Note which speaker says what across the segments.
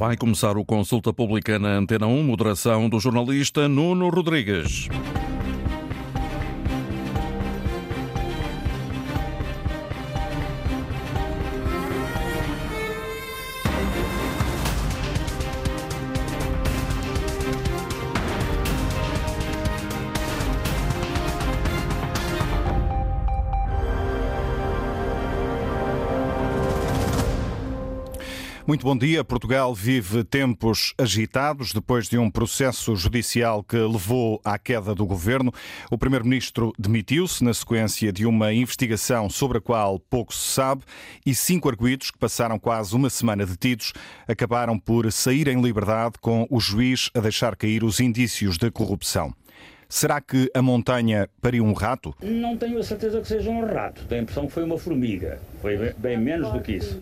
Speaker 1: Vai começar o Consulta Pública na Antena 1, moderação do jornalista Nuno Rodrigues. Muito bom dia. Portugal vive tempos agitados depois de um processo judicial que levou à queda do governo. O primeiro-ministro demitiu-se na sequência de uma investigação sobre a qual pouco se sabe e cinco arguídos que passaram quase uma semana detidos acabaram por sair em liberdade com o juiz a deixar cair os indícios de corrupção. Será que a montanha pariu um rato?
Speaker 2: Não tenho a certeza que seja um rato. Tenho a impressão que foi uma formiga. Foi bem menos do que isso.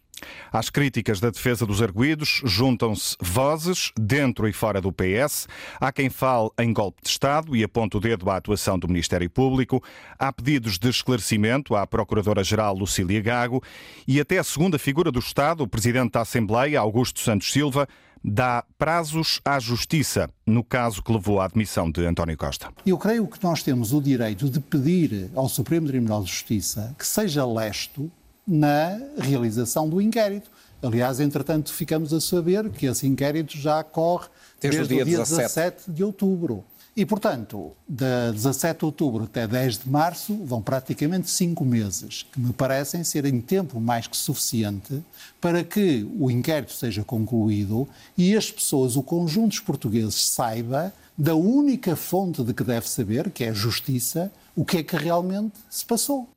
Speaker 1: Às críticas da defesa dos arguídos juntam-se vozes dentro e fora do PS. Há quem fale em golpe de Estado e aponte o dedo à atuação do Ministério Público. Há pedidos de esclarecimento à Procuradora-Geral Lucília Gago e até a segunda figura do Estado, o Presidente da Assembleia, Augusto Santos Silva, dá prazos à Justiça no caso que levou à admissão de António Costa.
Speaker 3: Eu creio que nós temos o direito de pedir ao Supremo Tribunal de Justiça que seja lesto na realização do inquérito. Aliás, entretanto, ficamos a saber que esse inquérito já corre desde, desde o dia, dia 17. 17 de outubro. E, portanto, de 17 de outubro até 10 de março vão praticamente cinco meses, que me parecem serem tempo mais que suficiente para que o inquérito seja concluído e as pessoas, o conjunto dos portugueses, saiba da única fonte de que deve saber, que é a justiça, o que é que realmente se passou.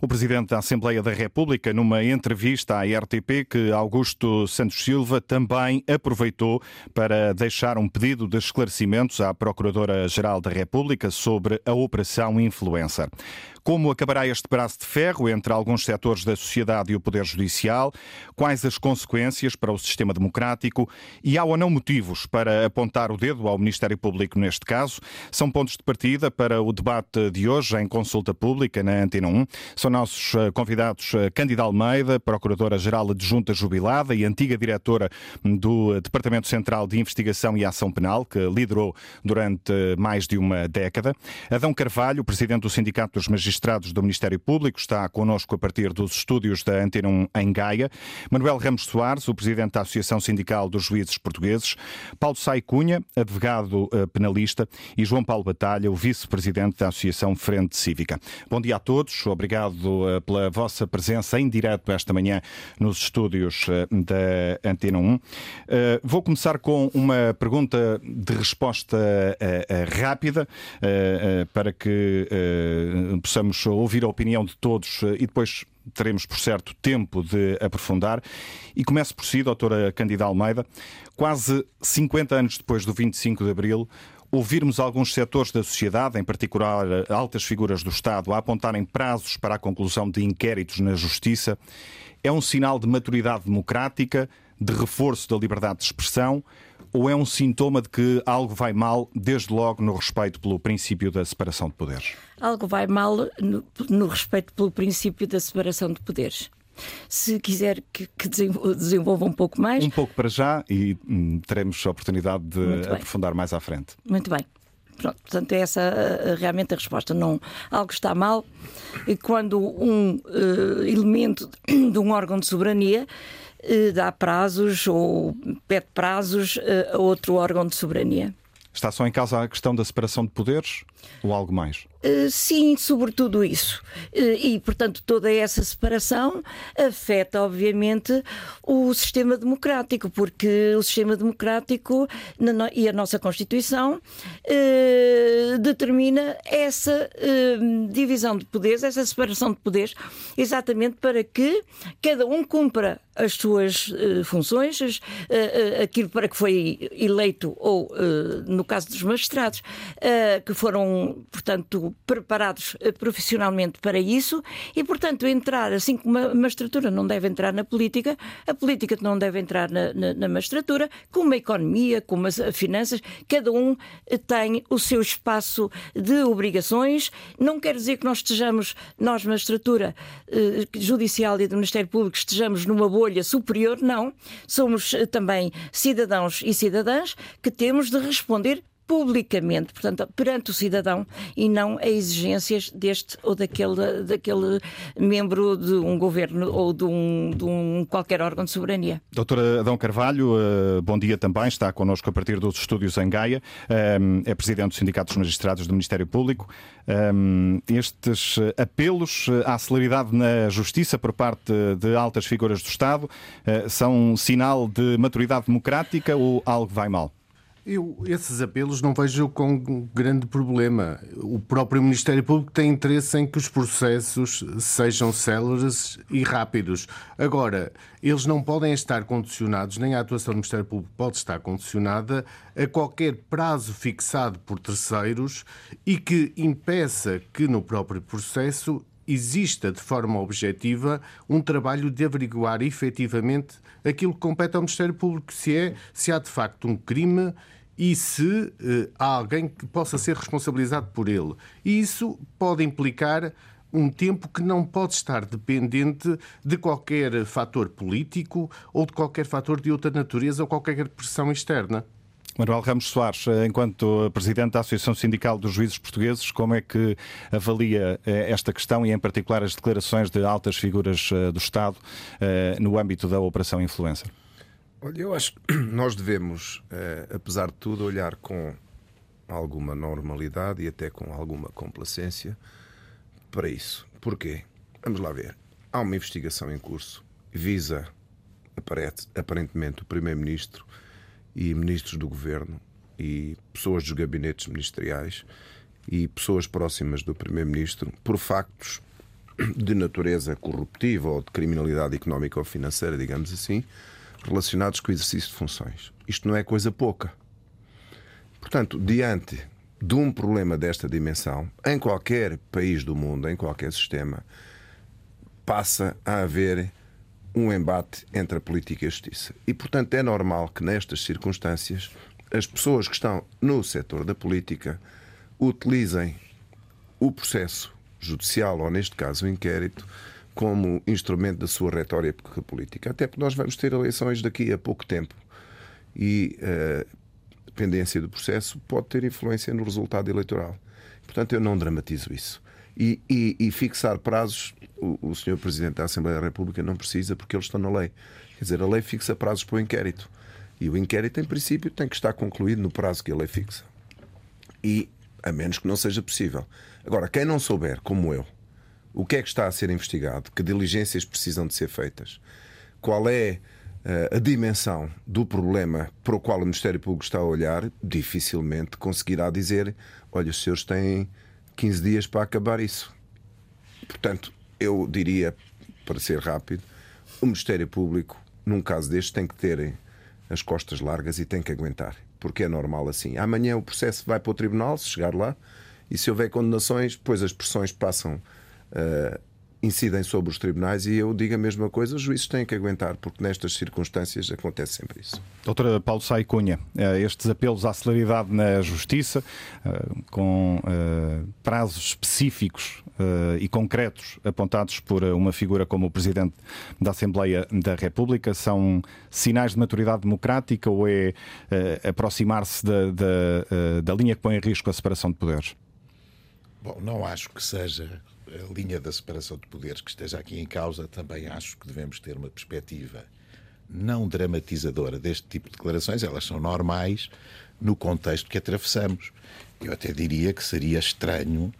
Speaker 1: O Presidente da Assembleia da República, numa entrevista à RTP, que Augusto Santos Silva também aproveitou para deixar um pedido de esclarecimentos à Procuradora-Geral da República sobre a Operação Influencer. Como acabará este braço de ferro entre alguns setores da sociedade e o Poder Judicial? Quais as consequências para o sistema democrático? E há ou não motivos para apontar o dedo ao Ministério Público neste caso? São pontos de partida para o debate de hoje em consulta pública na Antena 1. São nossos eh, convidados eh, Cândida Almeida, Procuradora-Geral Adjunta Jubilada e antiga diretora do Departamento Central de Investigação e Ação Penal, que liderou durante mais de uma década. Adão Carvalho, Presidente do Sindicato dos Magistrados magistrados do Ministério Público, está connosco a partir dos estúdios da Antena 1 em Gaia. Manuel Ramos Soares, o presidente da Associação Sindical dos Juízes Portugueses. Paulo Sai Cunha, advogado eh, penalista. E João Paulo Batalha, o vice-presidente da Associação Frente Cívica. Bom dia a todos. Obrigado eh, pela vossa presença em direto esta manhã nos estúdios eh, da Antena 1. Vou começar com uma pergunta de resposta rápida para que possamos possamos ouvir a opinião de todos eh, e depois teremos, por certo, tempo de aprofundar. E começo por si, doutora Candida Almeida. Quase 50 anos depois do 25 de Abril, ouvirmos alguns setores da sociedade, em particular eh, altas figuras do Estado, a apontarem prazos para a conclusão de inquéritos na Justiça, é um sinal de maturidade democrática, de reforço da liberdade de expressão ou é um sintoma de que algo vai mal, desde logo no respeito pelo princípio da separação de poderes?
Speaker 4: Algo vai mal no, no respeito pelo princípio da separação de poderes. Se quiser que, que desenvolva um pouco mais.
Speaker 1: Um pouco para já e hum, teremos a oportunidade de aprofundar mais à frente.
Speaker 4: Muito bem. Pronto, portanto, é essa realmente a resposta. Não, algo está mal e quando um uh, elemento de um órgão de soberania dá prazos ou pede prazos uh, a outro órgão de soberania.
Speaker 1: Está só em causa a questão da separação de poderes ou algo mais?
Speaker 4: Uh, sim, sobretudo isso. Uh, e, portanto, toda essa separação afeta, obviamente, o sistema democrático, porque o sistema democrático no, e a nossa Constituição uh, determina essa divisão de poderes, essa separação de poderes, exatamente para que cada um cumpra as suas funções, aquilo para que foi eleito, ou no caso dos magistrados, que foram, portanto, preparados eh, profissionalmente para isso e, portanto, entrar assim como a magistratura não deve entrar na política, a política não deve entrar na, na, na magistratura, como a economia, como as finanças, cada um eh, tem o seu espaço de obrigações. Não quer dizer que nós estejamos, nós, magistratura eh, judicial e do Ministério Público, estejamos numa bolha superior, não. Somos também cidadãos e cidadãs que temos de responder publicamente, portanto, perante o cidadão e não a exigências deste ou daquele, daquele membro de um governo ou de um, de um qualquer órgão de soberania.
Speaker 1: Doutora Adão Carvalho, eh, bom dia também, está connosco a partir dos estúdios em Gaia, eh, é presidente do Sindicato dos Magistrados do Ministério Público. Eh, estes apelos à celeridade na justiça por parte de altas figuras do Estado são um sinal de maturidade democrática ou algo vai mal?
Speaker 5: Eu esses apelos não vejo com grande problema. O próprio Ministério Público tem interesse em que os processos sejam céleres e rápidos. Agora, eles não podem estar condicionados, nem a atuação do Ministério Público pode estar condicionada a qualquer prazo fixado por terceiros e que impeça que no próprio processo exista de forma objetiva um trabalho de averiguar efetivamente aquilo que compete ao Ministério Público, se é se há de facto um crime e se uh, há alguém que possa ser responsabilizado por ele. E isso pode implicar um tempo que não pode estar dependente de qualquer fator político ou de qualquer fator de outra natureza ou qualquer pressão externa.
Speaker 1: Manuel Ramos Soares, eh, enquanto Presidente da Associação Sindical dos Juízes Portugueses, como é que avalia eh, esta questão e, em particular, as declarações de altas figuras do Estado no âmbito da Operação Influencer?
Speaker 6: Olha, eu acho que nós devemos, eh, apesar de tudo, olhar com alguma normalidade e até com alguma complacência para isso. Porquê? Vamos lá ver. Há uma investigação em curso, visa aparentemente o Primeiro-Ministro e ministros do Governo e pessoas dos gabinetes ministeriais e pessoas próximas do Primeiro-Ministro por factos de natureza corruptiva ou de criminalidade económica ou financeira, digamos assim, relacionados com o exercício de funções. Isto não é coisa pouca. Portanto, diante de um problema desta dimensão, em qualquer país do mundo, em qualquer sistema, passa a haver um embate entre a política e a justiça. E, portanto, é normal que nestas circunstâncias as pessoas que estão no setor da política utilizem o processo judicial, ou neste caso o inquérito, como instrumento da sua retórica política. Até porque nós vamos ter eleições daqui a pouco tempo e a eh, dependência do processo pode ter influência no resultado eleitoral. Portanto, eu não dramatizo isso. E, e, e fixar prazos, o, o Sr. Presidente da Assembleia da República não precisa porque eles estão na lei. Quer dizer, a lei fixa prazos para o inquérito. E o inquérito, em princípio, tem que estar concluído no prazo que a lei fixa. E a menos que não seja possível. Agora, quem não souber, como eu, o que é que está a ser investigado? Que diligências precisam de ser feitas? Qual é uh, a dimensão do problema para o qual o Ministério Público está a olhar? Dificilmente conseguirá dizer: olha, os senhores têm 15 dias para acabar isso. Portanto, eu diria, para ser rápido, o Ministério Público, num caso deste, tem que ter as costas largas e tem que aguentar, porque é normal assim. Amanhã o processo vai para o tribunal, se chegar lá, e se houver condenações, depois as pressões passam uh, incidem sobre os tribunais e eu digo a mesma coisa, os juízes têm que aguentar, porque nestas circunstâncias acontece sempre isso.
Speaker 1: Doutora Paulo Sai Cunha, eh, estes apelos à celeridade na justiça, eh, com prazos específicos e concretos apontados por uma figura como o Presidente da Assembleia da República, são sinais de maturidade democrática ou é aproximar-se da, da, da linha que põe em risco a separação de poderes?
Speaker 7: Bom, não acho que seja a linha da separação de poderes que esteja aqui em causa, também acho que devemos ter uma perspectiva não dramatizadora deste tipo de declarações. Elas são normais no contexto que atravessamos. Eu até diria que seria estranho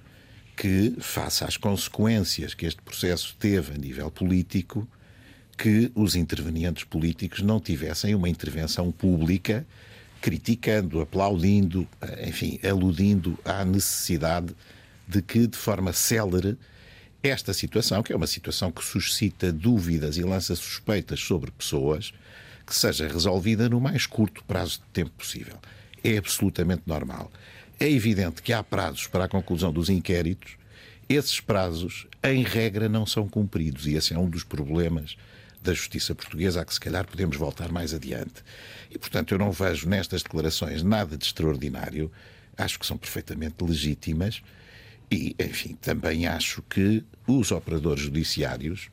Speaker 7: que, face às consequências que este processo teve a nível político, que os intervenientes políticos não tivessem uma intervenção pública criticando, aplaudindo, enfim, aludindo à necessidade de que, de forma célere, esta situação, que é uma situação que suscita dúvidas e lança suspeitas sobre pessoas, que seja resolvida no mais curto prazo de tempo possível. É absolutamente normal. É evidente que há prazos para a conclusão dos inquéritos, esses prazos, em regra, não são cumpridos, e esse é um dos problemas da justiça portuguesa a que se calhar podemos voltar mais adiante. E, portanto, eu não vejo nestas declarações nada de extraordinário, acho que são perfeitamente legítimas e, enfim, também acho que os operadores judiciários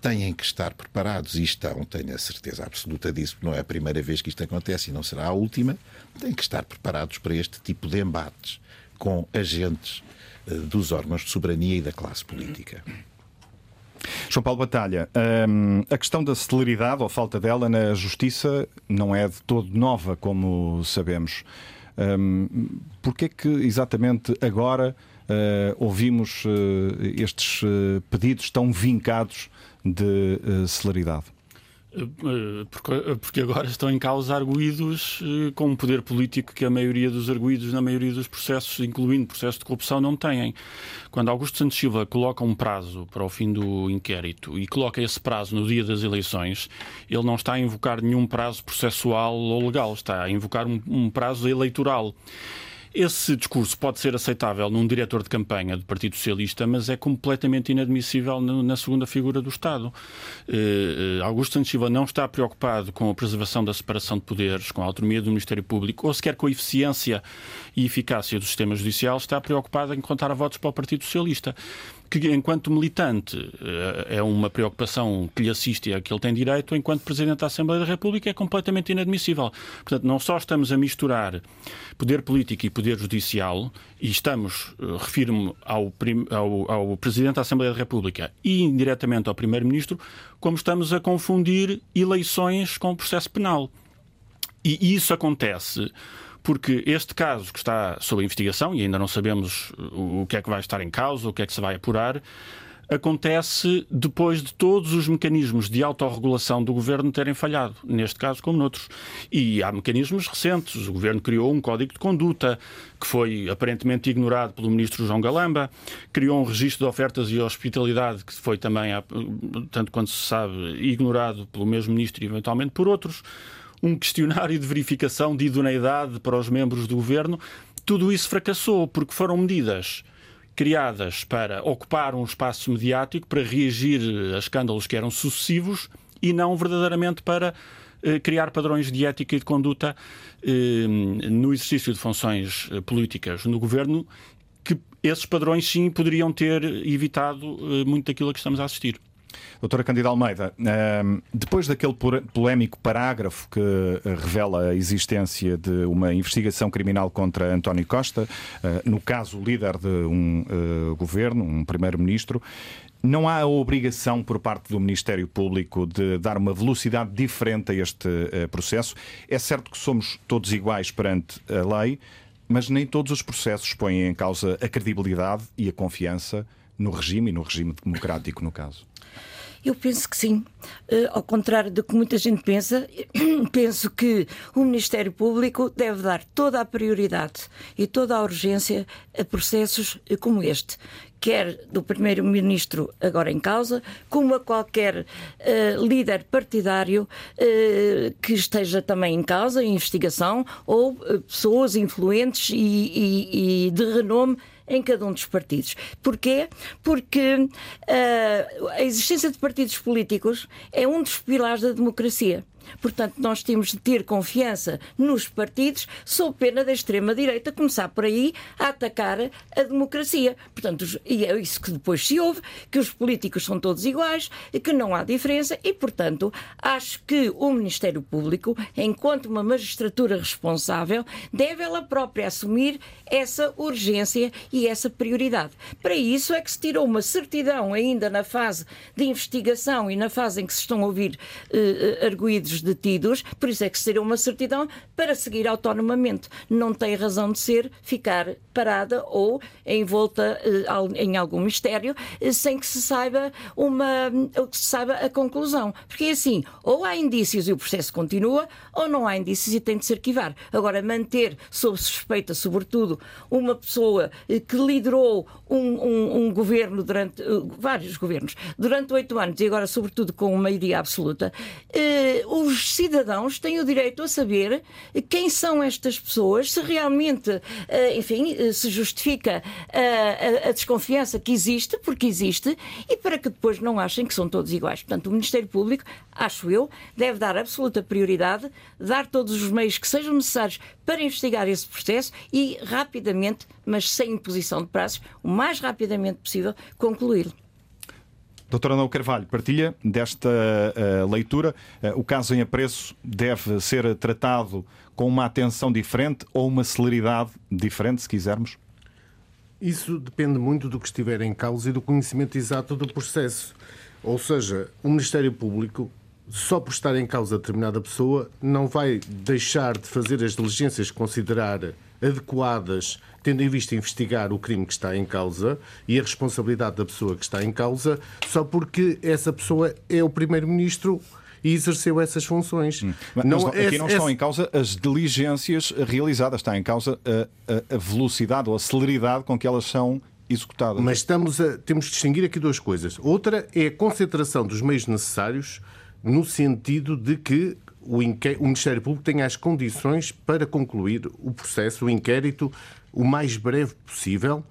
Speaker 7: têm que estar preparados e estão, tenho a certeza absoluta disso, não é a primeira vez que isto acontece e não será a última, têm que estar preparados para este tipo de embates com agentes eh, dos órgãos de soberania e da classe política.
Speaker 1: João Paulo Batalha, hum, a questão da celeridade ou falta dela na justiça não é de todo nova, como sabemos. Um, Porquê é que exatamente agora ouvimos uh, estes uh, pedidos tão vincados de celeridade?
Speaker 8: porque agora estão em causa arguídos com um poder político que a maioria dos arguídos na maioria dos processos, incluindo processos de corrupção, não têm. Quando Augusto Santos Silva coloca um prazo para o fim do inquérito e coloca esse prazo no dia das eleições, ele não está a invocar nenhum prazo processual ou legal, está a invocar um prazo eleitoral. Esse discurso pode ser aceitável num diretor de campanha do Partido Socialista, mas é completamente inadmissível na segunda figura do Estado. Eh, eh, Augusto Santos Silva não está preocupado com a preservação da separação de poderes, com a autonomia do Ministério Público, ou sequer com a eficiência e eficácia do sistema judicial, está preocupado em contar votos para o Partido Socialista que, enquanto militante, eh, é uma preocupação que lhe assiste e a que ele tem direito, enquanto Presidente da Assembleia da República, é completamente inadmissível. Portanto, não só estamos a misturar poder político e poder judicial, e estamos, eh, refiro-me ao, ao, ao Presidente da Assembleia da República e indiretamente ao Primeiro-Ministro, como estamos a confundir eleições com o processo penal. E isso acontece porque este caso que está sob investigação, e ainda não sabemos o que é que vai estar em causa, o que é que se vai apurar, acontece depois de todos os mecanismos de autorregulação do governo terem falhado, neste caso como noutros. E há mecanismos recentes. O governo criou um código de conduta que foi aparentemente ignorado pelo ministro João Galamba, criou um registro de ofertas e hospitalidade que foi também, tanto quanto se sabe, ignorado pelo mesmo ministro e eventualmente por outros um questionário de verificação de idoneidade para os membros do governo. Tudo isso fracassou porque foram medidas criadas para ocupar um espaço mediático, para reagir a escândalos que eram sucessivos e não verdadeiramente para eh, criar padrões de ética e de conduta eh, no exercício de funções eh, políticas no governo, que esses padrões sim poderiam ter evitado muito daquilo a que estamos a assistir.
Speaker 1: Doutora Candida Almeida, ehm, depois daquele polémico parágrafo que eh, revela a existência de uma investigação criminal contra António Costa, eh, no caso líder de um eh, governo, um primeiro-ministro, não há a obrigação por parte do Ministério Público de dar uma velocidade diferente a este processo. É certo que somos todos iguais perante a lei, mas nem todos os processos põem em causa a credibilidade e a confiança no regime e no regime democrático, no caso.
Speaker 4: Eu penso que sim. Uh, ao contrário do que muita gente pensa, penso que o Ministério Público deve dar toda a prioridade e toda a urgência a processos como este, quer do Primeiro-Ministro agora em causa, como a qualquer uh, líder partidário uh, que esteja também em causa, em investigação, ou pessoas influentes e, e, e de renome em cada um dos partidos. Porquê? Porque uh, a existência de partidos políticos é um dos pilares da democracia. Portanto, nós temos de ter confiança nos partidos, sob pena da extrema-direita começar por aí a atacar a democracia. Portanto, e é isso que depois se ouve, que os políticos são todos iguais, que não há diferença e, portanto, acho que o Ministério Público, enquanto uma magistratura responsável, deve ela própria assumir essa urgência e essa prioridade. Para isso é que se tirou uma certidão ainda na fase de investigação e na fase em que se estão a ouvir uh, arguídos detidos, por isso é que seria uma certidão para seguir autonomamente. Não tem razão de ser ficar parada ou envolta eh, em algum mistério eh, sem que se saiba uma que se saiba a conclusão. Porque é assim, ou há indícios e o processo continua, ou não há indícios e tem de se arquivar. Agora, manter sob suspeita, sobretudo, uma pessoa eh, que liderou um, um, um governo durante vários governos durante oito anos e agora, sobretudo, com maioria absoluta, o os cidadãos têm o direito a saber quem são estas pessoas, se realmente, eh, enfim, eh, se justifica a, a desconfiança que existe, porque existe, e para que depois não achem que são todos iguais. Portanto, o Ministério Público, acho eu, deve dar absoluta prioridade, dar todos os meios que sejam necessários para investigar esse processo e rapidamente, mas sem imposição de prazos, o mais rapidamente possível, concluí-lo.
Speaker 1: Doutora Ana Carvalho, partilha desta uh, leitura. Uh, o caso em apreço deve ser tratado com uma atenção diferente ou uma celeridade diferente, se quisermos?
Speaker 5: Isso depende muito do que estiver em causa e do conhecimento exato do processo. Ou seja, o Ministério Público, só por estar em causa determinada pessoa, não vai deixar de fazer as diligências que considerar adequadas, tendo em vista investigar o crime que está em causa e a responsabilidade da pessoa que está em causa, só porque essa pessoa é o Primeiro-Ministro e exerceu essas funções. Hum.
Speaker 1: Não, aqui esse, não estão em causa as diligências realizadas, está em causa a, a, a, velocidade ou a celeridade com que elas são executadas.
Speaker 5: Mas estamos a, temos de distinguir aqui duas coisas. Outra é a concentração dos meios necessários no sentido de que o, o Ministério Público tenha as condições para concluir o processo, o inquérito, o mais breve possível,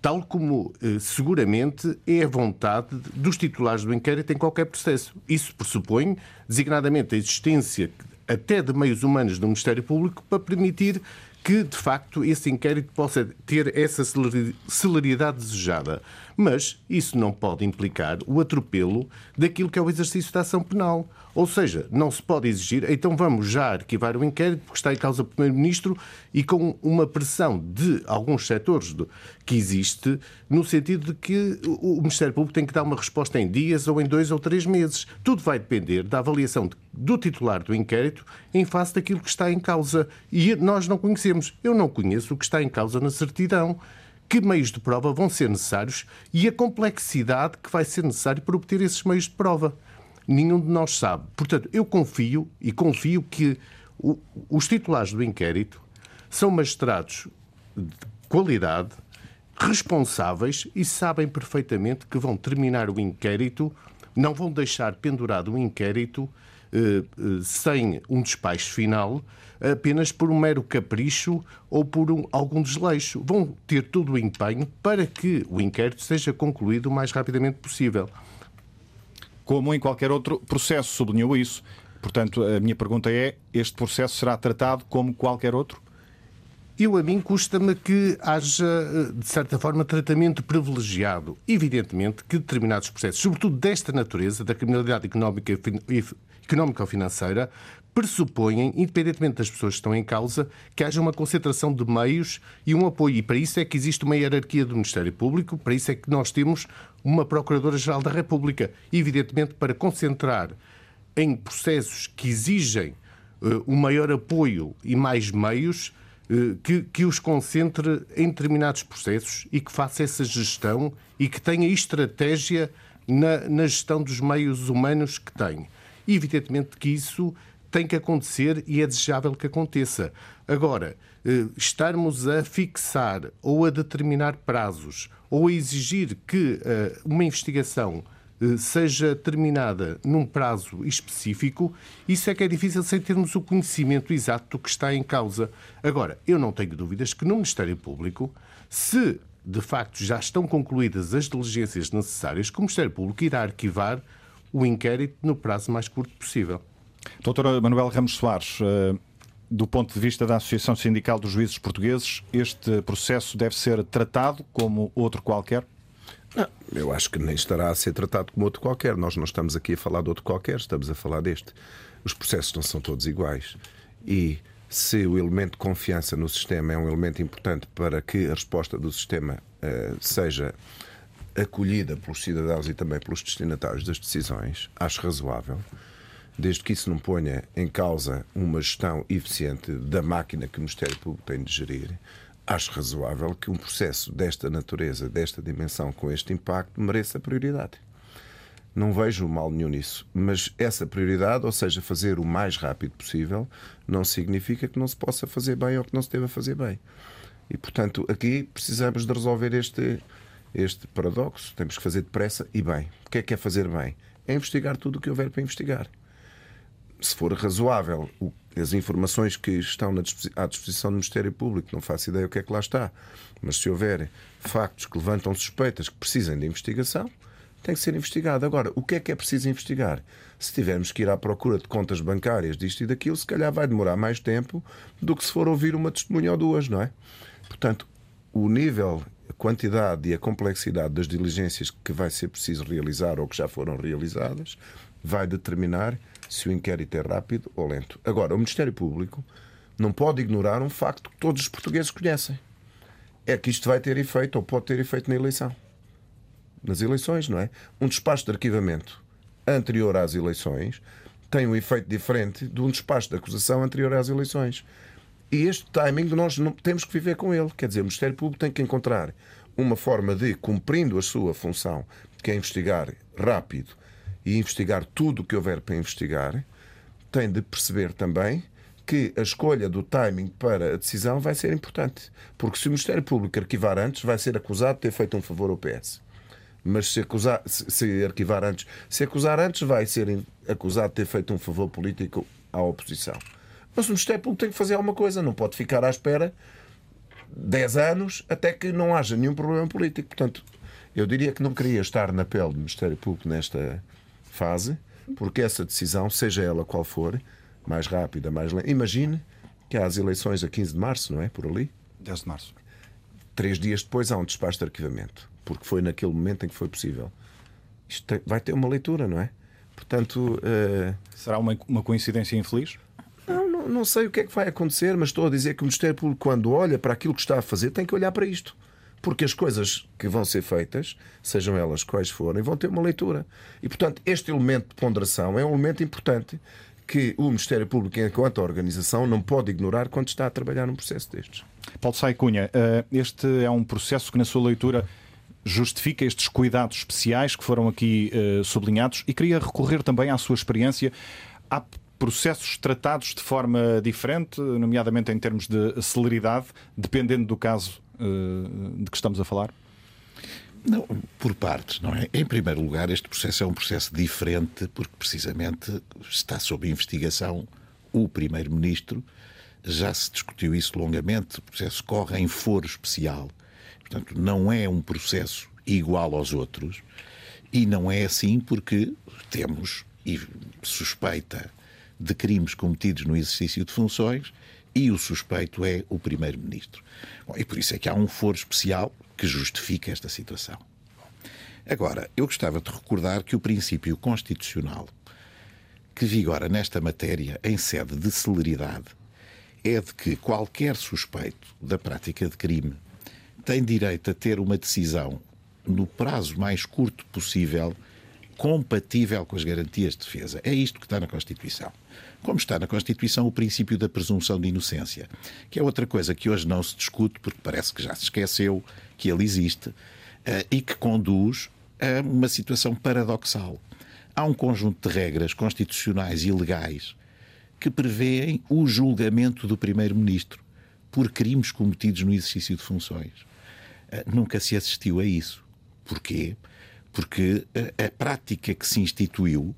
Speaker 5: tal como eh, seguramente é a vontade dos titulares do inquérito em qualquer processo. Isso pressupõe, designadamente, a existência até de meios humanos do Ministério Público para permitir que, de facto, esse inquérito possa ter essa celeridade desejada. Mas isso não pode implicar o atropelo daquilo que é o exercício da ação penal. Ou seja, não se pode exigir, então vamos já arquivar o inquérito porque está em causa o Primeiro-Ministro e com uma pressão de alguns setores que existe, no sentido de que o Ministério Público tem que dar uma resposta em dias ou em dois ou três meses. Tudo vai depender da avaliação do titular do inquérito em face daquilo que está em causa. E nós não conhecemos. Eu não conheço o que está em causa na certidão que meios de prova vão ser necessários e a complexidade que vai ser necessário para obter esses meios de prova. Nenhum de nós sabe. Portanto, eu confio e confio que o, os titulares do inquérito são magistrados de qualidade, responsáveis e sabem perfeitamente que vão terminar o inquérito, não vão deixar pendurado o inquérito eh, eh, sem um despacho final, apenas por um mero capricho ou por um, algum desleixo. Vão ter todo o empenho para que o inquérito seja concluído o mais rapidamente possível.
Speaker 1: Como em qualquer outro processo, sublinhou isso. Portanto, a minha pergunta é: este processo será tratado como qualquer outro?
Speaker 5: Eu, a mim, custa-me que haja, de certa forma, tratamento privilegiado. Evidentemente que determinados processos, sobretudo desta natureza, da criminalidade económica económica ou financeira, pressupõem, independentemente das pessoas que estão em causa, que haja uma concentração de meios e um apoio. E para isso é que existe uma hierarquia do Ministério Público, para isso é que nós temos uma Procuradora-Geral da República. Evidentemente, para concentrar em processos que exigem uh, um maior apoio e mais meios, uh, que, que os concentre em determinados processos e que faça essa gestão e que tenha estratégia na, na gestão dos meios humanos que tem. Evidentemente, que isso tem que acontecer e é desejável que aconteça. Agora, eh, estarmos a fixar ou a determinar prazos ou a exigir que eh, uma investigação eh, seja terminada num prazo específico, isso é que é difícil sem termos o conhecimento exato do que está em causa. Agora, eu não tenho dúvidas que no Ministério Público, se de facto já estão concluídas as diligências necessárias, que o Ministério Público irá arquivar o inquérito no prazo mais curto possível.
Speaker 1: Doutora Manuel Ramos Soares, eh, do ponto de vista da Associação Sindical dos Juízes Portugueses, este processo deve ser tratado como outro qualquer?
Speaker 6: Não, eu acho que nem estará a ser tratado como outro qualquer. Nós não estamos aqui a falar de outro qualquer, estamos a falar deste. Os processos não são todos iguais. E se o elemento de confiança no sistema é um elemento importante para que a resposta do sistema uh, seja acolhida pelos cidadãos e também pelos destinatários das decisões, acho razoável desde que isso não ponha em causa uma gestão eficiente da máquina que o Ministério Público tem de gerir, acho razoável que um processo desta natureza, desta dimensão, com este impacto, mereça prioridade. Não vejo mal nenhum nisso, mas essa prioridade, ou seja, fazer o mais rápido possível, não significa que não se possa fazer bem ou que não se deva fazer bem. E, portanto, aqui precisamos de resolver este, este paradoxo. Temos que fazer depressa e bem. O que é que é fazer bem? É investigar tudo o que houver para investigar se for razoável o, as informações que estão à disposição do Ministério Público, não faço ideia o que é que lá está, mas se houver factos que levantam suspeitas que precisem de investigação, tem que ser investigado. Agora, o que é que é preciso investigar? Se tivermos que ir à procura de contas bancárias disto e daquilo, se calhar vai demorar mais tempo do que se for ouvir uma testemunha ou duas, não é? Portanto, o nível, a quantidade e a complexidade das diligências que vai ser preciso realizar ou que já foram realizadas vai determinar se o inquérito é rápido ou lento. Agora, o Ministério Público não pode ignorar um facto que todos os portugueses conhecem. É que isto vai ter efeito ou pode ter efeito na eleição nas eleições, não é? Um despacho de arquivamento anterior às eleições tem um efeito diferente de um despacho de acusação anterior às eleições. E este timing nós não, temos que viver com ele. Quer dizer, o Ministério Público tem que encontrar uma forma de, cumprindo a sua função, que é investigar rápido e investigar tudo o que houver para investigar, tem de perceber também que a escolha do timing para a decisão vai ser importante. Porque se o Ministério Público arquivar antes, vai ser acusado de ter feito um favor ao PS mas se, acusar, se arquivar antes, se acusar antes, vai ser acusado de ter feito um favor político à oposição. Mas o Ministério Público tem que fazer alguma coisa, não pode ficar à espera 10 anos até que não haja nenhum problema político. Portanto, eu diria que não queria estar na pele do Ministério Público nesta fase, porque essa decisão, seja ela qual for, mais rápida, mais lenta. Imagine que há as eleições a 15 de março, não é? Por ali?
Speaker 1: 10 de março.
Speaker 6: Três dias depois há um despacho de arquivamento porque foi naquele momento em que foi possível. Isto vai ter uma leitura, não é? Portanto. Uh...
Speaker 1: Será uma, uma coincidência infeliz?
Speaker 6: Não, não, não, sei o que é que vai acontecer, mas estou a dizer que o Ministério Público, quando olha para aquilo que está a fazer, tem que olhar para isto. Porque as coisas que vão ser feitas, sejam elas quais forem, vão ter uma leitura. E, portanto, este elemento de ponderação é um elemento importante que o Ministério Público, enquanto organização, não pode ignorar quando está a trabalhar num processo destes.
Speaker 1: Paulo Saicunha, eh, este é um processo que, na sua leitura, justifica estes cuidados especiais que foram aqui uh, sublinhados e queria recorrer também à sua experiência. Há processos tratados de forma diferente, nomeadamente em termos de celeridade, dependendo do caso de que estamos a falar?
Speaker 7: Não, por partes, não é? Em primeiro lugar, este processo é um processo diferente porque precisamente está sob investigação o Primeiro-Ministro. Já se discutiu isso longamente. O processo corre em foro especial Portanto, não é um processo igual aos outros e não é assim porque temos suspeita de crimes cometidos no exercício de funções e o suspeito é o Primeiro-Ministro. E por isso é que há um foro especial que justifica esta situação. Agora, eu gostava de recordar que o princípio constitucional que vigora nesta matéria em sede de celeridade é de que qualquer suspeito da prática de crime tem direito a ter uma decisão no prazo mais curto possível, compatível com as garantias de defesa. É isto que está na Constituição. Como está na Constituição o princípio da presunção de inocência, que é outra coisa que hoje não se discute, porque parece que já se esqueceu que ele existe, uh, e que conduz a uma situação paradoxal. Há um conjunto de regras constitucionais e legais que prevêem o julgamento do Primeiro-Ministro por crimes cometidos no exercício de funções. Eh, nunca se assistiu a isso. Porquê? Porque a, a prática que se instituiu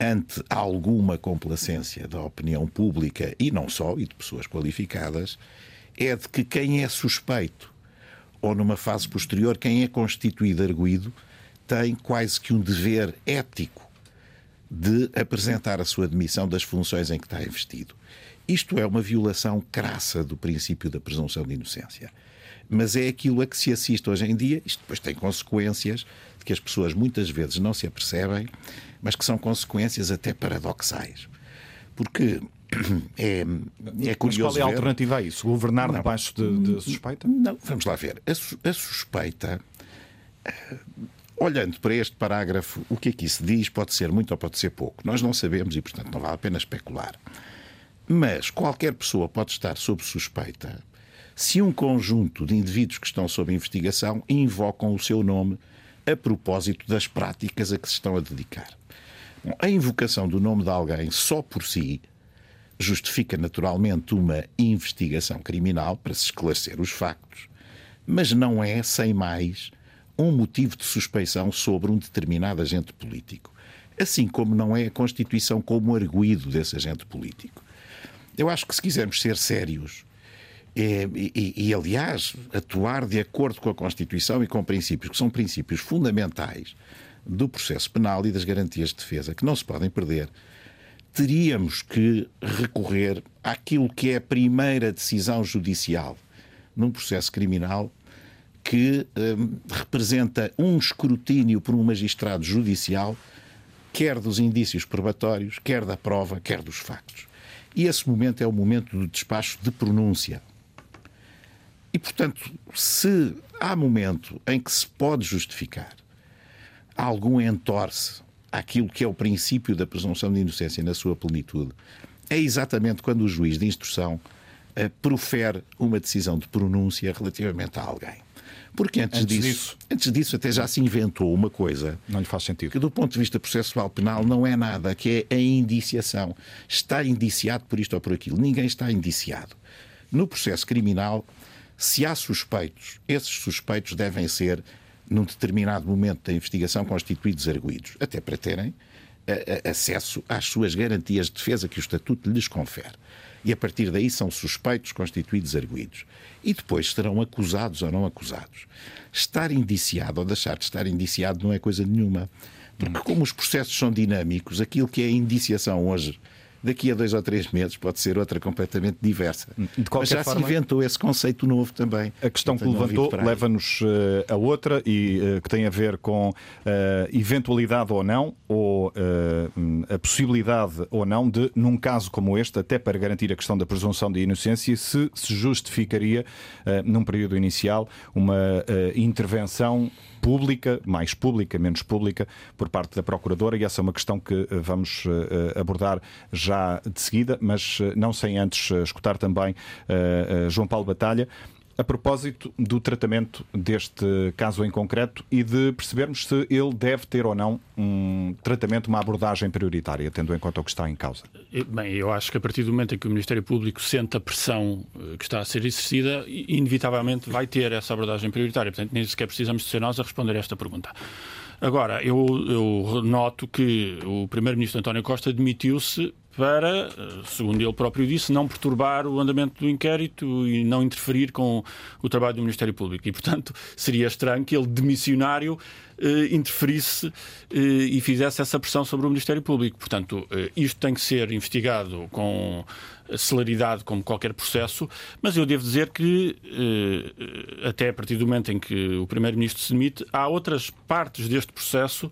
Speaker 7: ante alguma complacência da opinião pública e não só, e de pessoas qualificadas, é de que quem é suspeito ou numa fase posterior, quem é constituído arguído, tem quase que um dever ético de apresentar a sua demissão das funções em que está investido. Isto é uma violação crassa do princípio da presunção de inocência mas é aquilo a que se assiste hoje em dia. Isto depois tem consequências que as pessoas muitas vezes não se apercebem, mas que são consequências até paradoxais. Porque é, é curioso.
Speaker 1: Mas qual é a alternativa a isso? Governar não, debaixo de, de, suspeita?
Speaker 7: Não, vamos lá ver. A, a suspeita. Eh, olhando para este parágrafo, o que é que isso diz pode ser muito ou pode ser pouco. Nós não sabemos e, portanto, não vale a pena especular. Mas qualquer pessoa pode estar sob suspeita se um conjunto de indivíduos que estão sob investigação invocam o seu nome a propósito das práticas a que se estão a dedicar. A invocação do nome de alguém só por si justifica naturalmente uma investigação criminal para se esclarecer os factos, mas não é, sem mais, um motivo de suspeição sobre um determinado agente político. assim como não é a Constituição como arguído desse agente político. Eu acho que se quisermos ser sérios é, e, e, aliás, atuar de acordo com a Constituição e com princípios que são princípios fundamentais do processo penal e das garantias de defesa, que não se podem perder, teríamos que recorrer àquilo que é a primeira decisão judicial num processo criminal que hum, representa um escrutínio por um magistrado judicial, quer dos indícios probatórios, quer da prova, quer dos factos. E esse momento é o momento do despacho de pronúncia. E, portanto, se há momento em que se pode justificar algum entorce àquilo que é o princípio da presunção de inocência na sua plenitude, é exatamente quando o juiz de instrução uh, profere uma decisão de pronúncia relativamente a alguém. Porque antes,
Speaker 1: antes
Speaker 7: disso,
Speaker 1: disso,
Speaker 7: antes disso até já se inventou uma coisa
Speaker 1: não lhe faz sentido.
Speaker 7: que do ponto de vista processual penal não é nada, que é a indiciação. Está indiciado por isto ou por aquilo. Ninguém está indiciado. No processo criminal, se há suspeitos, esses suspeitos devem ser, num determinado momento da investigação, constituídos arguídos, até para terem acesso às suas garantias de defesa que o Estatuto lhes confere. E a partir daí são suspeitos constituídos arguídos. E depois serão acusados ou não acusados. Estar indiciado ou deixar de estar indiciado não é coisa nenhuma. Porque, como os processos são dinâmicos, aquilo que é indiciação hoje daqui a dois ou três meses pode ser outra completamente diversa. Mas já forma, se inventou esse conceito novo também.
Speaker 1: A questão que levantou leva-nos uh, a outra e uh, que tem a ver com uh, eventualidade ou não, ou a possibilidade ou não de, num caso como este, até para garantir a questão da presunção de inocência, se se justificaria, num período inicial, uma intervenção pública, mais pública, menos pública, por parte da Procuradora, e essa é uma questão que eh, vamos eh, eh, abordar já de seguida, mas não sem antes escutar também João Paulo Batalha a propósito do tratamento deste caso em concreto e de percebermos se ele deve ter ou não um tratamento, uma abordagem prioritária, tendo em conta o que está em causa.
Speaker 8: Bem, eu acho que a partir do momento em que o Ministério Público sente a pressão que está a ser exercida, inevitavelmente vai ter essa abordagem prioritária. Portanto, nem sequer precisamos de ser nós a responder a esta pergunta. Agora, eu, eu noto que o Primeiro-Ministro António Costa demitiu-se para, segundo ele próprio disse, não perturbar o andamento do inquérito e não interferir com o trabalho do Ministério Público. E, portanto, seria estranho que ele, demissionário, eh, interferisse eh, e fizesse essa pressão sobre o Ministério Público. Portanto, eh, isto tem que ser investigado com celeridade como qualquer processo, mas eu devo dizer que, até a partir do momento em que o Primeiro-Ministro se demite, há outras partes deste processo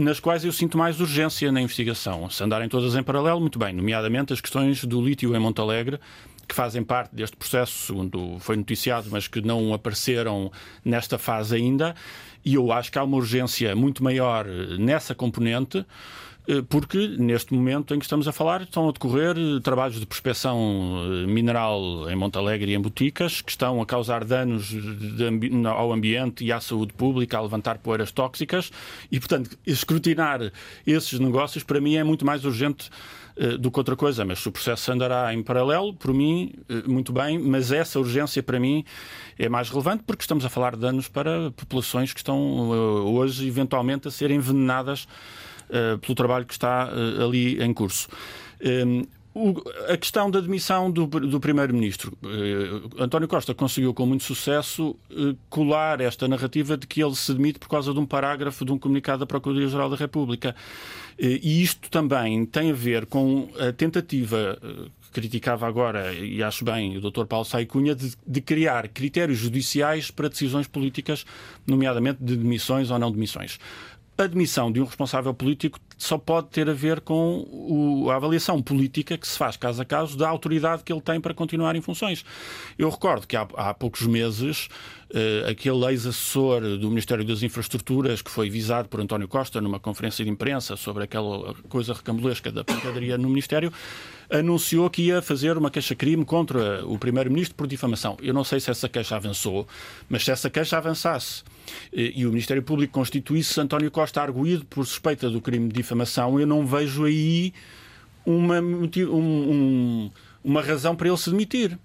Speaker 8: nas quais eu sinto mais urgência na investigação. Se andarem todas em paralelo, muito bem, nomeadamente as questões do lítio em Montalegre, que fazem parte deste processo, segundo foi noticiado, mas que não apareceram nesta fase ainda. E eu acho que há uma urgência muito maior nessa componente porque neste momento em que estamos a falar estão a decorrer eh, trabalhos de prospecção eh, mineral em Montalegre e em Boticas que estão a causar danos ao ambiente e à saúde pública, a levantar poeiras tóxicas. E, portanto, escrutinar esses negócios para mim é muito mais urgente do que outra coisa, mas se o processo andará em paralelo, por mim, muito bem, mas essa urgência para mim é mais relevante porque estamos a falar de danos para populações que estão hoje eventualmente a ser envenenadas eh, pelo trabalho que está uh, ali em curso. Um, o, a questão da demissão do, do Primeiro-Ministro. Uh, António Costa conseguiu com muito sucesso uh, colar esta narrativa de que ele se demite por causa de um parágrafo de um comunicado da Procuradoria-Geral da República. Uh, e isto também tem a ver com a tentativa criticava agora, e acho bem, o Dr. Paulo Saicunha, de, de criar critérios judiciais para decisões políticas, nomeadamente de demissões ou não demissões a admissão de um responsável político só pode ter a ver com o, a avaliação política que se faz caso a caso da autoridade que ele tem para continuar em funções. Eu recordo que há, há poucos meses aquele ex-assessor do Ministério das Infraestruturas que foi visado por António Costa numa conferência de imprensa sobre aquela coisa recambulesca da pancadaria no Ministério anunciou que ia fazer uma queixa-crime contra o Primeiro-Ministro por difamação. Eu não sei se essa queixa avançou, mas se essa queixa avançasse eh, e o Ministério Público constituísse António Costa arguído por suspeita do crime de difamação, eu não vejo aí uma, um, uma razão para ele se demitir.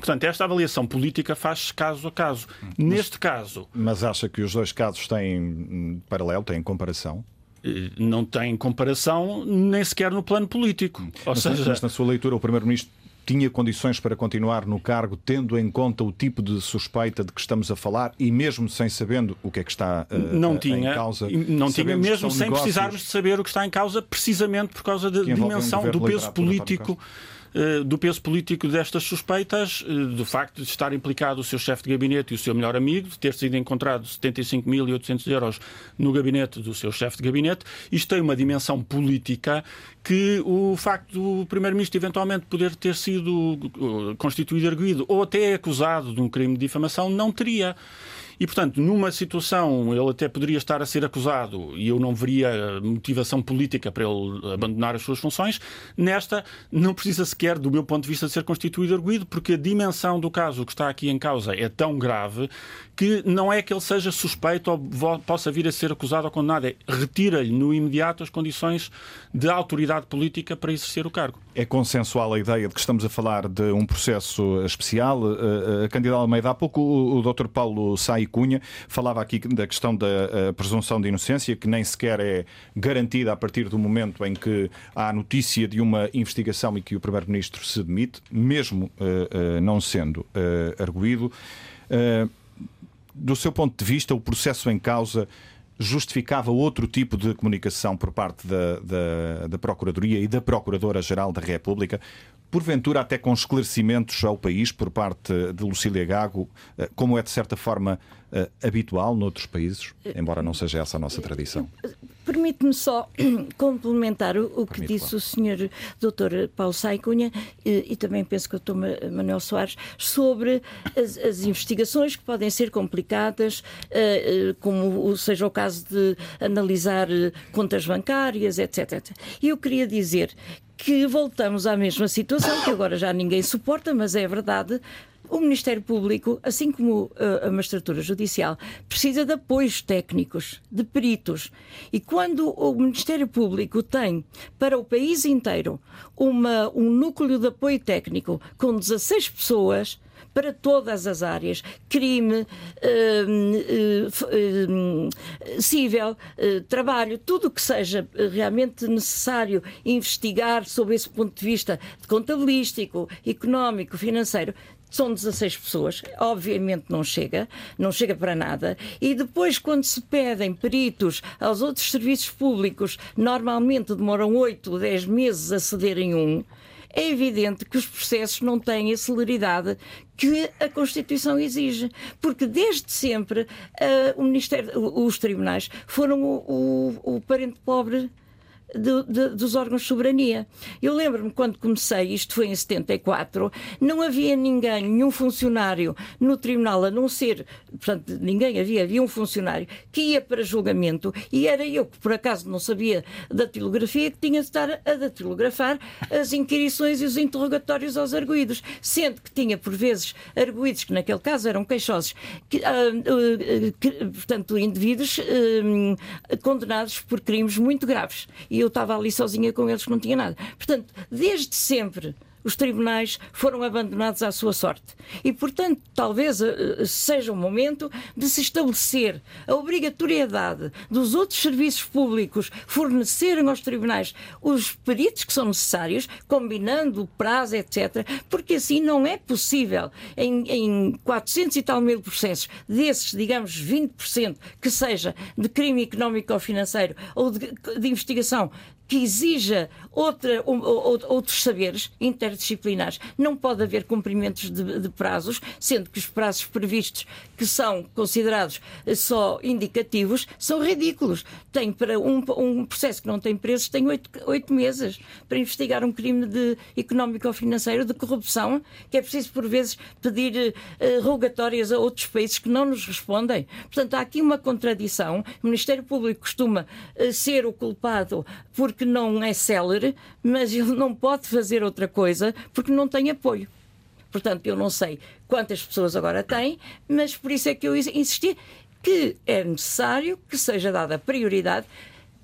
Speaker 8: Portanto, esta avaliação política faz caso a caso. Mas, Neste caso.
Speaker 1: Mas acha que os dois casos têm paralelo, têm comparação?
Speaker 8: eh, não tem comparação nem sequer no plano político.
Speaker 1: Ou mas, seja, mas na sua leitura, o Primeiro-Ministro tinha condições para continuar no cargo, tendo em conta o tipo de suspeita de que estamos a falar e mesmo sem sabendo o que é que está uh,
Speaker 8: não tinha, em causa? Não tinha, mesmo sem precisarmos de saber o que está em causa, precisamente por causa da dimensão do peso político eh, do peso político destas suspeitas, eh, do facto de estar implicado o seu chefe de gabinete e o seu melhor amigo, de ter sido encontrado 75.800 euros no gabinete do seu chefe de gabinete. Isto tem uma dimensão política que o facto do Primeiro-Ministro eventualmente poder ter sido eh, constituído arguído ou até acusado de um crime de difamação não teria. E, portanto, numa situação, ele até poderia estar a ser acusado e eu não veria motivação política para ele abandonar as suas funções. Nesta, não precisa sequer, do meu ponto de vista, de ser constituído arguído, porque a dimensão do caso que está aqui em causa é tão grave que não é que ele seja suspeito ou possa vir a ser acusado ou condenado, é retira-lhe no imediato as condições de autoridade política para exercer o cargo.
Speaker 1: É consensual a ideia de que estamos a falar de um processo especial. A candidata Almeida, há pouco o Dr. Paulo Sai Cunha falava aqui da questão da presunção de inocência, que nem sequer é garantida a partir do momento em que há notícia de uma investigação e que o Primeiro-Ministro se demite, mesmo não sendo arguído do seu ponto de vista, o processo em causa justificava outro tipo de comunicação por parte da, da, da Procuradoria e da Procuradora-Geral da República, porventura até com esclarecimentos ao país por parte de Lucília Gago, eh, como é de certa forma eh, habitual noutros países, embora não seja essa a nossa tradição.
Speaker 4: Permite-me só complementar o, o que disse claro. o Sr. Dr. Paulo Saicunha e, e, também penso que o Dr. Manuel Soares sobre as, as investigações que podem ser complicadas, uh, como seja o caso de analisar contas bancárias, etc, etc. E eu queria dizer que voltamos à mesma situação, que agora já ninguém suporta, mas é verdade. O Ministério Público, assim como eh, a magistratura judicial, precisa de apoios técnicos, de peritos. E quando o Ministério Público tem para o país inteiro uma, um núcleo de apoio técnico com 16 pessoas, para todas as áreas: crime, uh, uh, uh, civil, trabalho, tudo o que seja realmente necessário investigar sob esse ponto de vista contabilístico, económico, financeiro, são 16 pessoas, obviamente não chega, não chega para nada. E depois, quando se pedem peritos aos outros serviços públicos, normalmente demoram 8 ou 10 meses a cederem um é evidente que os processos não têm a celeridade que a Constituição exige. Porque desde sempre uh, o Ministério, os tribunais foram o, o, o parente pobre de, de, dos órgãos de soberania. Eu lembro-me quando comecei, isto foi em 74, não havia ninguém, nenhum funcionário no tribunal, a não ser, portanto, ninguém havia, havia um funcionário que ia para julgamento e era eu que por acaso não sabia da tilografia que tinha de estar a datilografar as inquirições e os interrogatórios aos arguídos, sendo que tinha por vezes arguídos que naquele caso eram queixosos, que, uh, uh, que, portanto, indivíduos uh, condenados por crimes muito graves. E eu estava ali sozinha com eles não tinha nada. Portanto, desde sempre os tribunais foram abandonados à sua sorte. E, portanto, talvez uh, seja o momento de se estabelecer a obrigatoriedade dos outros serviços públicos fornecerem aos tribunais os peritos que são necessários, combinando o prazo, etc., porque assim não é possível em, em 400 e tal mil processos, desses, digamos, 20% que seja de crime económico ou financeiro ou de, de investigação que exija outra, outros saberes interdisciplinares. Não pode haver cumprimentos de, de, prazos, sendo que os prazos previstos, que são considerados só indicativos, são ridículos. Tem para um, um processo que não tem preços, tem oito, oito meses para investigar um crime de económico ou financeiro, de corrupção, que é preciso, por vezes, pedir uh, rogatórias a outros países que não nos respondem. Portanto, há aqui uma contradição. O Ministério Público costuma uh, ser o culpado porque porque não é célere, mas ele não pode fazer outra coisa porque não tem apoio. Portanto, eu não sei quantas pessoas agora têm, mas por isso é que eu insisti que é necessário que seja dada prioridade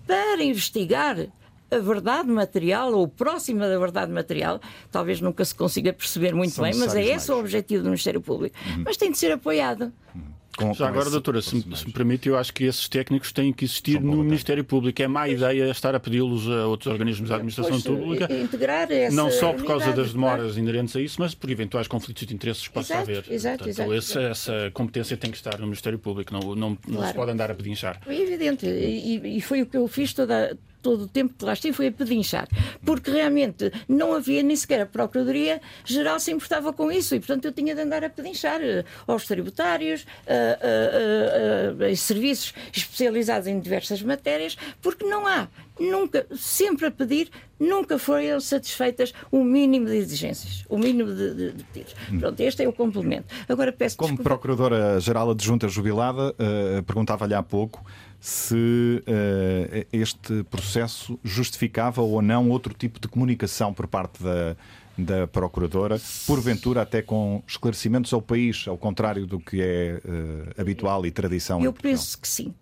Speaker 4: para investigar a verdade material ou próxima da verdade material, talvez nunca se consiga perceber muito São bem, mas é esse mais. o objetivo do Ministério Público. Uhum. Mas tem de ser apoiado. Uhum.
Speaker 1: Com,
Speaker 8: Já
Speaker 1: com
Speaker 8: agora,
Speaker 1: esse
Speaker 8: doutora, se, me- se me permite, eu acho que esses técnicos têm que existir no Ministério Público. É má ideia estar a pedi-los a outros organismos da administração
Speaker 4: Pois,
Speaker 8: pública.
Speaker 4: eh, Integrar essa
Speaker 8: Não só por causa das demoras inerentes a isso, mas por eventuais conflitos de interesses que possa
Speaker 4: Exato,
Speaker 8: haver.
Speaker 4: exato,
Speaker 8: Portanto,
Speaker 4: exato,
Speaker 8: esse-
Speaker 4: exato.
Speaker 8: essa competência tem que estar no Ministério Público, não, não, não se
Speaker 4: Claro.
Speaker 8: pode andar a pedinchar.
Speaker 4: É evidente, e, e foi o que eu fiz toda, todo o tempo que lá estive, foi a pedinchar. Porque realmente não havia nem sequer a Procuradoria-Geral se importava com isso, e portanto eu tinha de andar a pedinchar eh, aos tributários, a, a- a- a- serviços especializados em diversas matérias, porque não há, nunca, sempre a pedir, nunca foram satisfeitas o mínimo de exigências, o mínimo de, de, de pedidos. Pronto, este é o complemento. Agora peço
Speaker 1: Como. Procuradora-Geral Adjunta Jubilada, eh, perguntava-lhe há pouco se eh, este processo justificava ou não outro tipo de comunicação por parte da, da Procuradora, porventura até com esclarecimentos ao país, ao contrário do que é eh, habitual e tradição. em
Speaker 4: Eu penso que sim.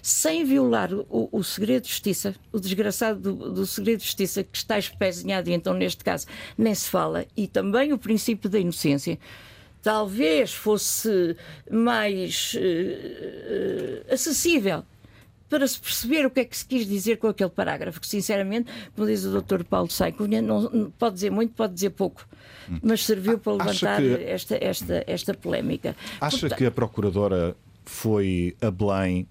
Speaker 4: Sem violar o, o segredo de justiça, o desgraçado do, do segredo de justiça que está espezinhado, e então neste caso nem se fala, e também o princípio da inocência, talvez fosse mais eh, acessível para se perceber o que é que se quis dizer com aquele parágrafo, que sinceramente, como diz o Dr. Paulo Saicunha, não, pode dizer muito, pode dizer pouco, mas serviu para levantar
Speaker 1: que-
Speaker 4: esta, esta, esta polémica.
Speaker 1: Acha
Speaker 4: Portanto-
Speaker 1: que a Procuradora foi a Belém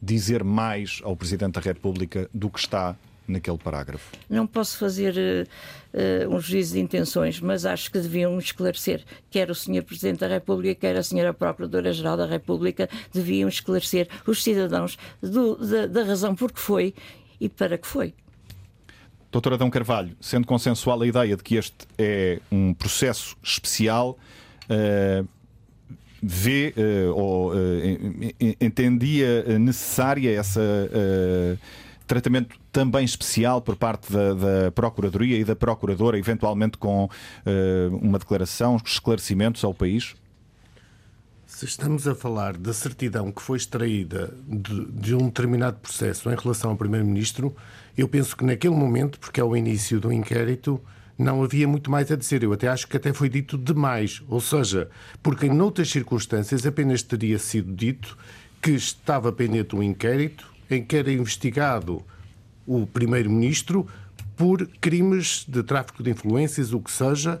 Speaker 1: dizer mais ao Presidente da República do que está naquele parágrafo?
Speaker 4: Não posso fazer eh, um juízo de intenções, mas acho que deviam esclarecer, quer o Sr. Presidente da República, quer a Sra. Procuradora-Geral da República, deviam esclarecer os cidadãos do- da, da razão por que foi e para que foi.
Speaker 1: Doutor Adão Carvalho, sendo consensual a ideia de que este é um processo especial, eh, vê eh, ou en- entendia necessária esse tratamento também especial por parte da, da Procuradoria e da Procuradora, eventualmente com eh, uma declaração, esclarecimentos ao país?
Speaker 5: Se estamos a falar da certidão que foi extraída de, de um determinado processo em relação ao Primeiro-Ministro, eu penso que naquele momento, porque é o início do inquérito, não havia muito mais a dizer. Eu até acho que até foi dito demais. Ou seja, porque em outras circunstâncias apenas teria sido dito que estava pendente um inquérito em que era investigado o Primeiro-Ministro por crimes de tráfico de influências, o que seja,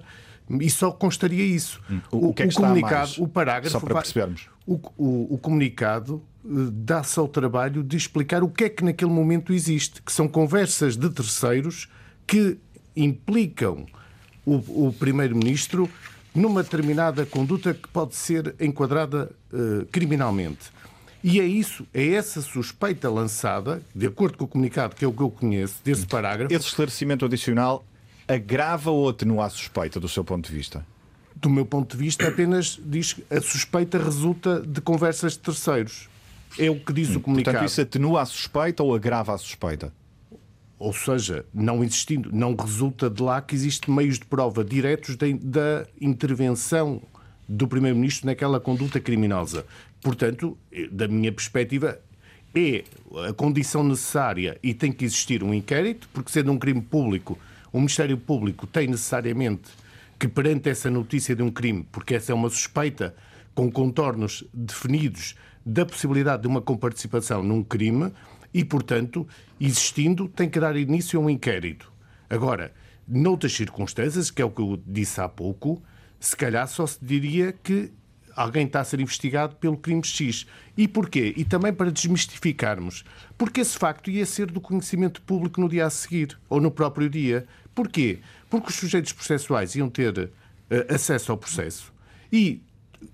Speaker 5: e só constaria isso.
Speaker 1: O- o que é que a
Speaker 5: comunicado, o parágrafo,
Speaker 1: Só para percebermos.
Speaker 5: o, o- o comunicado eh, dá-se ao trabalho de explicar o que é que naquele momento existe, que são conversas de terceiros que implicam o, o Primeiro-Ministro numa determinada conduta que pode ser enquadrada eh, criminalmente. E é isso, é essa suspeita lançada, de acordo com o comunicado, que é o que eu conheço, desse parágrafo,
Speaker 1: Esse esclarecimento adicional agrava ou atenua a suspeita, do seu ponto de vista?
Speaker 5: do meu ponto de vista, apenas diz que a suspeita resulta de conversas de terceiros. É o que diz o comunicado.
Speaker 1: Portanto, isso atenua a suspeita ou agrava a suspeita?
Speaker 5: Ou seja, não existindo, não resulta de lá que existem meios de prova diretos da, da intervenção do Primeiro-Ministro naquela conduta criminosa. Portanto, eh, da minha perspectiva, é a condição necessária e tem que existir um inquérito, porque sendo um crime público, o Ministério Público tem necessariamente que, perante essa notícia de um crime, porque essa é uma suspeita com contornos definidos da possibilidade de uma comparticipação num crime e, portanto, existindo, tem que dar início a um inquérito. Agora, noutras circunstâncias, que é o que eu disse há pouco, se calhar só se diria que alguém está a ser investigado pelo crime X. E porquê? E também para desmistificarmos. Porque esse facto ia ser do conhecimento público no dia a seguir, ou no próprio dia. Porquê? Porque os sujeitos processuais iam ter eh, acesso ao processo e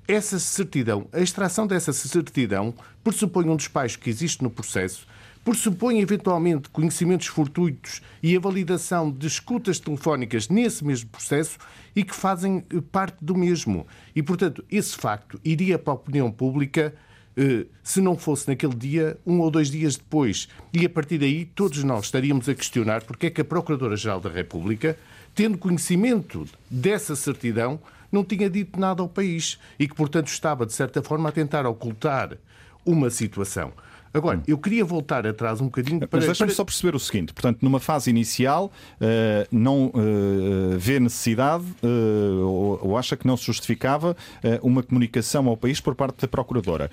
Speaker 5: essa certidão, a extração dessa certidão, pressupõe um despacho que existe no processo, pressupõe eventualmente conhecimentos fortuitos e a validação de escutas telefónicas nesse mesmo processo e que fazem eh, parte do mesmo. E, portanto, esse facto iria para a opinião pública eh, se não fosse naquele dia, um ou dois dias depois. E a partir daí, todos nós estaríamos a questionar porque é que a Procuradora-Geral da República, tendo conhecimento dessa certidão, não tinha dito nada ao país e que, portanto, estava, de certa forma, a tentar ocultar uma situação. Agora, eu queria voltar atrás um bocadinho para.
Speaker 1: Mas deixa-me só perceber o seguinte: portanto, numa fase inicial, uh, não uh, vê necessidade uh, ou, ou, acha que não se justificava uma comunicação ao país por parte da Procuradora.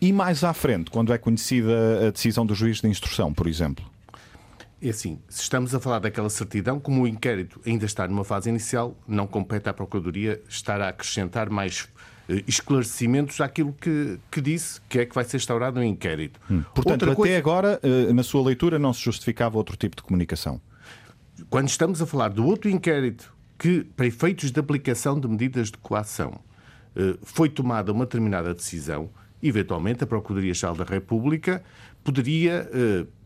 Speaker 1: E mais à frente, quando é conhecida a decisão do juiz de instrução, por exemplo?
Speaker 5: É assim, se estamos a falar daquela certidão, como o inquérito ainda está numa fase inicial, não compete à Procuradoria estar a acrescentar mais esclarecimentos àquilo que, que disse que é que vai ser instaurado um inquérito.
Speaker 1: Hum. Portanto, Outra até coisa... agora, eh, na sua leitura, não se justificava outro tipo de comunicação?
Speaker 5: Quando estamos a falar do outro inquérito que, para efeitos de aplicação de medidas de coação, eh, foi tomada uma determinada decisão, eventualmente a Procuradoria-Geral da República poderia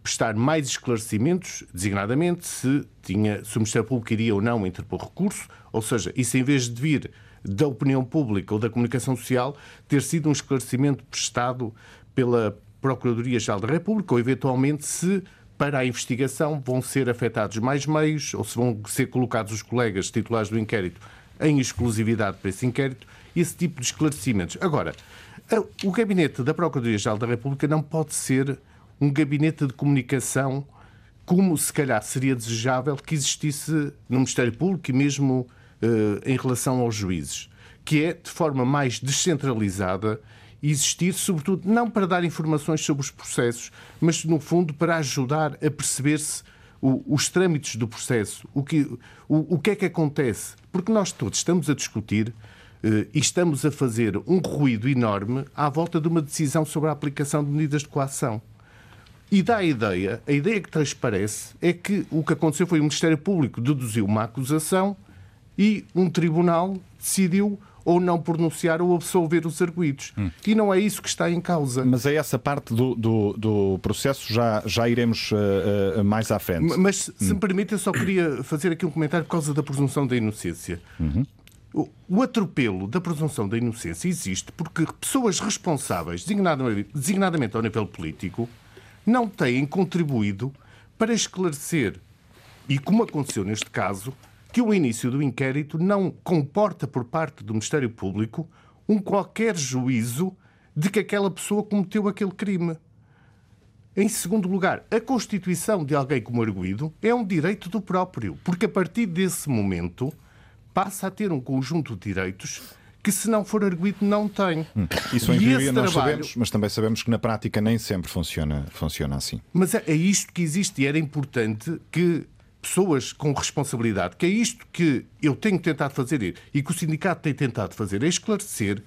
Speaker 5: prestar mais esclarecimentos, designadamente se, tinha, se o Ministério Público iria ou não interpor recurso, ou seja, isso em vez de vir da opinião pública ou da comunicação social, ter sido um esclarecimento prestado pela Procuradoria-Geral da República, ou eventualmente se para a investigação vão ser afetados mais meios ou se vão ser colocados os colegas titulares do inquérito em exclusividade para esse inquérito, esse tipo de esclarecimentos. Agora, o gabinete da Procuradoria-Geral da República não pode ser um gabinete de comunicação como se calhar seria desejável que existisse no Ministério Público e mesmo em relação aos juízes, que é de forma mais descentralizada existir, sobretudo, não para dar informações sobre os processos, mas, no fundo, para ajudar a perceber-se os trâmites do processo, o que, o, o que é que acontece. Porque nós todos estamos a discutir uh, e estamos a fazer um ruído enorme à volta de uma decisão sobre a aplicação de medidas de coação. E dá a ideia, a ideia que transparece é que o que aconteceu foi o Ministério Público deduziu uma acusação e um tribunal decidiu ou não pronunciar ou absolver os arguídos. Hum. E não é isso que está em causa.
Speaker 1: Mas é essa parte do, do, do processo já, já iremos uh, uh, mais à frente.
Speaker 5: Mas, se hum. me permite, eu só queria fazer aqui um comentário por causa da presunção da inocência. Uhum. O, o atropelo da presunção da inocência existe porque pessoas responsáveis, designadamente, designadamente ao nível político, não têm contribuído para esclarecer, e como aconteceu neste caso, que o início do inquérito não comporta por parte do Ministério Público um qualquer juízo de que aquela pessoa cometeu aquele crime. Em segundo lugar, a constituição de alguém como arguído é um direito do próprio, porque a partir desse momento passa a ter um conjunto de direitos que, se não for arguído, não tem. Hum.
Speaker 1: Isso em teoria nós trabalho... sabemos, mas também sabemos que na prática nem sempre funciona, funciona assim.
Speaker 5: Mas é, é isto que existe e era importante que pessoas com responsabilidade, que é isto que eu tenho tentado fazer e que o sindicato tem tentado fazer, é esclarecer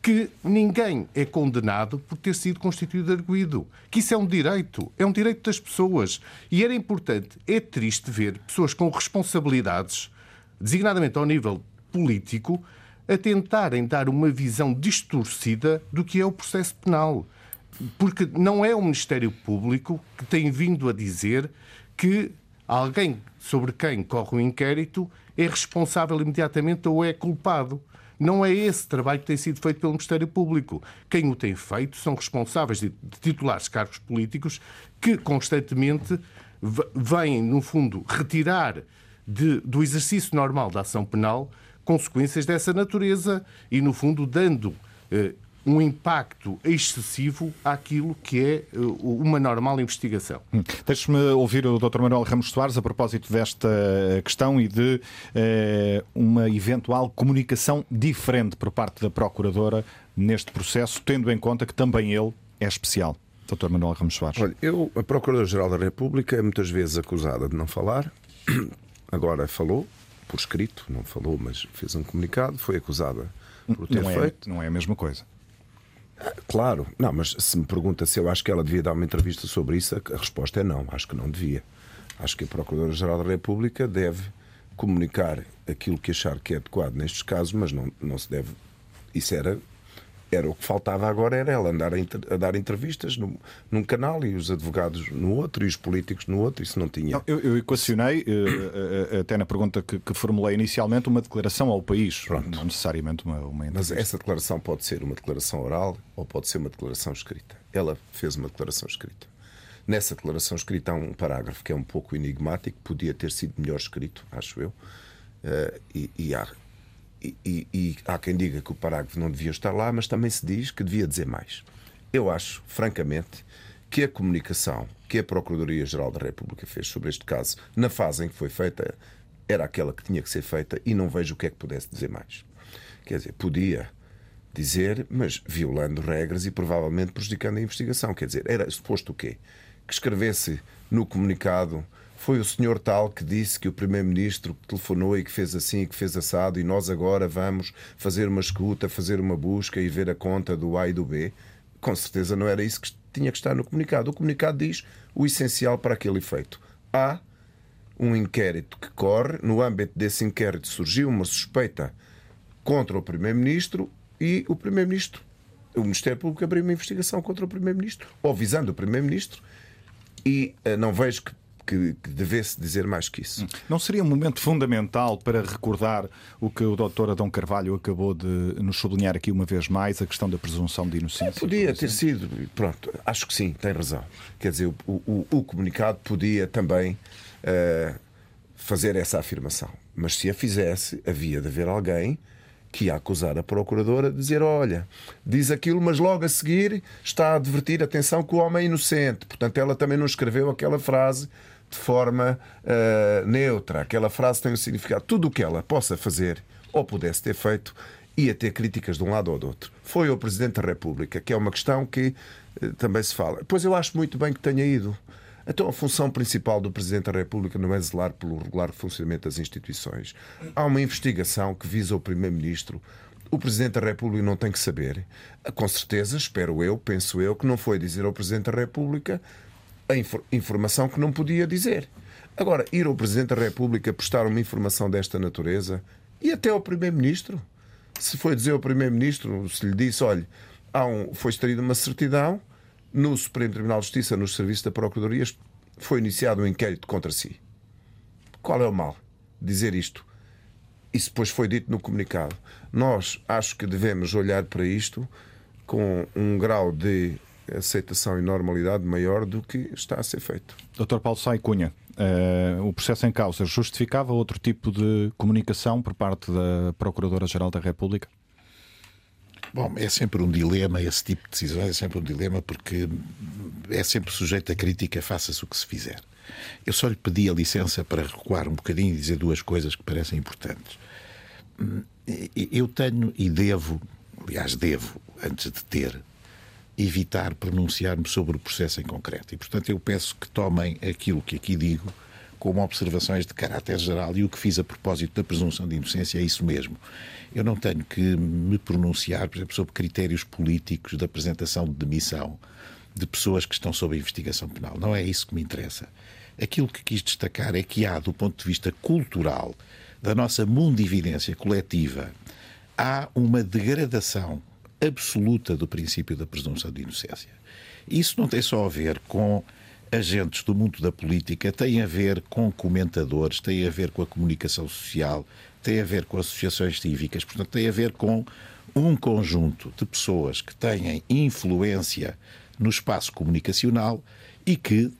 Speaker 5: que ninguém é condenado por ter sido constituído arguído. Que isso é um direito, é um direito das pessoas. E era importante, é triste ver pessoas com responsabilidades, designadamente ao nível político, a tentarem dar uma visão distorcida do que é o processo penal. Porque não é o Ministério Público que tem vindo a dizer que alguém sobre quem corre o um inquérito é responsável imediatamente ou é culpado. Não é esse trabalho que tem sido feito pelo Ministério Público. Quem o tem feito são responsáveis de titulares cargos políticos que constantemente vêm, no fundo, retirar de, do exercício normal da ação penal consequências dessa natureza e, no fundo, dando eh, um impacto excessivo àquilo que é eh, uma normal investigação.
Speaker 1: Hum. Deixe-me ouvir o Dr. Manuel Ramos Soares a propósito desta questão e de eh, uma eventual comunicação diferente por parte da Procuradora neste processo, tendo em conta que também ele é especial. Dr. Manuel Ramos Soares.
Speaker 6: Olha, eu, a Procuradora-Geral da República é muitas vezes acusada de não falar, agora falou, por escrito, não falou, mas fez um comunicado, foi acusada por ter
Speaker 1: não
Speaker 6: é, feito.
Speaker 1: Não é a mesma coisa.
Speaker 6: Claro, não, mas se me pergunta se eu acho que ela devia dar uma entrevista sobre isso, a resposta é não, acho que não devia. Acho que a Procuradora-Geral da República deve comunicar aquilo que achar que é adequado nestes casos, mas não, não se deve. Isso era era o que faltava agora era ela andar a, a dar entrevistas num, num, canal e os advogados no outro e os políticos no outro, isso não tinha. Não,
Speaker 1: eu, eu, equacionei, uh, uh, até na pergunta que, que, formulei inicialmente, uma declaração ao país, Pronto. não necessariamente uma, uma entrevista.
Speaker 6: Mas essa declaração pode ser uma declaração oral ou pode ser uma declaração escrita. Ela fez uma declaração escrita. Nessa declaração escrita há um parágrafo que é um pouco enigmático, podia ter sido melhor escrito, acho eu, uh, e, e há e, e, há quem diga que o parágrafo não devia estar lá, mas também se diz que devia dizer mais. Eu acho, francamente, que a comunicação que a Procuradoria-Geral da República fez sobre este caso, na fase em que foi feita, era aquela que tinha que ser feita e não vejo o que é que pudesse dizer mais. Quer dizer, podia dizer, mas violando regras e provavelmente prejudicando a investigação. Quer dizer, era suposto o quê? Que escrevesse no comunicado foi o senhor tal que disse que o primeiro-ministro telefonou e que fez assim e que fez assado e nós agora vamos fazer uma escuta, fazer uma busca e ver a conta do A e do B. Com certeza não era isso que tinha que estar no comunicado. O comunicado diz o essencial para aquele efeito. Há um inquérito que corre, no âmbito desse inquérito surgiu uma suspeita contra o Primeiro-Ministro e o Primeiro-Ministro, o Ministério Público abriu uma investigação contra o Primeiro-Ministro, ou visando o Primeiro-Ministro, e uh, não vejo que que, que devesse dizer mais que isso.
Speaker 1: Não seria um momento fundamental para recordar o que o doutor Adão Carvalho acabou de nos sublinhar aqui uma vez mais, a questão da presunção de inocência?
Speaker 6: É, podia ter sido, pronto, acho que sim, tem razão. Quer dizer, o, o, o comunicado podia também uh, fazer essa afirmação. Mas se a fizesse, havia de haver alguém que ia acusar a procuradora de dizer: olha, diz aquilo, mas logo a seguir está a advertir, atenção, que o homem é inocente. Portanto, ela também não escreveu aquela frase de forma uh, neutra. Aquela frase tem um significado. Tudo o que ela possa fazer ou pudesse ter feito ia ter críticas de um lado ou do outro. Foi o Presidente da República, que é uma questão que uh, também se fala. Pois eu acho muito bem que tenha ido. Então, a função principal do Presidente da República não é zelar pelo regular funcionamento das instituições. Há uma investigação que visa o Primeiro-Ministro. O Presidente da República não tem que saber. Com certeza, espero eu, penso eu, que não foi dizer ao Presidente da República informação que não podia dizer. Agora, ir ao Presidente da República prestar uma informação desta natureza e até ao Primeiro-Ministro. Se foi dizer ao Primeiro-Ministro, se lhe disse, olha, um, foi extraída uma certidão no Supremo Tribunal de Justiça, nos serviços da Procuradoria, foi iniciado um inquérito contra si. Qual é o mal? Dizer isto. Isso depois foi dito no comunicado. Nós acho que devemos olhar para isto com um grau de aceitação e normalidade maior do que está a ser feito.
Speaker 1: Dr. Paulo Sai Cunha, uh, o processo em causa justificava outro tipo de comunicação por parte da Procuradora-Geral da República?
Speaker 7: Bom, é sempre um dilema, esse tipo de decisões é sempre um dilema porque é sempre sujeito a crítica, faça-se o que se fizer. Eu só lhe pedi a licença para recuar um bocadinho e dizer duas coisas que parecem importantes. Eu tenho e devo, aliás, devo, antes de ter, evitar pronunciar-me sobre o processo em concreto. E, portanto, eu peço que tomem aquilo que aqui digo como observações de caráter geral e o que fiz a propósito da presunção de inocência é isso mesmo. Eu não tenho que me pronunciar, por exemplo, sobre critérios políticos da apresentação de demissão de pessoas que estão sob investigação penal. Não é isso que me interessa. Aquilo que quis destacar é que há, do ponto de vista cultural, da nossa mundividência coletiva, há uma degradação absoluta do princípio da presunção de inocência. Isso não tem só a ver com agentes do mundo da política, tem a ver com comentadores, tem a ver com a comunicação social, tem a ver com associações cívicas, portanto, tem a ver com um conjunto de pessoas que têm influência no espaço comunicacional e que,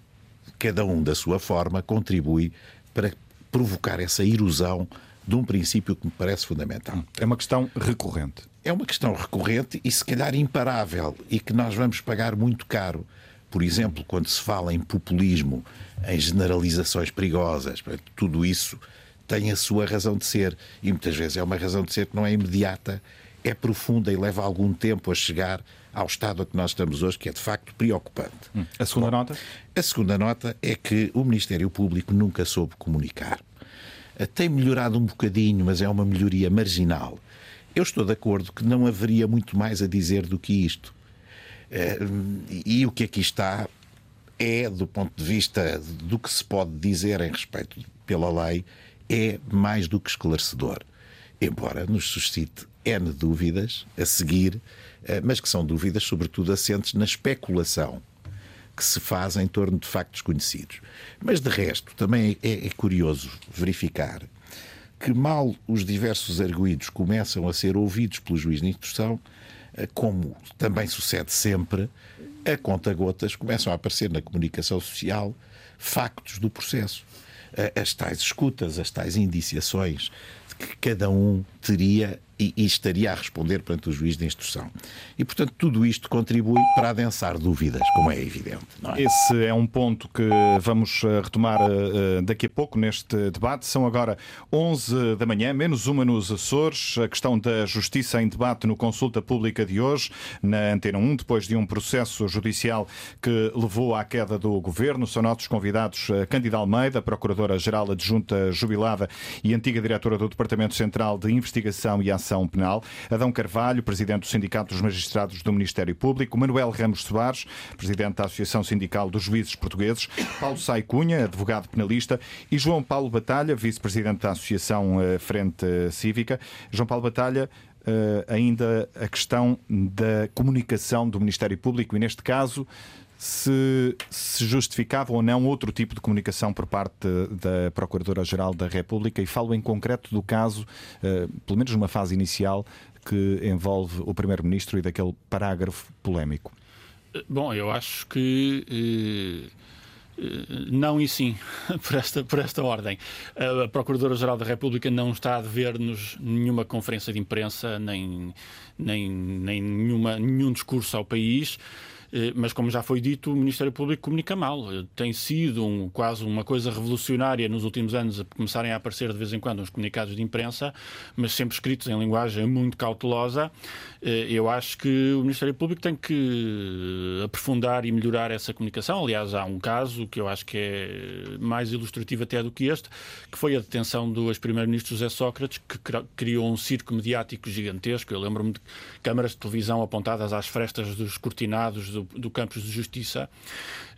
Speaker 7: cada um da sua forma, contribui para provocar essa erosão de um princípio que me parece fundamental.
Speaker 1: É uma questão recorrente.
Speaker 7: É uma questão recorrente e, se calhar, imparável e que nós vamos pagar muito caro. Por exemplo, quando se fala em populismo, em generalizações perigosas, tudo isso tem a sua razão de ser. E muitas vezes é uma razão de ser que não é imediata, é profunda e leva algum tempo a chegar ao estado a que nós estamos hoje, que é de facto preocupante.
Speaker 1: Hum. A segunda Bom, nota?
Speaker 7: A segunda nota é que o Ministério Público nunca soube comunicar. Tem melhorado um bocadinho, mas é uma melhoria marginal. Eu estou de acordo que não haveria muito mais a dizer do que isto. Eh, e o que aqui está é, do ponto de vista do que se pode dizer em respeito pela lei, é mais do que esclarecedor. Embora nos suscite N dúvidas a seguir, eh, mas que são dúvidas, sobretudo, assentes na especulação que se faz em torno de factos conhecidos. Mas, de resto, também é, é curioso verificar que, mal os diversos arguídos começam a ser ouvidos pelo juiz de instrução, eh, como também sucede sempre, a conta-gotas começam a aparecer na comunicação social factos do processo. As tais escutas, as tais indiciações que cada um teria e, e, estaria a responder perante o juiz de instrução. E, portanto, tudo isto contribui para adensar dúvidas, como é evidente. É?
Speaker 1: Esse é um ponto que vamos eh, retomar uh, daqui a pouco neste debate. São agora 11 da manhã, menos uma nos Açores. A questão da justiça em debate no Consulta Pública de hoje, na Antena 1, depois de um processo judicial que levou à queda do governo. São nossos convidados Cândida Almeida, Procuradora-Geral Adjunta Jubilada e antiga diretora do Departamento Central de Investigação e Ação Ação Penal, Adão Carvalho, presidente do Sindicato dos Magistrados do Ministério Público, Manuel Ramos Soares, presidente da Associação Sindical dos Juízes Portugueses, Paulo Sai Cunha, advogado penalista, e João Paulo Batalha, vice-presidente da Associação eh, Frente Cívica. João Paulo Batalha, eh, ainda a questão da comunicação do Ministério Público e, neste caso, se, se justificava ou não outro tipo de comunicação por parte da Procuradora-Geral da República e falo em concreto do caso, uh, pelo menos numa fase inicial, que envolve o Primeiro-Ministro e daquele parágrafo polémico.
Speaker 8: Bom, eu acho que. Eh, não e sim, por esta, por esta ordem. A Procuradora-Geral da República não está a dever-nos nenhuma conferência de imprensa, nem, nem, nem nenhuma, nenhum discurso ao país. Eh, mas como já foi dito, o Ministério Público comunica mal. Eh, tem sido um, quase uma coisa revolucionária nos últimos anos a começarem a aparecer de vez em quando uns comunicados de imprensa, mas sempre escritos em linguagem muito cautelosa. Eh, eu acho que o Ministério Público tem que aprofundar e melhorar essa comunicação. Aliás, há um caso que eu acho que é mais ilustrativo até do que este, que foi a detenção do ex-primeiro-ministro José Sócrates, que criou um circo mediático gigantesco. Eu lembro-me de câmaras de televisão apontadas às frestas dos cortinados do, do Campos de Justiça,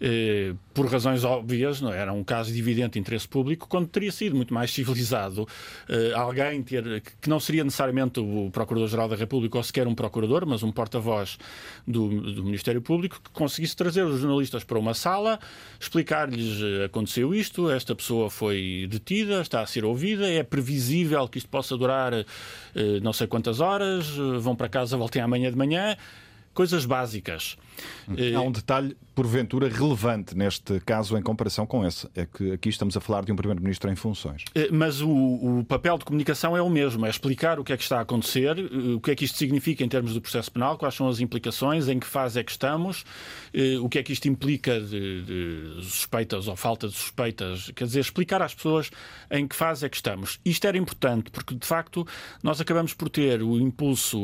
Speaker 8: eh, por razões óbvias, não é? era um caso de evidente interesse público, quando teria sido muito mais civilizado eh, alguém ter, que não seria necessariamente o Procurador-Geral da República ou sequer um procurador, mas um porta-voz do, do, Ministério Público, que conseguisse trazer os jornalistas para uma sala, explicar-lhes eh, aconteceu isto, esta pessoa foi detida, está a ser ouvida, é previsível que isto possa durar eh, não sei quantas horas, eh, vão para casa, voltem amanhã de manhã coisas básicas.
Speaker 1: Há um detalhe, porventura, relevante neste caso em comparação com esse. É que aqui estamos a falar de um Primeiro-Ministro em funções.
Speaker 8: Eh, mas o, o, papel de comunicação é o mesmo: é explicar o que é que está a acontecer, eh, o que é que isto significa em termos do processo penal, quais são as implicações, em que fase é que estamos, eh, o que é que isto implica de, de suspeitas ou falta de suspeitas. Quer dizer, explicar às pessoas em que fase é que estamos. Isto era importante porque, de facto, nós acabamos por ter o impulso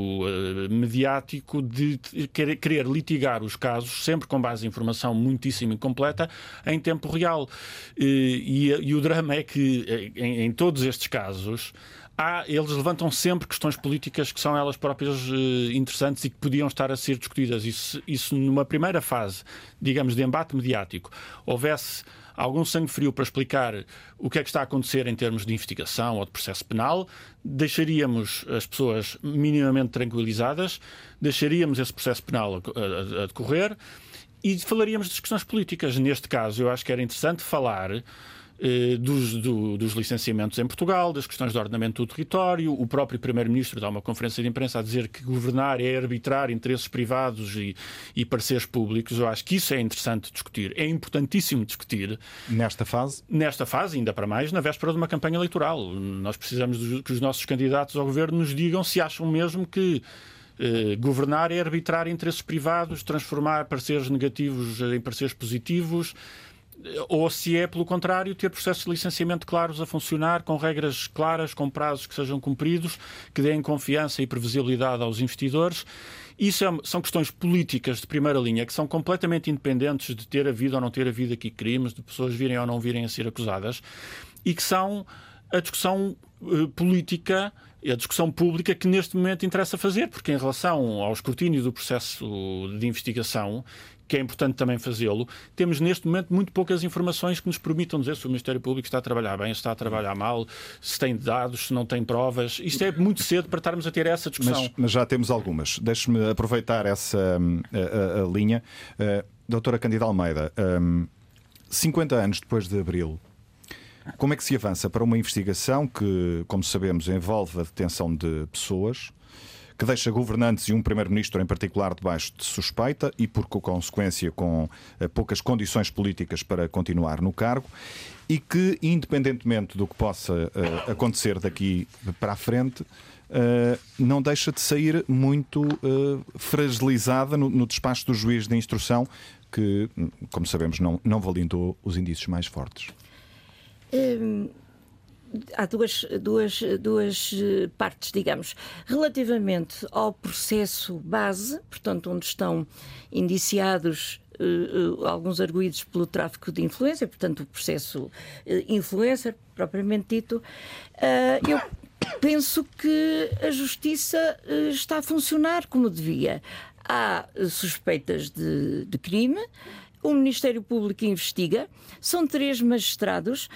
Speaker 8: mediático de querer litigar os casos, sempre com base em informação muitíssimo incompleta, em tempo real. E, e, e o drama é que, eh, em, em todos estes casos, há, eles levantam sempre questões políticas que são elas próprias uh, interessantes e que podiam estar a ser discutidas. Isso, isso numa primeira fase, digamos, de embate mediático, houvesse algum sangue frio para explicar o que é que está a acontecer em termos de investigação ou de processo penal, deixaríamos as pessoas minimamente tranquilizadas, deixaríamos esse processo penal a, a, a decorrer? E falaríamos de questões políticas. Neste caso, eu acho que era interessante falar dos, do, dos, licenciamentos em Portugal, das questões de ordenamento do território. O próprio Primeiro-Ministro dá uma conferência de imprensa a dizer que governar é arbitrar interesses privados e, e pareceres públicos. Eu acho que isso é interessante discutir. É importantíssimo discutir.
Speaker 1: Nesta fase?
Speaker 8: Nesta fase, ainda para mais, na véspera de uma campanha eleitoral. Nós precisamos que os nossos candidatos ao governo nos digam se acham mesmo que. Eh, governar é arbitrar interesses privados, transformar pareceres negativos em pareceres positivos, ou se é, pelo contrário, ter processos de licenciamento claros a funcionar, com regras claras, com prazos que sejam cumpridos, que deem confiança e previsibilidade aos investidores. Isso é, são questões políticas de primeira linha que são completamente independentes de ter havido ou não ter havido aqui crimes, de pessoas virem ou não virem a ser acusadas, e que são a discussão uh, política a discussão pública que neste momento interessa fazer, porque em relação ao escrutínio do processo de investigação, que é importante também fazê-lo, temos neste momento muito poucas informações que nos permitam dizer se o Ministério Público está a trabalhar bem, se está a trabalhar mal, se tem dados, se não tem provas. Isto é muito cedo para estarmos a ter essa discussão.
Speaker 1: Mas, mas já temos algumas. Deixe-me aproveitar essa hum, a, a, a linha. Uh, doutora Candida Almeida, um, 50 anos depois de Abril, como é que se avança para uma investigação que, como sabemos, envolve a detenção de pessoas? Que deixa governantes e um primeiro-ministro em particular debaixo de suspeita e, por consequência, com eh, poucas condições políticas para continuar no cargo e que, independentemente do que possa uh, acontecer daqui para a frente, uh, não deixa de sair muito uh, fragilizada no, no, despacho do juiz de instrução, que, como sabemos, não, não validou os indícios mais fortes.
Speaker 4: Hum, há duas, duas, duas partes, digamos. Relativamente ao processo base, portanto, onde estão indiciados uh, uh, alguns arguídos pelo tráfico de influência, portanto, o processo influencer, propriamente dito, eu penso que a justiça está a funcionar como devia. Há suspeitas de, de crime, o Ministério Público investiga, são três magistrados,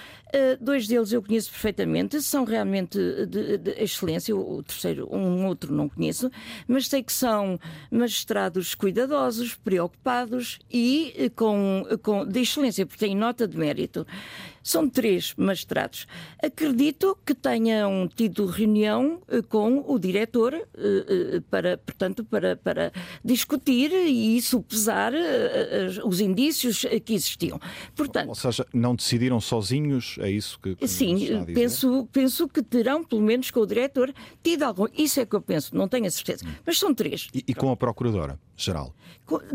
Speaker 4: dois deles eu conheço perfeitamente, são realmente de, de excelência, o terceiro, um outro não conheço, mas sei que são magistrados cuidadosos, preocupados e com, com, de excelência, porque têm nota de mérito. São três magistrados. Acredito que tenham tido reunião eh, com o diretor eh, eh, para, portanto, para, para discutir e isso pesar os indícios que existiam.
Speaker 1: Portanto, Ou seja, não decidiram sozinhos, é isso que, que
Speaker 4: Sim, penso, penso que terão, pelo menos com o diretor, tido algum. Isso é que eu penso, não tenho a certeza. Mas são três.
Speaker 1: E, e com a Procuradora-Geral?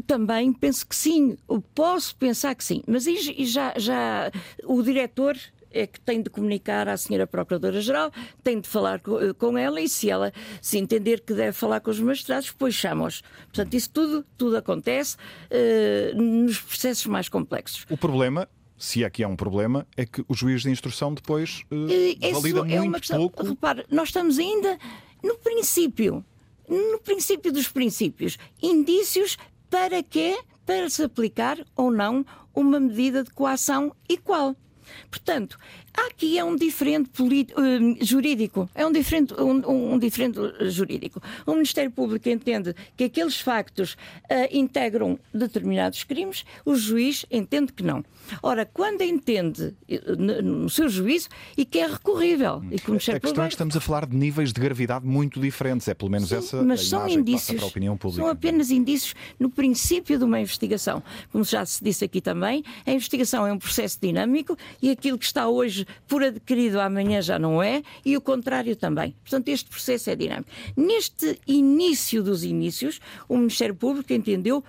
Speaker 4: Também penso que sim. Posso pensar que sim. Mas já, já o diretor diretor é que tem de comunicar à senhora Procuradora-Geral, tem de falar com ela e se ela se entender que deve falar com os magistrados, depois chama-os. Portanto, isso tudo, tudo acontece uh, nos processos mais complexos.
Speaker 1: O problema se aqui é há um problema, é que o juiz de instrução depois uh, valida é muito questão, pouco.
Speaker 4: Repare, nós estamos ainda no princípio, no princípio dos princípios. Indícios para quê? Para se aplicar ou não uma medida de coação e qual. Portanto, aqui é um diferente uh, jurídico. É um diferente, um, um, diferente jurídico. O Ministério Público entende que aqueles factos uh, integram determinados crimes, o juiz entende que não. Ora, quando entende no seu juízo e que é recorrível. E
Speaker 1: que o Ministério a questão é que estamos a falar de níveis de gravidade muito diferentes. É pelo menos Sim, essa
Speaker 4: mas são indícios,
Speaker 1: para a opinião pública.
Speaker 4: São apenas indícios no princípio de uma investigação. Como já se disse aqui também, a investigação é um processo dinâmico e aquilo que está hoje por adquirido amanhã já não é, e o contrário também. Portanto, este processo é dinâmico. Neste início dos inícios, o Ministério Público entendeu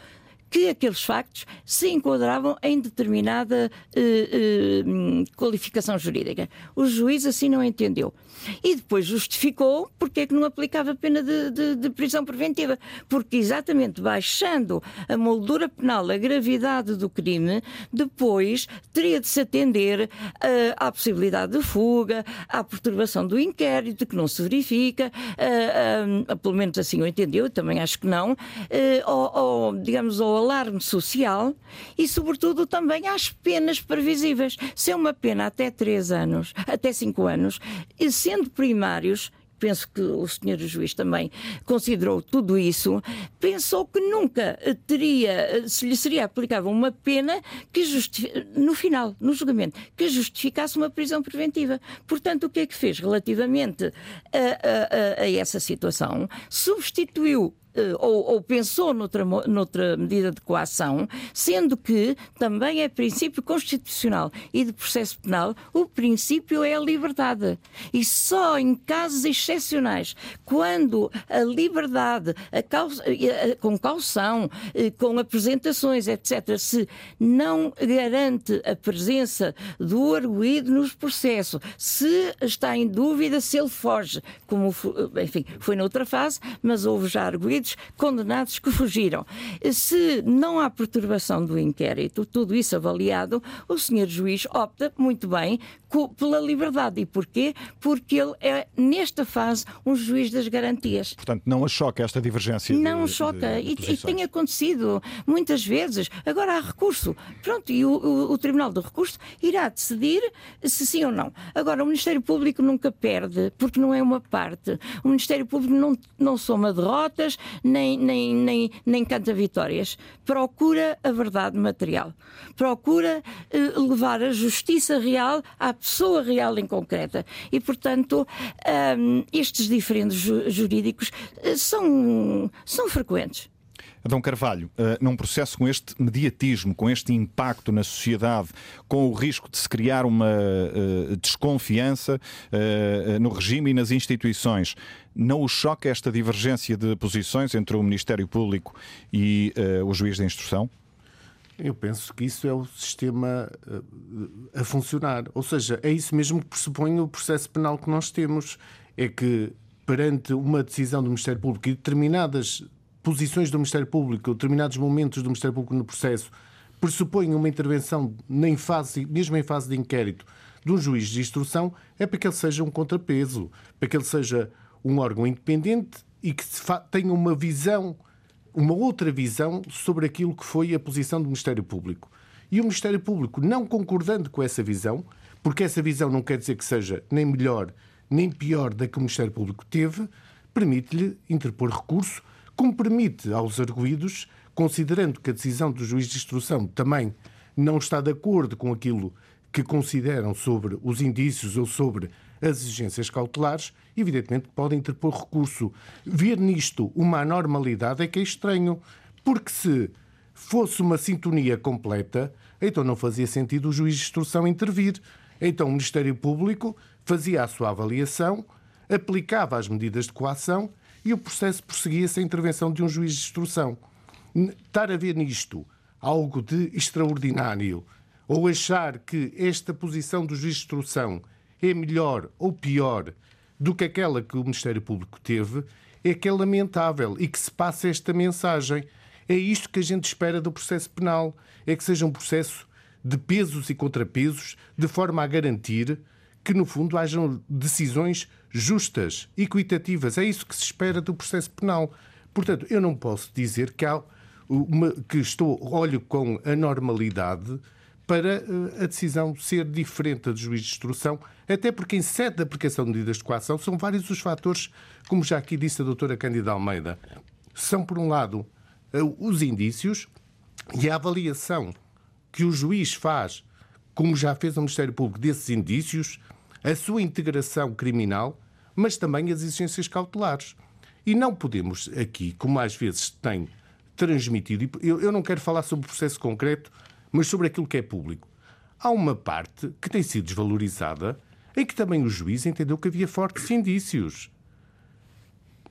Speaker 4: que aqueles factos se enquadravam em determinada uh, uh, qualificação jurídica. O juiz assim não entendeu. E depois justificou porque é que não aplicava pena de, de, de, prisão preventiva. Porque exatamente baixando a moldura penal, a gravidade do crime, depois teria de se atender uh, à possibilidade de fuga, à perturbação do inquérito, que não se verifica, pelo menos assim o entendeu, também acho que não, ou, digamos, alarme social e, sobretudo, também às penas previsíveis. Se é uma pena até 3 anos, até 5 anos, sendo primários, penso que o senhor juiz também considerou tudo isso, pensou que nunca teria, se lhe seria aplicável uma pena que no final, no julgamento, que justificasse uma prisão preventiva. Portanto, o que é que fez relativamente a, a, a essa situação? Substituiu eh, ou, ou pensou noutra, noutra medida de coação, sendo que também é princípio constitucional e de processo penal, o princípio é a liberdade. E só em casos excepcionais, quando a liberdade, a causa, a, com caução, eh, com apresentações, etc., se não garante a presença do arguído nos processos, se está em dúvida se ele foge, como enfim, foi noutra fase, mas houve já condenados que fugiram. Se não há perturbação do inquérito, tudo isso avaliado, o senhor juiz opta muito bem pela liberdade. E porquê? Porque ele é, nesta fase, um juiz das garantias.
Speaker 1: Portanto, não a choca esta divergência?
Speaker 4: Não
Speaker 1: de,
Speaker 4: choca.
Speaker 1: De,
Speaker 4: de e, e, tem acontecido muitas vezes. Agora há recurso. Pronto, e o, o, o, Tribunal do Recurso irá decidir se sim ou não. Agora, o Ministério Público nunca perde, porque não é uma parte. O Ministério Público não, não soma derrotas, nem, nem, nem, nem canta vitórias. Procura a verdade material. Procura eh, levar a justiça real à pessoa real em concreta. E, portanto, um, estes diferentes jurídicos eh, são, são frequentes.
Speaker 1: Adão Carvalho, uh, num processo com este mediatismo, com este impacto na sociedade, com o risco de se criar uma uh, desconfiança uh, no regime e nas instituições, não o choca esta divergência de posições entre o Ministério Público e o juiz de instrução?
Speaker 5: Eu penso que isso é o sistema a funcionar. Ou seja, é isso mesmo que pressupõe o processo penal que nós temos. É que, perante uma decisão do Ministério Público e determinadas posições do Ministério Público, determinados momentos do Ministério Público no processo, pressupõem uma intervenção, em fase, mesmo em fase de inquérito, de um juiz de instrução, é para que ele seja um contrapeso, para que ele seja um órgão independente e que tenha uma visão, uma outra visão sobre aquilo que foi a posição do Ministério Público. E o Ministério Público, não concordando com essa visão, porque essa visão não quer dizer que seja nem melhor nem pior da que o Ministério Público teve, permite-lhe interpor recurso como permite aos arguídos, considerando que a decisão do juiz de instrução também não está de acordo com aquilo que consideram sobre os indícios ou sobre as exigências cautelares, evidentemente podem interpor recurso. Ver nisto uma anormalidade é que é estranho, porque se fosse uma sintonia completa, então não fazia sentido o juiz de instrução intervir. Então o Ministério Público fazia a sua avaliação, aplicava as medidas de coação e o processo prosseguia-se a intervenção de um juiz de instrução. Estar a ver nisto algo de extraordinário ou achar que esta posição do juiz de instrução é melhor ou pior do que aquela que o Ministério Público teve, é que é lamentável e que se passe esta mensagem. É isto que a gente espera do processo penal, é que seja um processo de pesos e contrapesos, de forma a garantir que, no fundo, hajam decisões justas, equitativas. É isso que se espera do processo penal. Portanto, eu não posso dizer que, há uma, que estou, olho com a normalidade para eh, a decisão ser diferente do juiz de instrução, até porque em sede de aplicação de medidas de coação são vários os fatores, como já aqui disse a doutora Cândida Almeida. São, por um lado, eh, os indícios e a avaliação que o juiz faz, como já fez o Ministério Público, desses indícios, a sua integração criminal, mas também as exigências cautelares. E não podemos aqui, como às vezes tem transmitido, eu, eu não quero falar sobre o processo concreto, mas sobre aquilo que é público. Há uma parte que tem sido desvalorizada em que também o juiz entendeu que havia fortes indícios.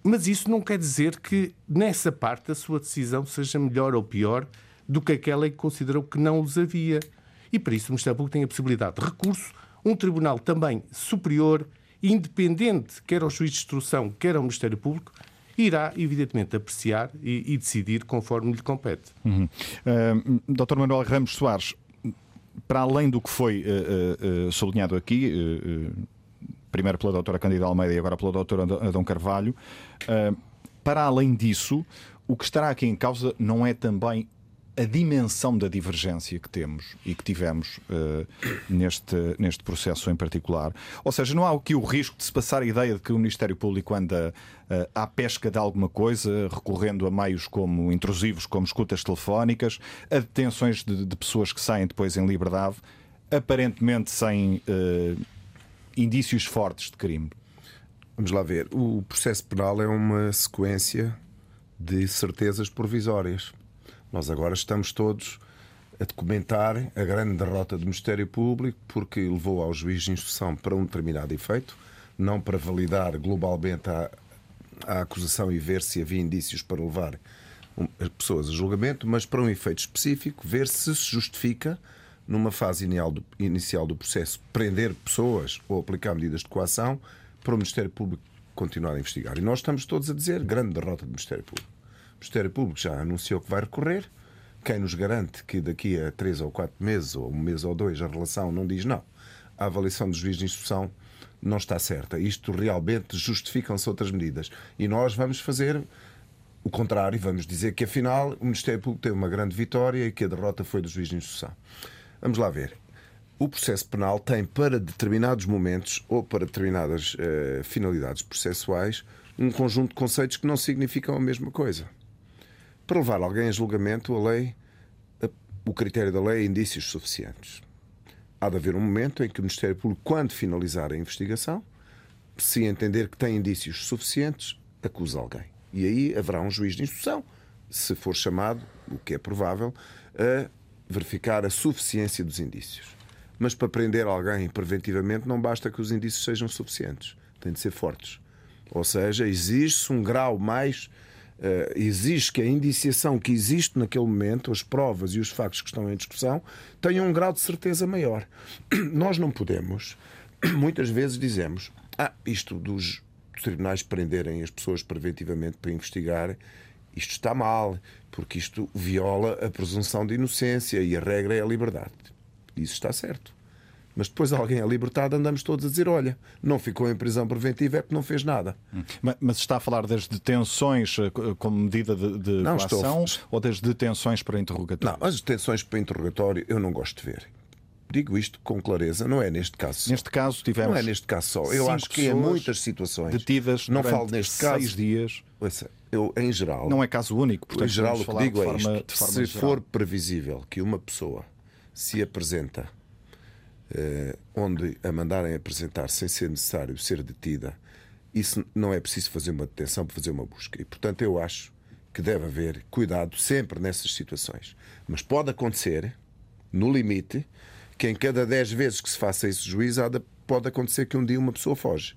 Speaker 5: Mas isso não quer dizer que nessa parte a sua decisão seja melhor ou pior do que aquela em que considerou que não os havia. E para isso o Ministério Público tem a possibilidade de recurso, um tribunal também superior, independente, quer ao juiz de instrução, quer ao Ministério Público, irá, evidentemente, apreciar e, e decidir conforme lhe compete.
Speaker 1: Uhum. Uh, Dr. Manuel Ramos Soares, para além do que foi uh, uh, sublinhado aqui, primeiro pela doutora Candida Almeida e agora pela doutora Adão Carvalho, para além disso, o que estará aqui em causa não é também a dimensão da divergência que temos e que tivemos uh, neste, neste processo em particular. Ou seja, não há aqui o risco de se passar a ideia de que o Ministério Público anda uh, à pesca de alguma coisa, recorrendo a meios como intrusivos, como escutas telefónicas, a detenções de, de pessoas que saem depois em liberdade, aparentemente sem uh, indícios fortes de crime.
Speaker 6: Vamos lá ver. O processo penal é uma sequência de certezas provisórias. Nós agora estamos todos a documentar a grande derrota do Ministério Público porque levou ao juiz de instrução para um determinado efeito, não para validar globalmente a, a acusação e ver se havia indícios para levar as pessoas a julgamento, mas para um efeito específico, ver se se justifica, numa fase inicial do processo, prender pessoas ou aplicar medidas de coação para o Ministério Público continuar a investigar. E nós estamos todos a dizer grande derrota do Ministério Público. Ministério Público já anunciou que vai recorrer. Quem nos garante que daqui a três ou quatro meses, ou um mês ou dois, a relação não diz não? A avaliação do juiz de instrução não está certa. Isto realmente justificam-se outras medidas. E nós vamos fazer o contrário, vamos dizer que afinal o Ministério Público teve uma grande vitória e que a derrota foi do juiz de instrução. Vamos lá ver. O processo penal tem para determinados momentos ou para determinadas uh, finalidades processuais um conjunto de conceitos que não significam a mesma coisa. Para levar alguém a julgamento, a lei, o critério da lei é indícios suficientes. Há de haver um momento em que o Ministério Público, quando finalizar a investigação, se entender que tem indícios suficientes, acusa alguém. E aí haverá um juiz de instrução se for chamado, o que é provável, a verificar a suficiência dos indícios. Mas para prender alguém preventivamente não basta que os indícios sejam suficientes, têm de ser fortes. Ou seja, exige-se um grau mais. Uh, exige que a indiciação que existe naquele momento, as provas e os factos que estão em discussão, tenham um grau de certeza maior. Nós não podemos, muitas vezes dizemos, ah, isto dos tribunais prenderem as pessoas preventivamente para investigar, isto está mal, porque isto viola a presunção de inocência e a regra é a liberdade. Isso está certo. Mas depois alguém é libertado, andamos todos a dizer: olha, não ficou em prisão preventiva é porque não fez nada.
Speaker 1: Hum. Mas está a falar das detenções eh, como medida de, de não, coação estou... ou das detenções para interrogatório?
Speaker 6: Não, as detenções para interrogatório eu não gosto de ver. Digo isto com clareza, não é neste caso só.
Speaker 1: Neste caso tivemos.
Speaker 6: Não é neste caso só. Eu acho que em muitas situações.
Speaker 1: Detidas não falo neste caso. seis dias.
Speaker 6: Eu, em geral.
Speaker 1: Não é caso único, portanto,
Speaker 6: em geral, o que digo é isto. se geral. for previsível que uma pessoa se apresenta onde a mandarem apresentar sem ser necessário ser detida, isso não é preciso fazer uma detenção para fazer uma busca. E, portanto, eu acho que deve haver cuidado sempre nessas situações. Mas pode acontecer, no limite, que em cada 10 vezes que se faça esse juizado, pode acontecer que um dia uma pessoa foge.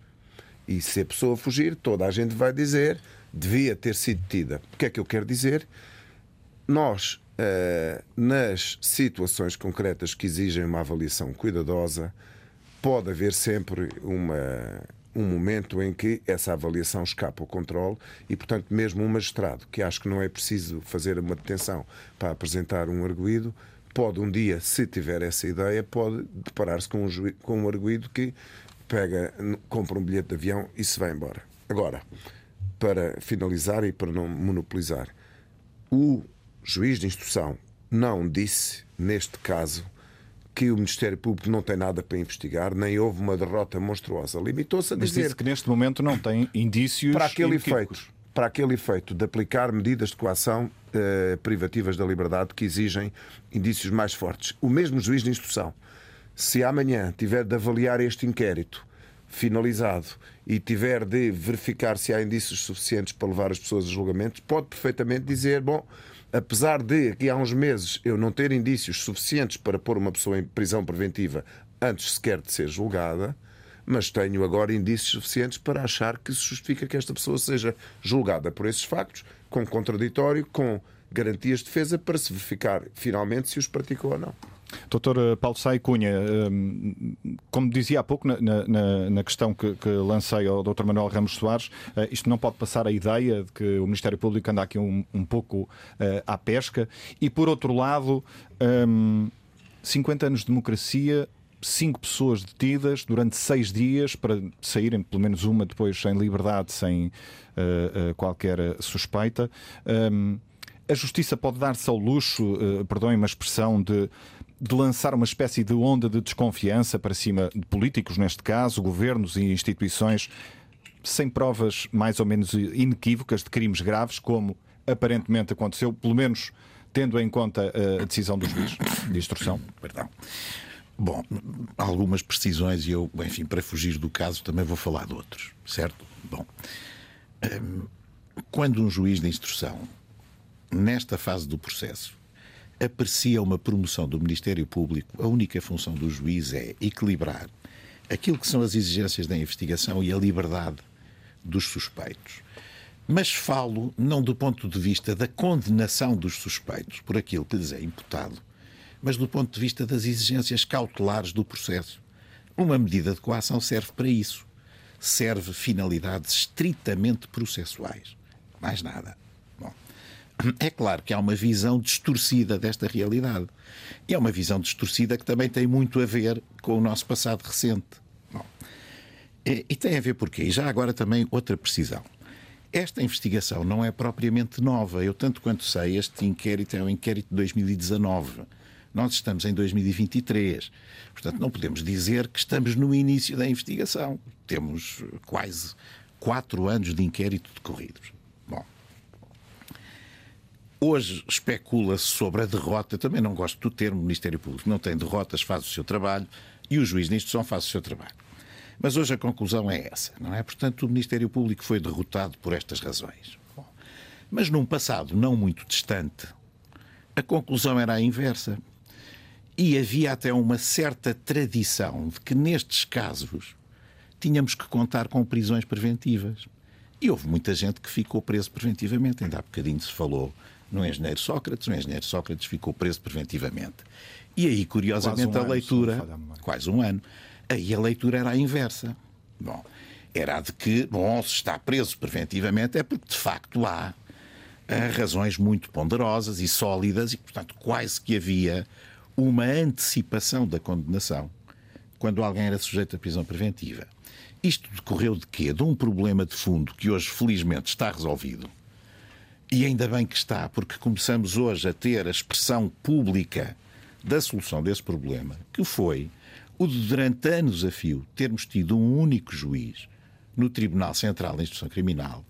Speaker 6: E se a pessoa fugir, toda a gente vai dizer devia ter sido detida. O que é que eu quero dizer? Nós eh, nas situações concretas que exigem uma avaliação cuidadosa, pode haver sempre uma, um momento em que essa avaliação escapa ao controle e, portanto, mesmo um magistrado que acha que não é preciso fazer uma detenção para apresentar um arguído, pode um dia, se tiver essa ideia, pode deparar-se com, um com um arguído que pega, compra um bilhete de avião e se vai embora. Agora, para finalizar e para não monopolizar, o juiz de instrução não disse, neste caso, que o Ministério Público não tem nada para investigar, nem houve uma derrota monstruosa. Limitou-se a
Speaker 1: Mas
Speaker 6: dizer.
Speaker 1: disse que neste momento não tem indícios.
Speaker 6: Para aquele efeito. Para aquele efeito de aplicar medidas de coação eh, privativas da liberdade que exigem indícios mais fortes. O mesmo juiz de instrução, se amanhã tiver de avaliar este inquérito finalizado e tiver de verificar se há indícios suficientes para levar as pessoas a julgamento, pode perfeitamente dizer: bom, apesar de aqui há uns meses eu não ter indícios suficientes para pôr uma pessoa em prisão preventiva antes sequer de ser julgada, mas tenho agora indícios suficientes para achar que se justifica que esta pessoa seja julgada por esses factos, com contraditório, com garantias de defesa, para se verificar finalmente se os praticou ou não.
Speaker 1: Doutor eh, Paulo Sai Cunha, ehm, como dizia há pouco na, na, na questão que, que, lancei ao Dr. Manuel Ramos Soares, eh, isto não pode passar a ideia de que o Ministério Público anda aqui um, um pouco uh, à pesca. E por outro lado, um, ehm, 50 anos de democracia, cinco pessoas detidas durante seis dias para saírem, pelo menos uma depois em liberdade, sem qualquer suspeita. Ehm, a justiça pode dar-se ao luxo, perdoem uma expressão, de de lançar uma espécie de onda de desconfiança para cima de políticos, neste caso, governos e instituições, sem provas mais ou menos inequívocas de crimes graves, como aparentemente aconteceu, pelo menos tendo em conta a decisão dos juiz de instrução?
Speaker 7: Perdão. Bom, algumas precisões e eu, enfim, para fugir do caso também vou falar de outros, certo? Bom, hum, quando um juiz de instrução, nesta fase do processo, aprecia uma promoção do Ministério Público, a única função do juiz é equilibrar aquilo que são as exigências da investigação e a liberdade dos suspeitos. Mas falo não do ponto de vista da condenação dos suspeitos por aquilo que lhes é imputado, mas do ponto de vista das exigências cautelares do processo. Uma medida de coação serve para isso. Serve finalidades estritamente processuais. Mais nada. É claro que há uma visão distorcida desta realidade. E é uma visão distorcida que também tem muito a ver com o nosso passado recente. Bom, e, tem a ver porquê? E já agora também outra precisão. Esta investigação não é propriamente nova. Eu, tanto quanto sei, este inquérito é um inquérito de 2019. Nós estamos em 2023. Portanto, não podemos dizer que estamos no início da investigação. Temos quase quatro anos de inquérito decorridos. Hoje especula-se sobre a derrota. Também não gosto do termo Ministério Público. Não tem derrotas, faz o seu trabalho e o juiz de instrução faz o seu trabalho. Mas hoje a conclusão é essa, não é? Portanto, o Ministério Público foi derrotado por estas razões. Bom, Mas num passado não muito distante, a conclusão era a inversa. E havia até uma certa tradição de que nestes casos tínhamos que contar com prisões preventivas. E houve muita gente que ficou preso preventivamente. Ainda há bocadinho se falou no engenheiro Sócrates, o engenheiro Sócrates ficou preso preventivamente. E aí, curiosamente, um a leitura. quase um ano. Aí a leitura era a inversa. Bom, era a de que, bom, se está preso preventivamente é porque de facto há uh, razões muito ponderosas e sólidas e, portanto, quase que havia uma antecipação da condenação quando alguém era sujeito à prisão preventiva. Isto decorreu de quê? De um problema de fundo que hoje, felizmente, está resolvido. E ainda bem que está, porque começamos hoje a ter a expressão pública da solução desse problema, que foi o de, durante anos a fio, termos tido um único juiz no Tribunal Central da Instrução Criminal.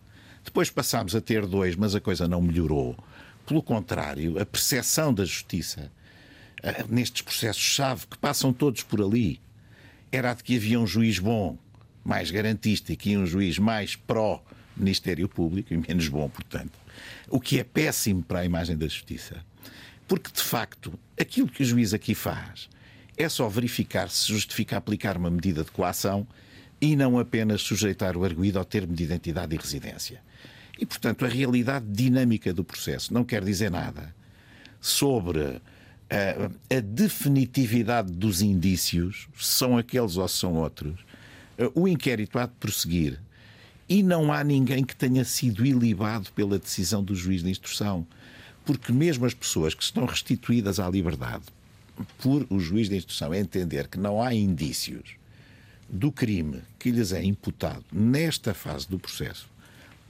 Speaker 7: Depois passámos a ter dois, mas a coisa não melhorou. Pelo contrário, a percepção da justiça eh, nestes processos-chave, que passam todos por ali, era a de que havia um juiz bom, mais garantista, e que um juiz mais pró-Ministério Público, e menos bom, portanto. O que é péssimo para a imagem da justiça. Porque, de facto, aquilo que o juiz aqui faz é só verificar se justifica aplicar uma medida de coação e não apenas sujeitar o arguído ao termo de identidade e residência. E, portanto, a realidade dinâmica do processo não quer dizer nada sobre a, a definitividade dos indícios, se são aqueles ou se são outros. O inquérito há de prosseguir e não há ninguém que tenha sido ilibado pela decisão do juiz de instrução. Porque mesmo as pessoas que estão restituídas à liberdade por o juiz de instrução entender que não há indícios do crime que lhes é imputado nesta fase do processo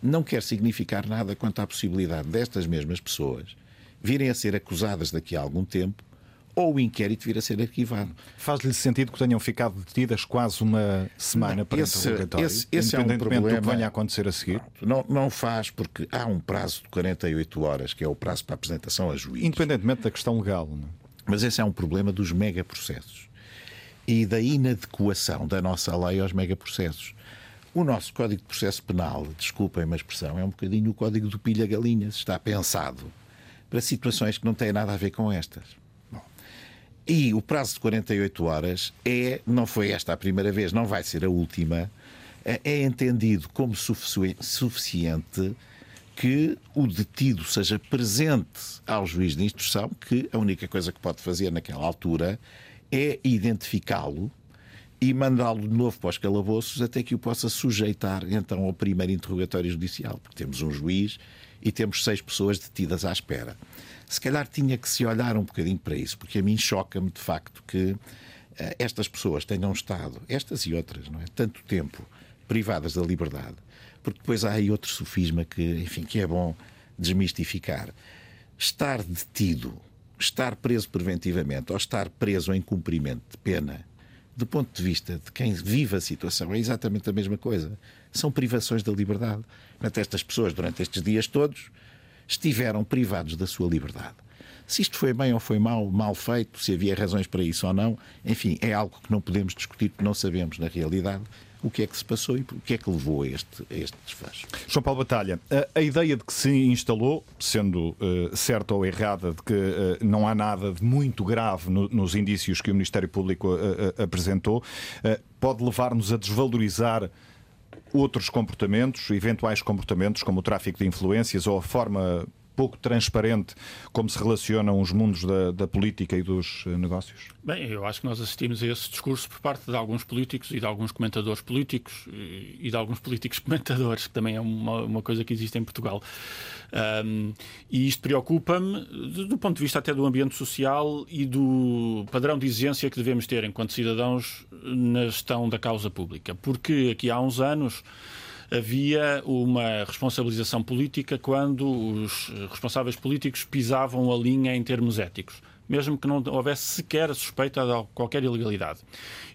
Speaker 7: não quer significar nada quanto à possibilidade destas mesmas pessoas virem a ser acusadas daqui a algum tempo ou o inquérito vir a ser arquivado.
Speaker 1: Faz-lhe sentido que tenham ficado detidas quase uma semana para esse, interrogatório,
Speaker 7: esse, esse é um
Speaker 1: problema,
Speaker 7: do que
Speaker 1: venha a acontecer a seguir?
Speaker 7: Não, não faz, porque há um prazo de 48 horas, que é o prazo para a apresentação a juiz.
Speaker 1: Independentemente da questão legal. Não? É?
Speaker 7: Mas esse é um problema dos megaprocessos e da inadequação da nossa lei aos megaprocessos. O nosso Código de Processo Penal, desculpem a expressão, é um bocadinho o Código do Pilha-Galinhas. Está pensado para situações que não têm nada a ver com estas. E o prazo de 48 horas é, não foi esta a primeira vez, não vai ser a última, é, é entendido como suficiente que o detido seja presente ao juiz de instrução, que a única coisa que pode fazer naquela altura é identificá-lo e mandá-lo de novo para os calabouços até que o possa sujeitar então ao primeiro interrogatório judicial, porque temos um juiz e temos seis pessoas detidas à espera. Se calhar tinha que se olhar um bocadinho para isso, porque a mim choca-me de facto que uh, estas pessoas tenham estado, estas e outras, não é? Tanto tempo privadas da liberdade, porque depois há aí outro sofisma que, enfim, que é bom desmistificar. Estar detido estar preso preventivamente ou estar preso em cumprimento de pena, do ponto de vista de quem vive a situação, é exatamente a mesma coisa. São privações da liberdade. Portanto, estas pessoas, durante estes dias todos, estiveram privados da sua liberdade. Se isto foi bem ou foi mal, mal feito, se havia razões para isso ou não, enfim, é algo que não podemos discutir porque não sabemos, na realidade, o que é que se passou e o que é que levou a este, a este desfecho.
Speaker 1: João Paulo Batalha, a, a, ideia de que se instalou, sendo uh, certa ou errada, de que uh, não há nada de muito grave no, nos indícios que o Ministério Público uh, apresentou, pode levar-nos a desvalorizar outros comportamentos, eventuais comportamentos, como o tráfico de influências ou a forma pouco transparente como se relacionam os mundos da, da, política e dos eh, negócios?
Speaker 8: Bem, eu acho que nós assistimos a esse discurso por parte de alguns políticos e de alguns comentadores políticos e de alguns políticos comentadores, que também é uma, uma coisa que existe em Portugal. Um, e isto preocupa-me do ponto de vista até do ambiente social e do padrão de exigência que devemos ter enquanto cidadãos na gestão da causa pública. Porque aqui há uns anos havia uma responsabilização política quando os responsáveis políticos pisavam a linha em termos éticos mesmo que não houvesse sequer suspeita de qualquer ilegalidade.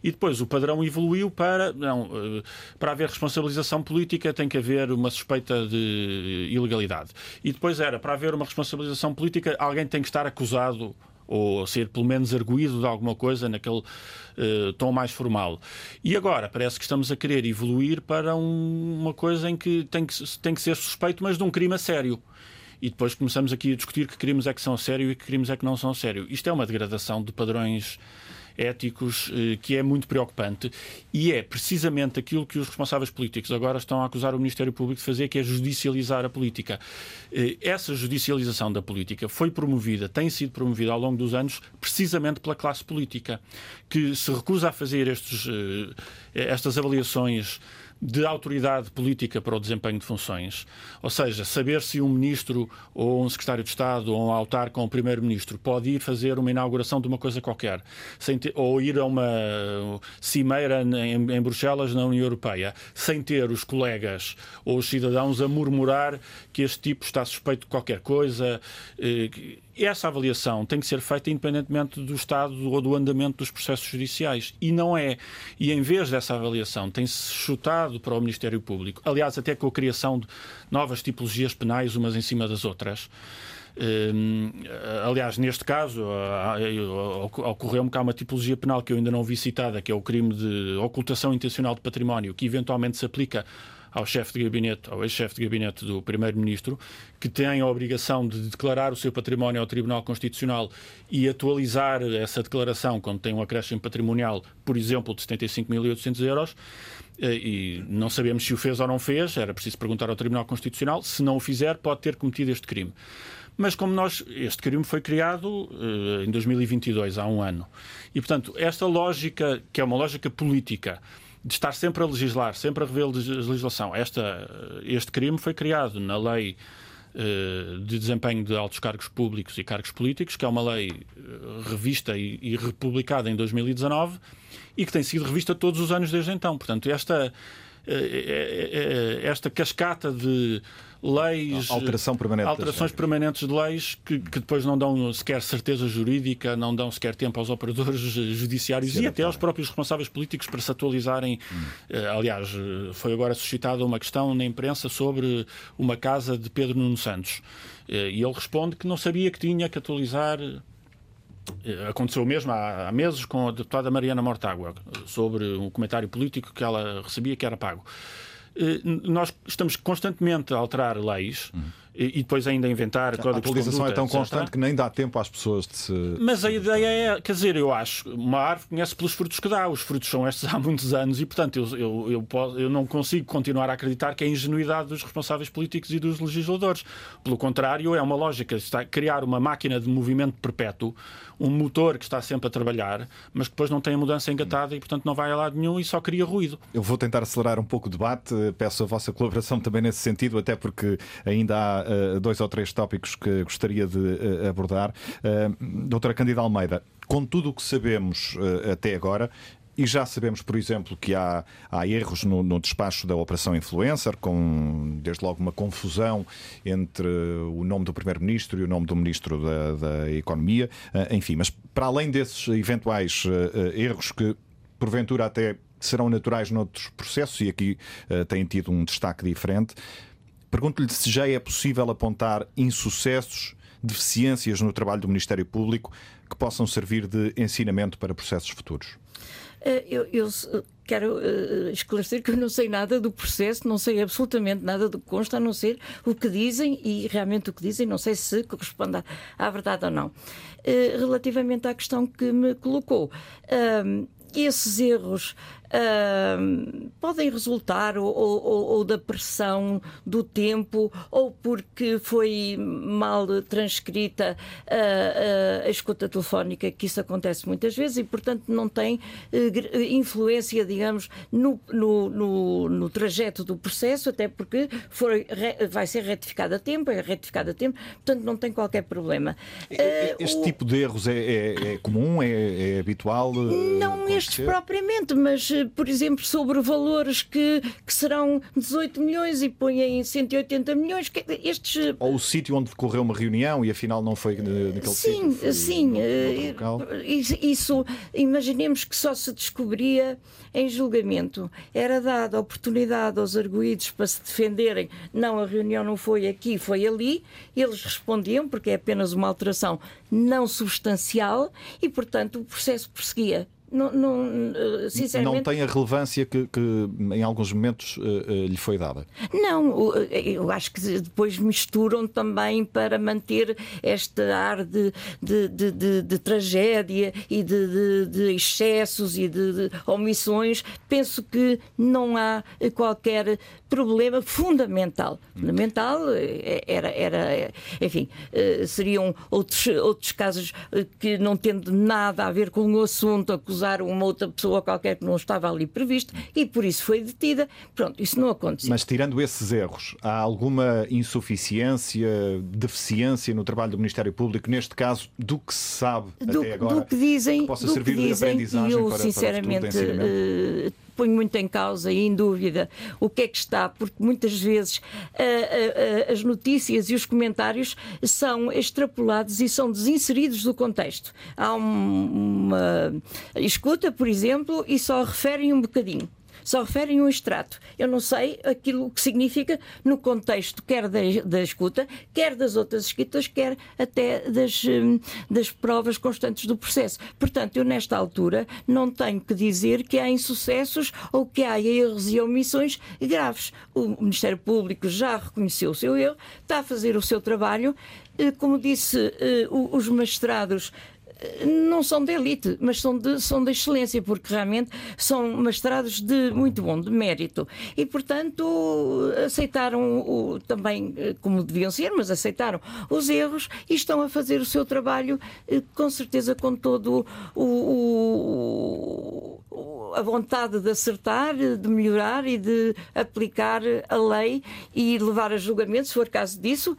Speaker 8: E depois o padrão evoluiu para, não, eh, para haver responsabilização política tem que haver uma suspeita de ilegalidade. E depois era, para haver uma responsabilização política, alguém tem que estar acusado ou ser pelo menos arguído de alguma coisa naquele uh, tom mais formal. E agora parece que estamos a querer evoluir para um, uma coisa em que tem, que tem que ser suspeito, mas de um crime a sério e depois começamos aqui a discutir que crimes é que são sério e que crimes é que não são sério. Isto é uma degradação de padrões éticos eh, que é muito preocupante e é precisamente aquilo que os responsáveis políticos agora estão a acusar o Ministério Público de fazer, que é judicializar a política. Eh, essa judicialização da política foi promovida, tem sido promovida ao longo dos anos, precisamente pela classe política, que se recusa a fazer estes, eh, estas avaliações de autoridade política para o desempenho de funções. Ou seja, saber se um ministro ou um secretário de Estado ou um autar com o primeiro-ministro pode ir fazer uma inauguração de uma coisa qualquer, ter, ou ir a uma cimeira em, em, Bruxelas, na União Europeia, sem ter os colegas ou os cidadãos a murmurar que este tipo está suspeito de qualquer coisa. Essa avaliação tem que ser feita independentemente do estado ou do andamento dos processos judiciais. E não é. E em vez dessa avaliação, tem-se chutado para o Ministério Público, aliás, até com a criação de novas tipologias penais, umas em cima das outras. Um, aliás, neste caso, ocorreu-me que há uma tipologia penal que eu ainda não vi citada, que é o crime de ocultação intencional de património, que eventualmente se aplica ao chefe de gabinete, ao ex-chefe de gabinete do Primeiro-Ministro, que tem a obrigação de declarar o seu património ao Tribunal Constitucional e atualizar essa declaração quando tem um acréscimo patrimonial, por exemplo, de 75.800 euros, eh, e não sabemos se o fez ou não fez, era preciso perguntar ao Tribunal Constitucional. Se não o fizer, pode ter cometido este crime. Mas como nós, este crime foi criado uh, em 2022, há um ano. E, portanto, esta lógica, que é uma lógica política, de estar sempre a legislar, sempre a rever legislação. Esta, este crime foi criado na lei uh, de desempenho de altos cargos públicos e cargos políticos, que é uma lei uh, revista e, e, republicada em 2019 e que tem sido revista todos os anos desde então. Portanto, esta, uh, esta cascata de leis.
Speaker 1: Alteração permanente
Speaker 8: alterações permanentes de leis que, que, depois não dão sequer certeza jurídica, não dão sequer tempo aos operadores judiciários Sim, e até aos próprios responsáveis políticos para se atualizarem. Hum. Aliás, foi agora suscitada uma questão na imprensa sobre uma casa de Pedro Nuno Santos. Eh, e ele responde que não sabia que tinha que atualizar eh, Aconteceu mesmo há, meses com a deputada Mariana Mortágua, sobre um comentário político que ela recebia que era pago. Eh, nós estamos constantemente a alterar leis. Uhum e, depois ainda inventar
Speaker 1: códigos A atualização é tão constante que nem dá tempo às pessoas de se.
Speaker 8: Mas a ideia é, quer dizer, eu acho, uma árvore conhece pelos frutos que dá. Os frutos são estes há muitos anos e, portanto, eu, eu, eu, posso, eu não consigo continuar a acreditar que é ingenuidade dos responsáveis políticos e dos legisladores. Pelo contrário, é uma lógica está criar uma máquina de movimento perpétuo, um motor que está sempre a trabalhar, mas que depois não tem a mudança engatada e, portanto, não vai a lado nenhum e só cria ruído.
Speaker 1: Eu vou tentar acelerar um pouco o debate, peço a vossa colaboração também nesse sentido, até porque ainda há uh, dois ou três tópicos que gostaria de uh, abordar. Uh, doutora Candida Almeida, com tudo o que sabemos até agora, e já sabemos, por exemplo, que há, há erros no, no, despacho da Operação Influencer, com desde logo uma confusão entre o nome do Primeiro-Ministro e o nome do Ministro da, da Economia, enfim. Mas para além desses eventuais erros que, porventura, até serão naturais noutros processos, e aqui têm tido um destaque diferente, Pergunto-lhe se já é possível apontar insucessos, deficiências no trabalho do Ministério Público que possam servir de ensinamento para processos futuros.
Speaker 4: Eh, eu, eu, quero uh, esclarecer que eu não sei nada do processo, não sei absolutamente nada do que consta, a não ser o que dizem e realmente o que dizem, não sei se corresponde à, à verdade ou não. Uh, relativamente à questão que me colocou, uh, esses erros uh, podem resultar ou, ou, ou, da pressão do tempo ou porque foi mal transcrita uh, a escuta telefónica, que isso acontece muitas vezes e, portanto, não tem uh, influência, digamos, no, no, no, no, trajeto do processo, até porque foi, vai ser retificado a tempo, é retificado a tempo, portanto, não tem qualquer problema.
Speaker 1: Este o... tipo de erros é, é, é comum, é, é habitual?
Speaker 4: Não estes propriamente, mas por exemplo, sobre valores que, que serão 18 milhões e põem 180 milhões. Estes...
Speaker 1: Ou o sítio onde decorreu uma reunião e afinal não foi naquele
Speaker 4: sim,
Speaker 1: sítio.
Speaker 4: Sim, sim. Isso, imaginemos que só se descobria em julgamento. Era dada oportunidade aos arguídos para se defenderem. Não, a reunião não foi aqui, foi ali. Eles respondiam, porque é apenas uma alteração não substancial e, portanto, o processo prosseguia não, não, eh, sinceramente...
Speaker 1: não tem a relevância que, que em alguns momentos uh, uh, lhe foi dada?
Speaker 4: Não, eu acho que depois misturam também para manter este ar de, de, de, de, de tragédia e de, excessos e de, omissões. Penso que não há qualquer problema fundamental. Fundamental era, era enfim, seriam outros, outros casos que não tendo nada a ver com o assunto acusar uma outra pessoa qualquer que não estava ali previsto e por isso foi detida. Pronto, isso não aconteceu.
Speaker 1: Mas tirando esses erros, há alguma insuficiência, deficiência no trabalho do Ministério Público, neste caso, do que se sabe
Speaker 4: do,
Speaker 1: até agora?
Speaker 4: Do que dizem,
Speaker 1: que possa servir
Speaker 4: que dizem,
Speaker 1: de aprendizagem
Speaker 4: eu,
Speaker 1: para,
Speaker 4: sinceramente,
Speaker 1: para
Speaker 4: ponho muito em causa e em dúvida o que é que está, porque muitas vezes uh, uh, as notícias e os comentários são extrapolados e são desinseridos do contexto. Há um, uma escuta, por exemplo, e só referem um bocadinho só referem um extrato. Eu não sei aquilo que significa no contexto quer da, da escuta, quer das outras escritas, quer até das, hum, das provas constantes do processo. Portanto, eu nesta altura não tenho que dizer que há insucessos ou que há erros e omissões graves. O Ministério Público já reconheceu o seu erro, está a fazer o seu trabalho. Eh, como disse, eh, os magistrados não são de elite, mas são de, são de excelência, porque realmente são mestrados de muito bom, de mérito. E, portanto, aceitaram o, também, eh, como deviam ser, mas aceitaram os erros e estão a fazer o seu trabalho, eh, com certeza, com todo o, o, a vontade de acertar, de melhorar e de aplicar a lei e levar a julgamento, se for caso disso,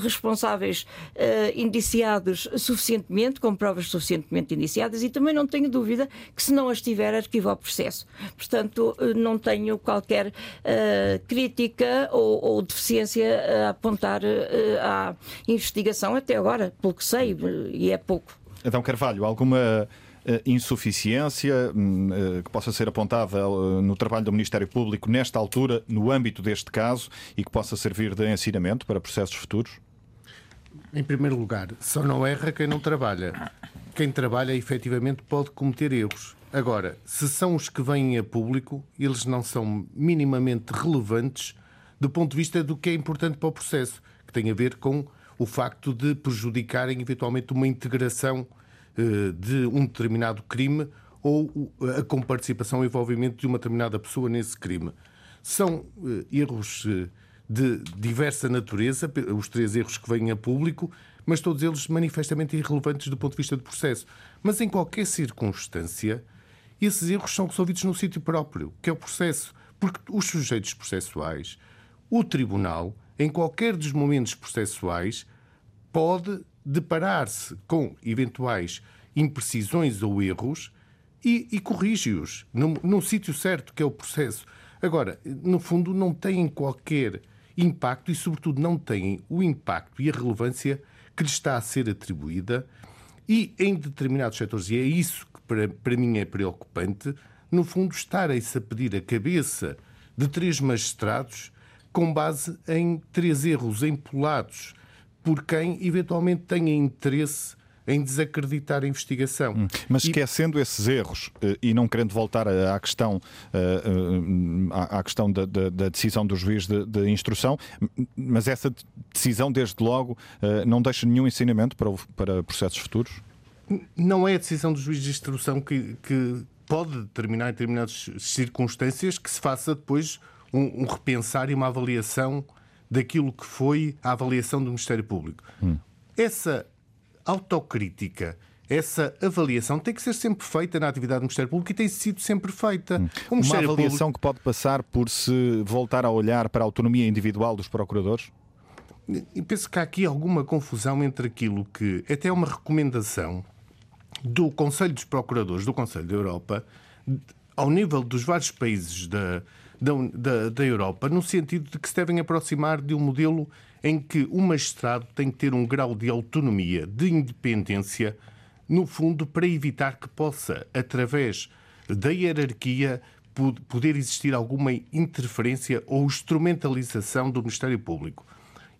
Speaker 4: responsáveis uh, indiciados suficientemente, com provas suficientemente indiciadas, e também não tenho dúvida que, se não as tiver, arquiva o processo. Portanto, uh, não tenho qualquer uh, crítica ou, ou, deficiência a apontar à investigação até agora, pelo que sei, e é pouco.
Speaker 1: Então, Carvalho, alguma insuficiência hum, eh, que possa ser apontada eh, no trabalho do Ministério Público nesta altura, no âmbito deste caso, e que possa servir de ensinamento para processos futuros?
Speaker 5: Em primeiro lugar, só não erra quem não trabalha. Quem trabalha efetivamente pode cometer erros. Agora, se são os que vêm a público, eles não são minimamente relevantes do ponto de vista do que é importante para o processo, que tem a ver com o facto de prejudicarem eventualmente uma integração eh, de um determinado crime ou a comparticipação e envolvimento de uma determinada pessoa nesse crime. São eh, erros eh, de diversa natureza, os três erros que vêm a público, mas todos eles manifestamente irrelevantes do ponto de vista do processo. Mas em qualquer circunstância, esses erros são resolvidos no sítio próprio, que é o processo. Porque os sujeitos processuais, o tribunal, em qualquer dos momentos processuais, pode deparar-se com eventuais imprecisões ou erros e, e corrige-os num, num sítio certo, que é o processo. Agora, no fundo, não têm qualquer impacto e, sobretudo, não têm o impacto e a relevância que lhe está a ser atribuída. E em determinados setores, e é isso que para, para mim é preocupante, no fundo, estarem-se a pedir a cabeça de três magistrados com base em três erros empolados por quem eventualmente tenha interesse em desacreditar a investigação. Hum,
Speaker 1: mas esquecendo e... esses erros eh, e não querendo voltar à questão, eh, eh, à questão da, da, da decisão do juiz de, de, instrução, mas essa decisão, desde logo, não deixa nenhum ensinamento para, para processos futuros?
Speaker 5: Não é a decisão do juiz de instrução que, que pode determinar em determinadas circunstâncias que se faça depois um, um repensar e uma avaliação daquilo que foi a avaliação do Ministério Público. Hum. Essa autocrítica essa avaliação tem que ser sempre feita na atividade do Ministério Público e tem sido sempre feita. Hum.
Speaker 1: Uma avaliação Público... que pode passar por se voltar a olhar para a autonomia individual dos procuradores?
Speaker 5: E penso que há aqui alguma confusão entre aquilo que até é uma recomendação do Conselho dos Procuradores do Conselho da Europa ao nível dos vários países da, da, da, da Europa, no sentido de que se devem aproximar de um modelo em que o magistrado tem que ter um grau de autonomia, de independência, no fundo, para evitar que possa, através da hierarquia, poder existir alguma interferência ou instrumentalização do Ministério Público.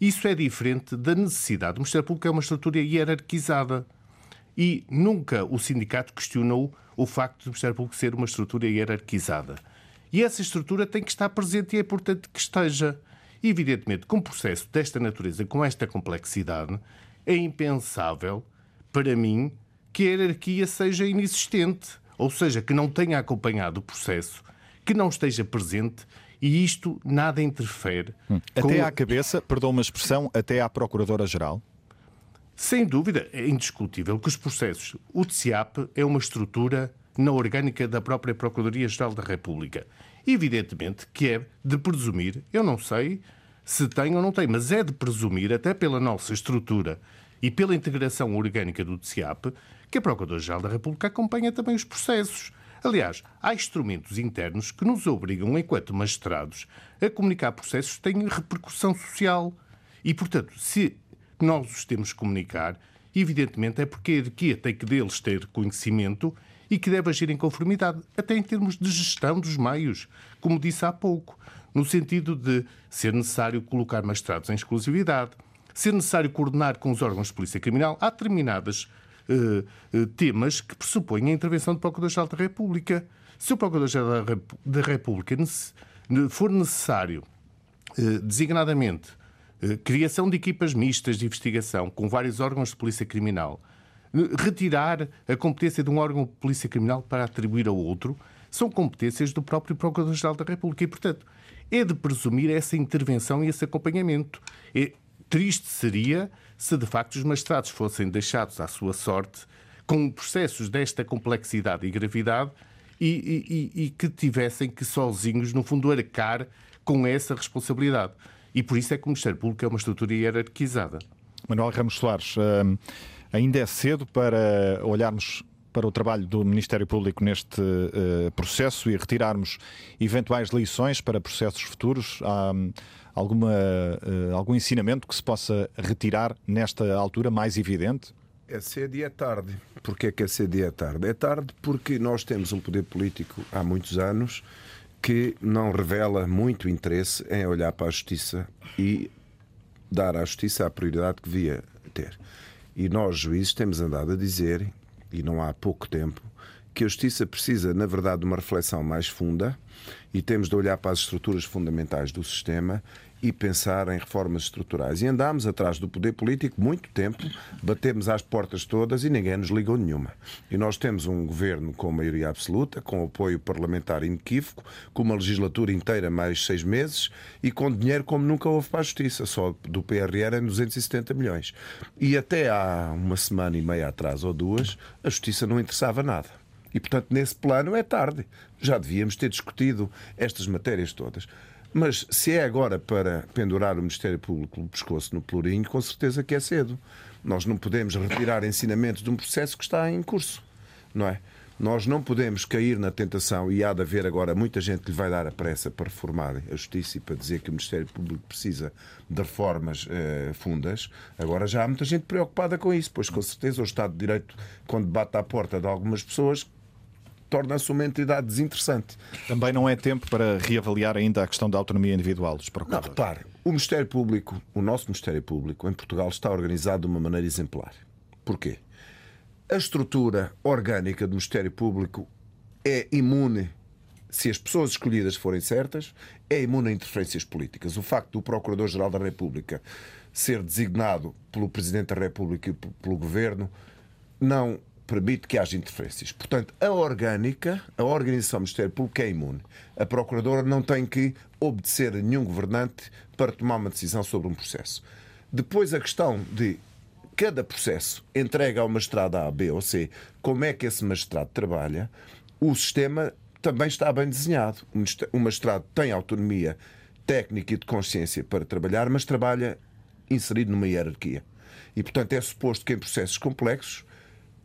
Speaker 5: Isso é diferente da necessidade. O Ministério Público é uma estrutura hierarquizada e nunca o sindicato questionou o facto do Ministério Público ser uma estrutura hierarquizada. E essa estrutura tem que estar presente e é importante que esteja. Evidentemente, com um processo desta natureza, com esta complexidade, é impensável, para mim, que a hierarquia seja inexistente, ou seja, que não tenha acompanhado o processo, que não esteja presente e isto nada interfere.
Speaker 1: Hum. Até à cabeça, perdão uma expressão, até à Procuradora-Geral?
Speaker 5: Sem dúvida, é indiscutível que os processos. O TCIAP é uma estrutura na orgânica da própria Procuradoria-Geral da República. Evidentemente que é de presumir, eu não sei se tem ou não tem, mas é de presumir, até pela nossa estrutura e pela integração orgânica do TCIAP, que a Procuradora-Geral da República acompanha também os processos. Aliás, há instrumentos internos que nos obrigam, enquanto magistrados, a comunicar processos que têm repercussão social. E, portanto, se nós os temos que comunicar, evidentemente é porque a hierarquia tem que deles ter conhecimento e que deve agir em conformidade, até em termos de gestão dos meios, como disse há pouco, no sentido de ser necessário colocar magistrados em exclusividade, ser necessário coordenar com os órgãos de polícia criminal. Há determinados uh, uh, temas que pressupõem a intervenção do Procurador-Geral da República. Se o Procurador-Geral da República for necessário, uh, designadamente, criação de equipas mistas de investigação com vários órgãos de polícia criminal, retirar a competência de um órgão de polícia criminal para atribuir a outro, são competências do próprio Procurador-Geral da República. E, portanto, é de presumir essa intervenção e esse acompanhamento. É, triste seria se, de facto, os magistrados fossem deixados à sua sorte com processos desta complexidade e gravidade e, e, e que tivessem que sozinhos, no fundo, arcar com essa responsabilidade. E por isso é que o Ministério Público é uma estrutura hierarquizada.
Speaker 1: Manuel Ramos Soares, hum, ainda é cedo para olharmos para o trabalho do Ministério Público neste uh, processo e retirarmos eventuais lições para processos futuros? Há um, alguma, uh, algum ensinamento que se possa retirar nesta altura mais evidente?
Speaker 6: É cedo e é tarde. Porquê é que é cedo e é tarde? É tarde porque nós temos um poder político há muitos anos que não revela muito interesse em olhar para a justiça e dar à justiça a prioridade que devia ter. E nós, juízes, temos andado a dizer, e não há pouco tempo, que a justiça precisa, na verdade, de uma reflexão mais funda e temos de olhar para as estruturas fundamentais do sistema e pensar em reformas estruturais. E andámos atrás do poder político muito tempo, batemos às portas todas e ninguém nos ligou nenhuma. E nós temos um governo com maioria absoluta, com apoio parlamentar inequívoco, com uma legislatura inteira mais seis meses e com dinheiro como nunca houve para a justiça, só do PRR em 270 milhões. E até há uma semana e meia atrás ou duas, a justiça não interessava nada. E, portanto, nesse plano é tarde. Já devíamos ter discutido estas matérias todas. Mas se é agora para pendurar o Ministério Público no pescoço no plurinho, com certeza que é cedo. Nós não podemos retirar ensinamentos de um processo que está em curso, não é? Nós não podemos cair na tentação, e há de haver agora muita gente que lhe vai dar a pressa para reformar a justiça e para dizer que o Ministério Público precisa de reformas eh, fundas. Agora já há muita gente preocupada com isso, pois com certeza o Estado de Direito, quando bate à porta de algumas pessoas, torna-se uma entidade desinteressante.
Speaker 1: Também não é tempo para reavaliar ainda a questão da autonomia individual dos procuradores?
Speaker 6: Não, repare, o Ministério Público, o nosso Ministério Público em Portugal está organizado de uma maneira exemplar. Porquê? A estrutura orgânica do Ministério Público é imune, se as pessoas escolhidas forem certas, é imune a interferências políticas. O facto do Procurador-Geral da República ser designado pelo Presidente da República e pelo Governo não permite que haja interferências. Portanto, a orgânica, a organização do Ministério Público é imune. A Procuradora não tem que obedecer a nenhum governante para tomar uma decisão sobre um processo. Depois, a questão de cada processo entrega ao magistrado A, B ou C como é que esse magistrado trabalha, o sistema também está bem desenhado. O magistrado tem autonomia técnica e de consciência para trabalhar, mas trabalha inserido numa hierarquia. E, portanto, é suposto que em processos complexos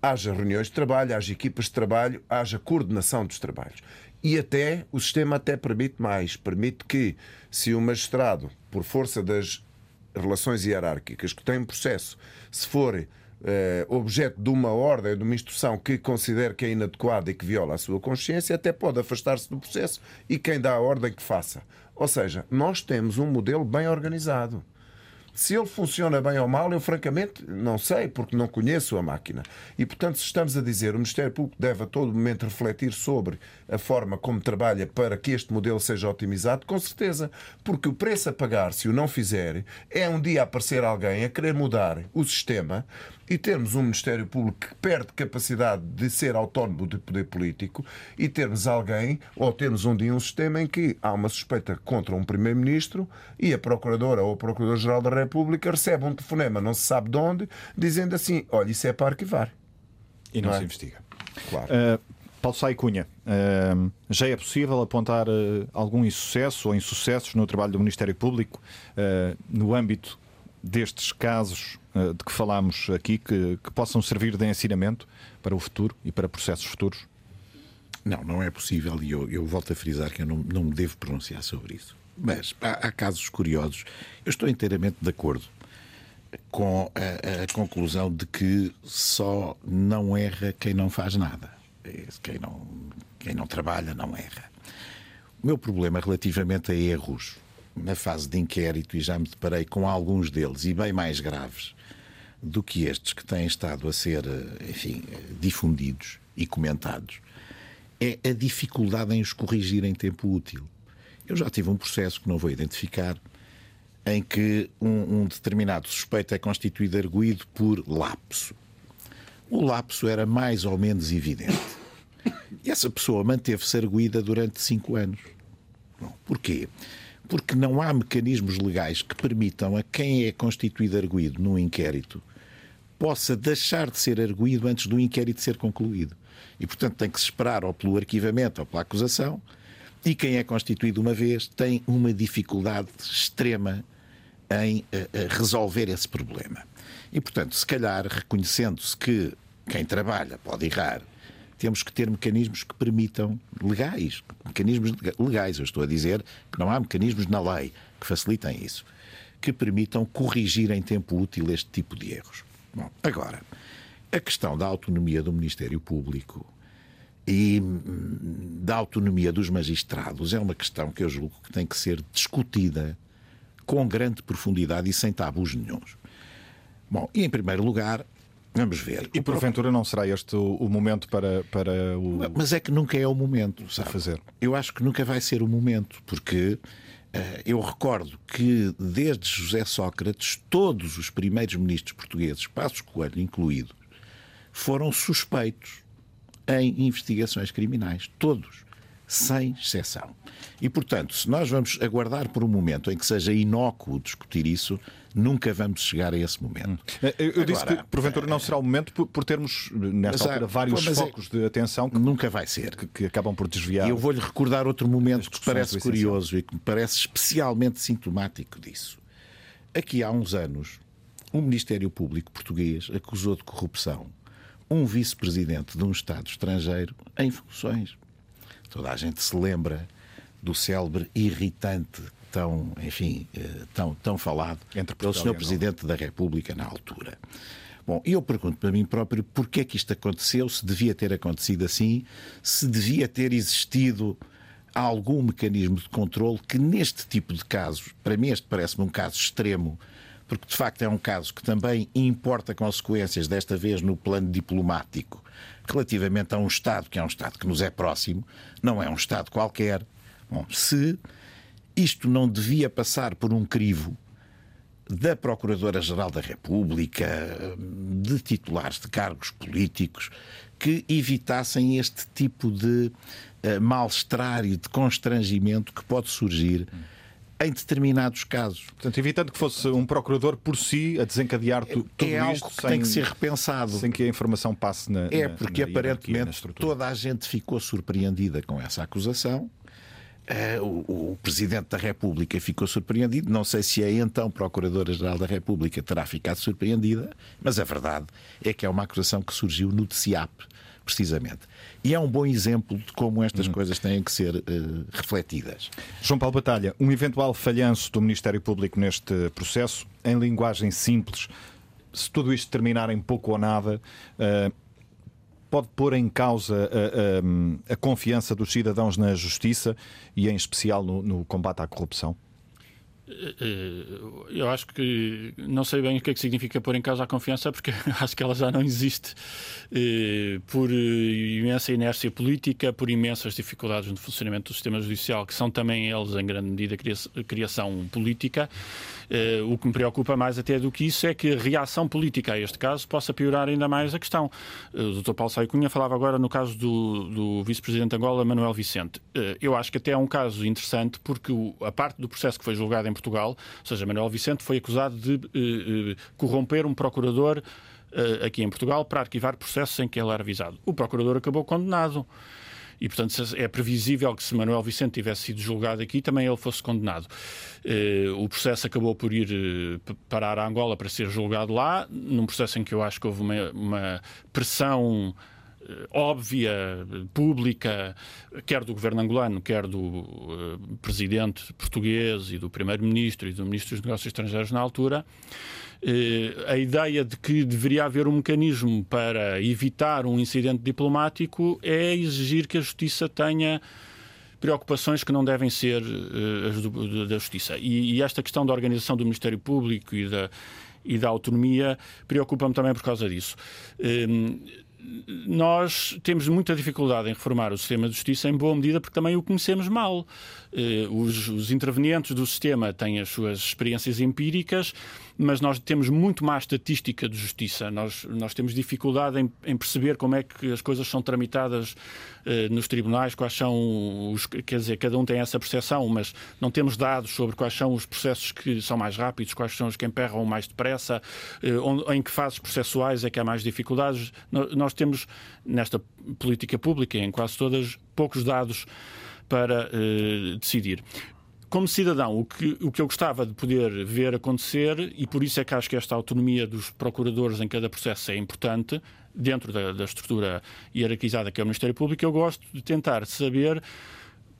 Speaker 6: haja reuniões de trabalho, haja equipas de trabalho, haja coordenação dos trabalhos. E até o sistema até permite mais, permite que se o magistrado, por força das relações hierárquicas que tem um processo, se for eh, objeto de uma ordem, de uma instrução que considere que é inadequada e que viola a sua consciência, até pode afastar-se do processo e quem dá a ordem que faça. Ou seja, nós temos um modelo bem organizado. Se ele funciona bem ou mal, eu francamente não sei, porque não conheço a máquina. E, portanto, se estamos a dizer o Ministério Público deve a todo momento refletir sobre a forma como trabalha para que este modelo seja otimizado, com certeza. Porque o preço a pagar, se o não fizer, é um dia aparecer alguém a querer mudar o sistema e termos um Ministério Público que perde capacidade de ser autónomo de poder político e termos alguém, ou termos um dia um sistema em que há uma suspeita contra um Primeiro-Ministro e a Procuradora ou o Procurador-Geral da República recebe um telefonema, não se sabe de onde, dizendo assim: olha, isso é para arquivar.
Speaker 1: E não, não se é? investiga.
Speaker 6: Claro.
Speaker 1: Uh, Paulo Sai Cunha, uh, já é possível apontar uh, algum insucesso ou insucessos no trabalho do Ministério Público no âmbito destes casos de que falámos aqui que, que possam servir de ensinamento para o futuro e para processos futuros?
Speaker 7: Não, não é possível e eu, eu volto a frisar que eu não, não me devo pronunciar sobre isso. Mas há, há casos curiosos. Eu estou inteiramente de acordo com a, a, conclusão de que só não erra quem não faz nada. Quem não, quem não trabalha não erra. O meu problema relativamente a erros na fase de inquérito e já me deparei com alguns deles e bem mais graves do que estes que têm estado a ser, enfim, difundidos e comentados, é a dificuldade em os corrigir em tempo útil. Eu já tive um processo que não vou identificar, em que um, um determinado suspeito é constituído arguído por lapso. O lapso era mais ou menos evidente. E essa pessoa manteve-se arguída durante cinco anos. Bom, porquê? porque não há mecanismos legais que permitam a quem é constituído arguído num inquérito possa deixar de ser arguído antes do inquérito ser concluído. E, portanto, tem que se esperar ou pelo arquivamento ou pela acusação. E quem é constituído uma vez tem uma dificuldade extrema em uh, uh, resolver esse problema. E, portanto, se calhar, reconhecendo-se que quem trabalha pode errar temos que ter mecanismos que permitam, legais, mecanismos legais, eu estou a dizer que não há mecanismos na lei que facilitem isso, que permitam corrigir em tempo útil este tipo de erros. Bom, agora, a questão da autonomia do Ministério Público e hum, da autonomia dos magistrados é uma questão que eu julgo que tem que ser discutida com grande profundidade e sem tabus nenhums. Bom, e em primeiro lugar, Vamos ver.
Speaker 1: E porventura não será este o, momento para, para o.
Speaker 7: Mas é que nunca é o momento, sabe?
Speaker 1: fazer.
Speaker 7: Eu acho que nunca vai ser o momento, porque eu recordo que desde José Sócrates, todos os primeiros ministros portugueses, Passos Coelho incluído, foram suspeitos em investigações criminais. Todos. Sem exceção. E, portanto, se nós vamos aguardar por um momento em que seja inócuo discutir isso, nunca vamos chegar a esse momento. Hum.
Speaker 1: Eu, eu Agora, disse que porventura não será o momento por, por termos, nesta altura, vários é focos é, de atenção que
Speaker 7: nunca vai ser.
Speaker 1: Que, que acabam por desviar.
Speaker 7: E eu vou-lhe recordar outro momento que parece curioso e que me parece especialmente sintomático disso. Aqui há uns anos, o Ministério Público português acusou de corrupção um vice-presidente de um Estado estrangeiro em funções. Toda a gente se lembra do célebre irritante tão, enfim, eh, tão, tão falado Entre pelo Sr. Presidente da República na altura. Bom, eu pergunto para mim próprio porquê é que isto aconteceu, se devia ter acontecido assim, se devia ter existido algum mecanismo de controle que neste tipo de casos, para mim este parece-me um caso extremo, porque de facto é um caso que também importa consequências, desta vez no plano diplomático, relativamente a um Estado que é um Estado que nos é próximo, não é um Estado qualquer. Bom, se isto não devia passar por um crivo da Procuradora-Geral da República, de titulares de cargos políticos, que evitassem este tipo de uh, mal-estar e de constrangimento que pode surgir em determinados casos.
Speaker 1: Portanto, evitando que fosse um procurador por si a desencadear tudo
Speaker 7: é algo que sem, tem que ser repensado.
Speaker 1: Sem que a informação passe na.
Speaker 7: É, porque na aparentemente toda a gente ficou surpreendida com essa acusação Uh, o, o, Presidente da República ficou surpreendido. Não sei se a então Procuradora-Geral da República terá ficado surpreendida, mas a verdade é que é uma acusação que surgiu no TCIAP, precisamente. E é um bom exemplo de como estas uhum. coisas têm que ser uh, refletidas.
Speaker 1: João Paulo Batalha, um eventual falhanço do Ministério Público neste processo, em linguagem simples, se tudo isto terminar em pouco ou nada, uh, pode pôr em causa a, a, a, confiança dos cidadãos na justiça e, em especial, no, no combate à corrupção?
Speaker 8: Eh, eu acho que não sei bem o que é que significa pôr em causa a confiança, porque acho que ela já não existe eh, por imensa inércia política, por imensas dificuldades no funcionamento do sistema judicial, que são também eles, em grande medida, criação política. Eh, o que me preocupa mais até do que isso é que a reação política a este caso possa piorar ainda mais a questão. O Dr. Paulo Saio Cunha falava agora no caso do, do vice-presidente de Angola, Manuel Vicente. Eu acho que até é um caso interessante porque a parte do processo que foi julgado em Portugal, ou seja, Manuel Vicente foi acusado de corromper um procurador aqui em Portugal para arquivar processos em que ele era avisado. O procurador acabou condenado. E, portanto, é previsível que se Manuel Vicente tivesse sido julgado aqui, também ele fosse condenado. O processo acabou por ir parar a Angola para ser julgado lá, num processo em que eu acho que houve uma, uma pressão eh, óbvia, pública, quer do governo angolano, quer do uh, presidente português e do primeiro-ministro e do ministro dos Negócios Estrangeiros na altura, a ideia de que deveria haver um mecanismo para evitar um incidente diplomático é exigir que a justiça tenha preocupações que não devem ser uh, as do, da justiça. E, e esta questão da organização do Ministério Público e da e da autonomia preocupa-me também por causa disso nós temos muita dificuldade em reformar o sistema de justiça em boa medida porque também o conhecemos mal. Eh, os, os intervenientes do sistema têm as suas experiências empíricas, mas nós temos muito mais estatística de justiça. Nós, nós temos dificuldade em, em perceber como é que as coisas são tramitadas eh, nos tribunais, quais são os. Quer dizer, cada um tem essa percepção, mas não temos dados sobre quais são os processos que são mais rápidos, quais são os que emperram mais depressa, eh, onde, em que fases processuais é que há mais dificuldades. Nós temos, nesta política pública, em quase todas, poucos dados para uh, decidir como cidadão, o que, o que eu gostava de poder ver acontecer, e por isso é que acho que esta autonomia dos procuradores em cada processo é importante, dentro da, da estrutura hierarquizada que é o Ministério Público, eu gosto de tentar saber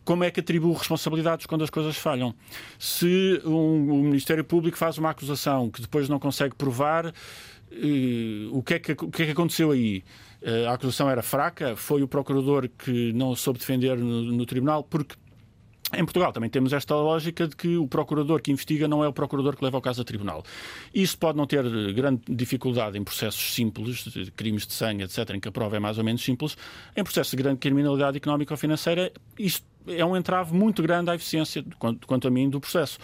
Speaker 8: como é que atribuo responsabilidades quando as coisas falham. Se um, o Ministério Público faz uma acusação que depois não consegue provar, eh, o, que é que, o que é que aconteceu aí? Eh, a acusação era fraca, foi o procurador que não soube defender no, no tribunal, porque em Portugal também temos esta lógica de que o procurador que investiga não é o procurador que leva o caso a tribunal. Isso pode não ter grande dificuldade em processos simples, de crimes de sangue, etc., em que a prova é mais ou menos simples. Em processos de grande criminalidade económica ou financeira, isto é um entrave muito grande à eficiência, quanto, quanto a mim, do processo.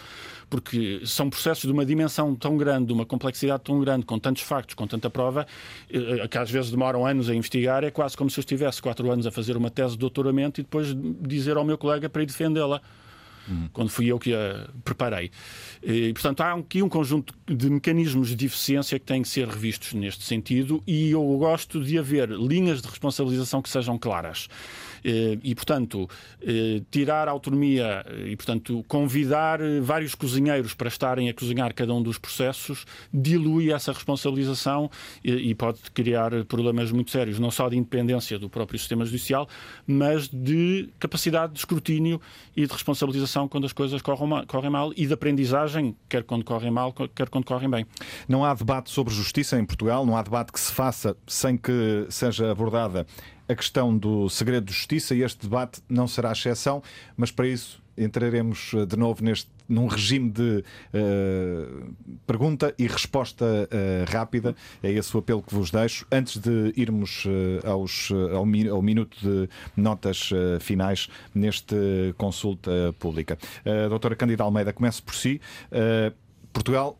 Speaker 8: Porque são processos de uma dimensão tão grande, de uma complexidade tão grande, com tantos factos, com tanta prova, eh, que às vezes demoram anos a investigar. É quase como se eu estivesse quatro anos a fazer uma tese de doutoramento e depois dizer ao meu colega para ir defendê-la. Uhum. Quando fui eu que a preparei. E, portanto, há aqui um conjunto de mecanismos de eficiência que têm que ser revistos neste sentido e eu gosto de haver linhas de responsabilização que sejam claras. Eh, e, portanto, eh, tirar a autonomia e, portanto, convidar eh, vários cozinheiros para estarem a cozinhar cada um dos processos dilui essa responsabilização e pode criar problemas muito sérios, não só de independência do próprio sistema judicial, mas de capacidade de escrutínio e de responsabilização quando as coisas correm mal e de aprendizagem, quer quando correm mal, quer quando correm bem.
Speaker 1: Não há debate sobre justiça em Portugal, não há debate que se faça sem que seja abordada a questão do segredo de justiça e este debate não será exceção, mas para isso entraremos eh, de novo neste num regime de uh, pergunta e resposta uh, rápida. É esse o apelo que vos deixo. Antes de irmos uh, aos, ao, ao, minuto de notas finais neste consulta pública. doutora Cândida Almeida, comece por si. Portugal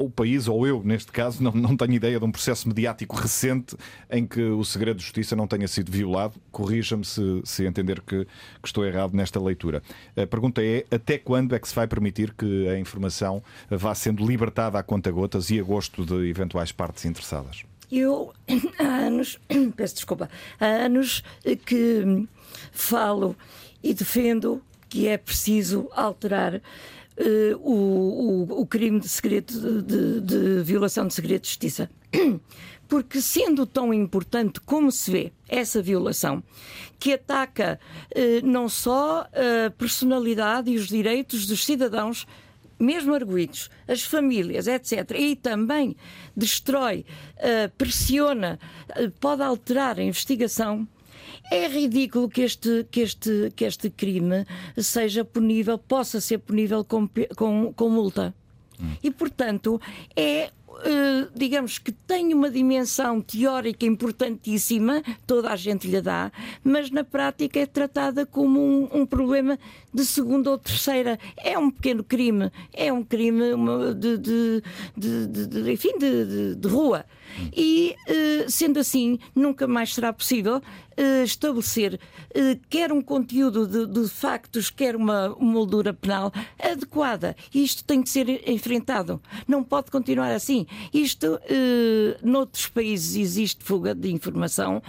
Speaker 1: o país, ou eu, neste caso, não, não tenho ideia de um processo mediático recente em que o segredo de justiça não tenha sido violado. Corrija-me se, se entender que, que, estou errado nesta leitura. A pergunta é: até quando é que se vai permitir que a informação vá sendo libertada a conta-gotas e a gosto de eventuais partes interessadas?
Speaker 4: Eu, há anos, peço desculpa, há anos que falo e defendo que é preciso alterar uh, o, o, crime de segredo de, de, violação de segredo de justiça. Porque sendo tão importante como se vê essa violação, que ataca eh, não só a personalidade e os direitos dos cidadãos, mesmo arguídos, as famílias, etc., e também destrói, uh, pressiona, pode alterar a investigação. É ridículo que este, que este, que este crime seja punível, possa ser punível com, com, com multa. E, portanto, é eh, digamos que tem uma dimensão teórica importantíssima, toda a gente lhe dá, mas na prática é tratada como um, um problema de segunda ou terceira. É um pequeno crime, é um crime de, de, de, de enfim, de, rua. E, eh, sendo assim, nunca mais será possível eh, estabelecer eh, quer um conteúdo de, de factos, quer uma moldura penal adequada. Isto tem que ser enfrentado. Não pode continuar assim. Isto, noutros países existe fuga de informação,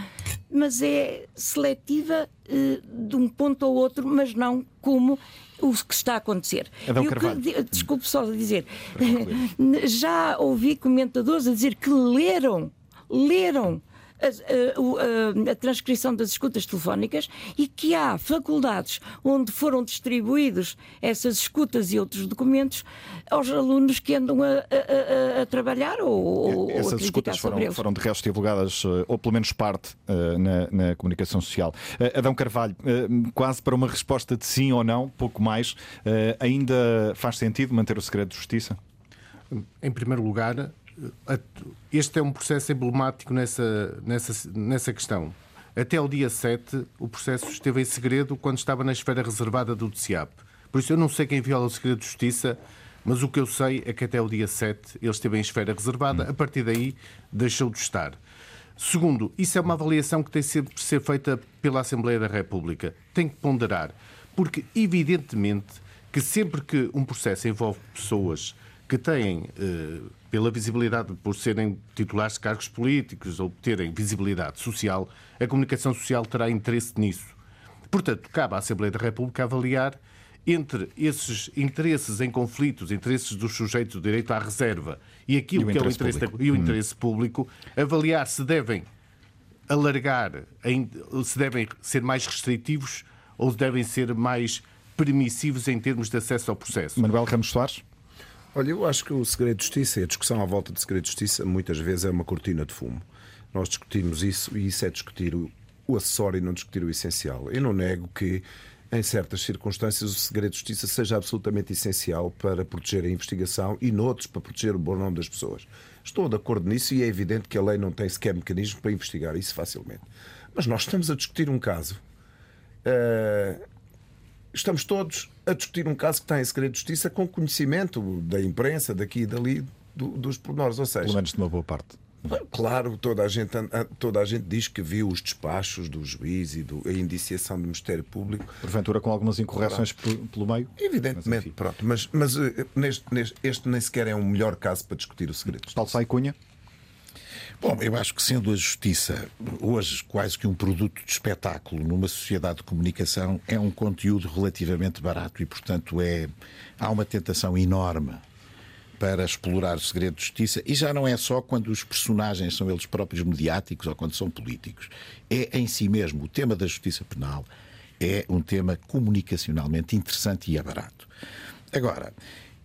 Speaker 4: mas é seletiva de um ponto ao outro, mas não como o que está a acontecer.
Speaker 1: Adão Carvalho.
Speaker 4: Que, desculpe só dizer, já ouvi comentadores a dizer que leram, leram a, a, a, transcrição das escutas telefónicas e que há faculdades onde foram distribuídos essas escutas e outros documentos aos alunos que andam a, a trabalhar ou,
Speaker 1: Essas
Speaker 4: ou
Speaker 1: escutas foram, foram de resto divulgadas, eh, ou pelo menos parte, eh, na, na comunicação social. Eh, Adão Carvalho, quase para uma resposta de sim ou não, pouco mais, ainda faz sentido manter o segredo de justiça?
Speaker 5: Em primeiro lugar, este é um processo emblemático nessa, nessa, nessa questão. Até o dia 7, o processo esteve em segredo quando estava na esfera reservada do DCIAP. Por isso, eu não sei quem viola o segredo de justiça, mas o que eu sei é que até o dia 7 ele esteve em esfera reservada, a partir daí deixou de estar. Segundo, isso é uma avaliação que tem sempre de ser feita pela Assembleia da República. Tem que ponderar, porque evidentemente que sempre que um processo envolve pessoas que têm eh, pela visibilidade, por serem titulares de cargos políticos ou terem visibilidade social, a comunicação social terá interesse nisso. Portanto, cabe à Assembleia da República avaliar entre esses interesses em conflitos, interesses dos sujeitos do direito à reserva e aquilo e que é o interesse, da, e o hum. interesse público, avaliar se devem alargar, se devem ser mais restritivos ou devem ser mais permissivos em termos de acesso ao processo.
Speaker 1: Manuel Ramos Soares?
Speaker 6: Olha, eu acho que o segredo de justiça e a discussão à volta do segredo de justiça muitas vezes é uma cortina de fumo. Nós discutimos isso e isso é discutir o, acessório e não discutir o essencial. Eu não nego que, em certas circunstâncias, o segredo de justiça seja absolutamente essencial para proteger a investigação e, noutros, para proteger o bom nome das pessoas. Estou de acordo nisso e é evidente que a lei não tem sequer mecanismo para investigar isso facilmente. Mas nós estamos a discutir um caso. Uh, estamos todos a discutir um caso que está em segredo de justiça com conhecimento da imprensa, daqui e dali, do, dos pormenores. Ou seja,
Speaker 1: pelo menos de uma boa parte.
Speaker 6: Claro, toda a, gente, toda a gente diz que viu os despachos do juiz e do, a indiciação do Ministério Público.
Speaker 1: Porventura com algumas incorreções claro. pelo meio?
Speaker 6: Evidentemente, mas, pronto. Mas, mas eh, neste, neste, este nem sequer é um melhor caso para discutir o segredo.
Speaker 1: Paulo Sai Cunha?
Speaker 7: Bom, eu acho que sendo a justiça hoje quase que um produto de espetáculo numa sociedade de comunicação, é um conteúdo relativamente barato e, portanto, é, há uma tentação enorme para explorar o segredo de justiça e já não é só quando os personagens são eles próprios mediáticos ou quando são políticos. É em si mesmo o tema da justiça penal é um tema comunicacionalmente interessante e é barato. Agora,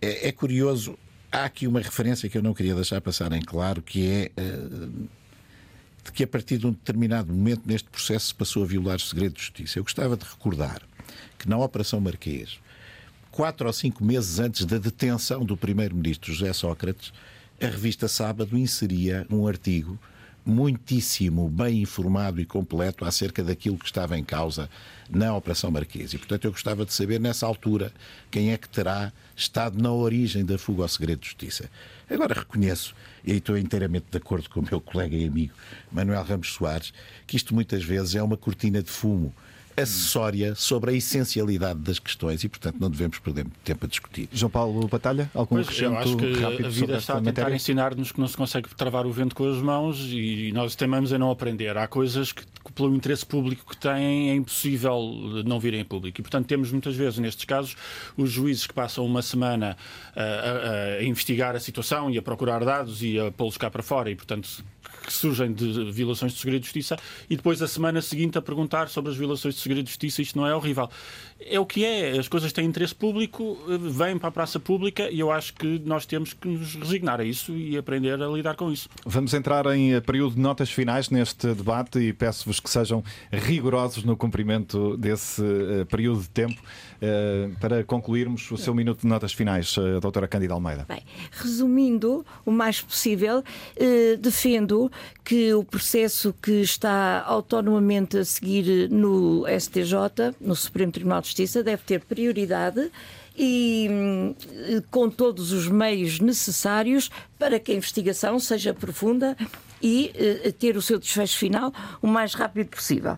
Speaker 7: é, é curioso há aqui uma referência que eu não queria deixar passar em claro, que é uh, de que a partir de um determinado momento neste processo se passou a violar o segredo de justiça. Eu gostava de recordar que na Operação Marquês, quatro ou cinco meses antes da detenção do primeiro-ministro José Sócrates, a revista Sábado inseria um artigo muitíssimo bem informado e completo acerca daquilo que estava em causa na Operação Marquês. E, portanto, eu gostava de saber, nessa altura, quem é que terá estado na origem da fuga ao segredo de justiça. Agora reconheço, e estou inteiramente de acordo com o meu colega e amigo Manuel Ramos Soares, que isto muitas vezes é uma cortina de fumo acessória sobre a essencialidade das questões e, portanto, não devemos perder muito tempo a discutir.
Speaker 1: João Paulo Batalha, algum
Speaker 8: pois, eu acho que
Speaker 1: rápido
Speaker 8: a vida está a tentar ensinar-nos que não se consegue travar o vento com as mãos e nós temamos a não aprender. Há coisas que, pelo interesse público que têm, é impossível não virem em público. E, portanto, temos muitas vezes, nestes casos, os juízes que passam uma semana a, a, a investigar a situação e a procurar dados e a pô-los cá para fora e, portanto, que surgem de violações de segredo de justiça e depois a semana seguinte a perguntar sobre as violações de segredo de justiça. Isto não é horrível. É o que é. As coisas têm interesse público, vêm para a praça pública e eu acho que nós temos que nos resignar a isso e aprender a lidar com isso.
Speaker 1: Vamos entrar em período de notas finais neste debate e peço-vos que sejam rigorosos no cumprimento desse uh, período de tempo para concluirmos o seu minuto de notas finais, uh, doutora Cândida Almeida.
Speaker 4: Bem, resumindo o mais possível, defendo que o processo que está autonomamente a seguir no STJ, no Supremo Tribunal de Justiça, deve ter prioridade e com todos os meios necessários para que a investigação seja profunda e ter o seu desfecho final o mais rápido possível.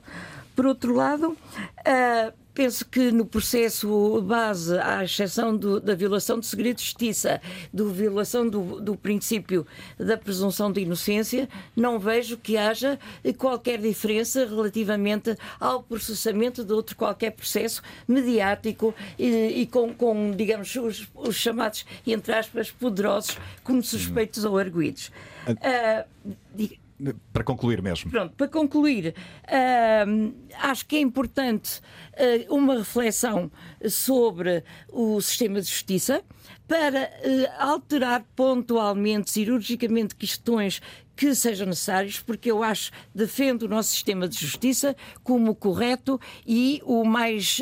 Speaker 4: Por outro lado, uh, Penso que no processo base, à exceção do, da violação de segredo de justiça, da violação do, do, princípio da presunção de inocência, não vejo que haja qualquer diferença relativamente ao processamento de outro qualquer processo mediático e, e com, com, digamos, os, os, chamados, entre aspas, poderosos como suspeitos ou arguídos. Uh,
Speaker 1: para concluir mesmo.
Speaker 4: Pronto, para concluir, acho que é importante uh, uma reflexão sobre o sistema de justiça para uh, alterar pontualmente, cirurgicamente, questões que sejam necessárias, porque eu acho, defendo o nosso sistema de justiça como correto e o mais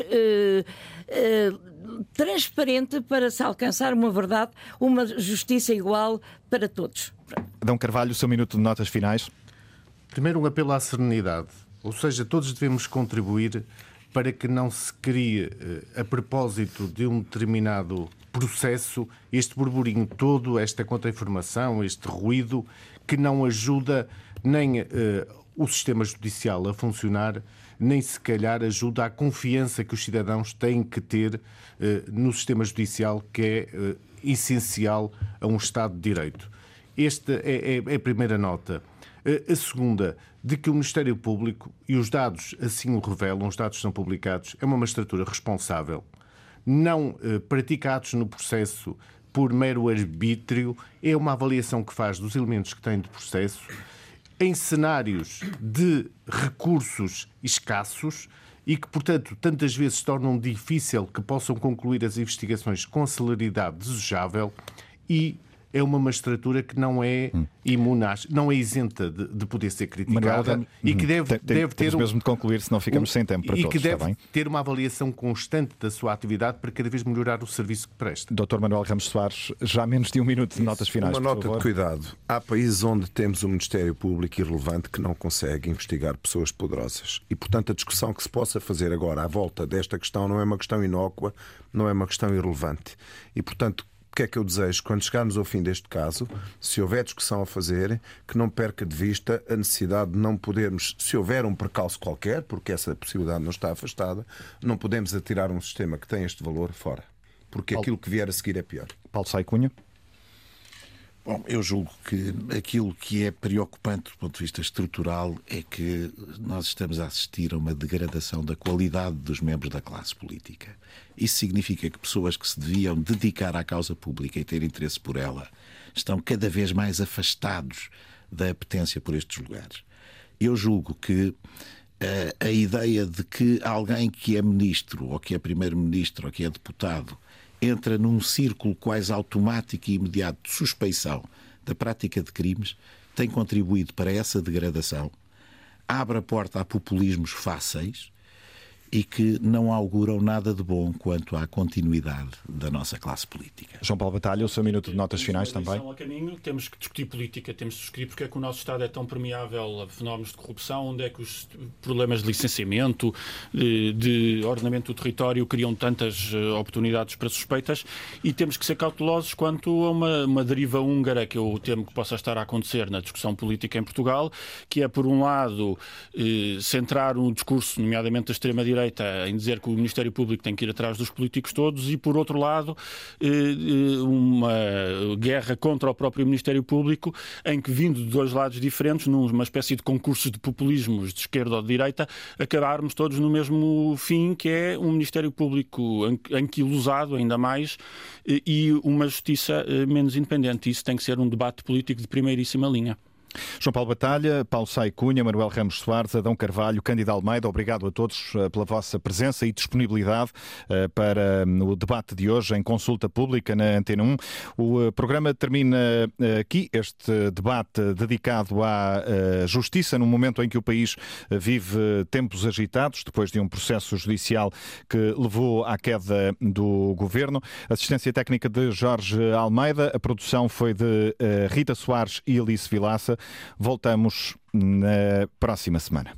Speaker 4: transparente para se alcançar uma verdade, uma justiça igual para todos.
Speaker 1: Dão Carvalho, o seu minuto de notas finais.
Speaker 5: Primeiro, um apelo à serenidade. Ou seja, todos devemos contribuir para que não se crie, eh, a propósito de um determinado processo, este burburinho todo, esta contra-informação, este ruído, que não ajuda nem uh, o sistema judicial a funcionar, nem se calhar ajuda a confiança que os cidadãos têm que ter uh, no sistema judicial, que é uh, essencial a um Estado de Direito. Esta é, é, é a primeira nota. A segunda, de que o Ministério Público, e os dados assim o revelam, os dados são publicados, é uma magistratura responsável, não eh, praticados no processo por mero arbítrio, é uma avaliação que faz dos elementos que tem de processo, em cenários de recursos escassos e que, portanto, tantas vezes tornam difícil que possam concluir as investigações com a celeridade desejável e é uma magistratura que não é hum. imune, não é isenta de, de poder ser criticada Manuel,
Speaker 1: e que deve, tem, deve ter. Um, mesmo de concluir, senão ficamos um, sem tempo para
Speaker 5: e
Speaker 1: todos.
Speaker 5: E que deve ter uma avaliação constante da sua atividade para cada vez melhorar o serviço que presta.
Speaker 1: Dr. Manuel Ramos Soares, já menos de um minuto de notas finais.
Speaker 6: Uma nota de cuidado. Há países onde temos um Ministério Público irrelevante que não consegue investigar pessoas poderosas. E, portanto, a discussão que se possa fazer agora à volta desta questão não é uma questão inócua, não é uma questão irrelevante. E, portanto, que é que eu desejo? Quando chegarmos ao fim deste caso, se houver discussão a fazer, que não perca de vista a necessidade de não podermos, se houver um percalço qualquer, porque essa possibilidade não está afastada, não podemos atirar um sistema que tem este valor fora. Porque Paulo, aquilo que vier a seguir é pior.
Speaker 1: Paulo Saicunha.
Speaker 7: Bom, eu julgo que aquilo que é preocupante do ponto de vista estrutural é que nós estamos a assistir a uma degradação da qualidade dos membros da classe política. Isso significa que pessoas que se deviam dedicar à causa pública e ter interesse por ela estão cada vez mais afastados da apetência por estes lugares. Eu julgo que uh, a ideia de que alguém que é ministro, ou que é primeiro-ministro, ou que é deputado, entra num círculo quase automático e imediato de suspeição da prática de crimes, tem contribuído para essa degradação, abre a porta a populismos fáceis e que não auguram nada de bom quanto à continuidade da nossa classe política.
Speaker 1: João Paulo Batalha, o seu minuto de notas finais também.
Speaker 8: A caminho, temos que discutir política, temos que discutir porque é que o nosso Estado é tão permeável a fenómenos de corrupção, onde é que os problemas de licenciamento, de, de ordenamento do território criam tantas eh, oportunidades para suspeitas e temos que ser cautelosos quanto a uma, uma deriva húngara que eu temo que possa estar a acontecer na discussão política em Portugal, que é, por um lado, eh, centrar um discurso, nomeadamente da extrema-direita, direita em dizer que o Ministério Público tem que ir atrás dos políticos todos e, por outro lado, uma guerra contra o próprio Ministério Público em que, vindo de dois lados diferentes, numa espécie de concurso de populismos de esquerda ou de direita, acabarmos todos no mesmo fim, que é um Ministério Público anquilosado ainda mais e uma justiça menos independente. Isso tem que ser um debate político de primeiríssima linha.
Speaker 1: João Paulo Batalha, Paulo Sai Cunha, Manuel Ramos Soares, Adão Carvalho, Cândido Almeida, obrigado a todos eh, pela vossa presença e disponibilidade eh, para hum, o debate de hoje em consulta pública na Antena 1. O eh, programa termina aqui, este debate dedicado à justiça, no momento em que o país vive tempos agitados, depois de um processo judicial que levou à queda do governo. Assistência técnica de Jorge Almeida, a produção foi de Rita Soares e Alice Vilaça. Voltamos na próxima semana.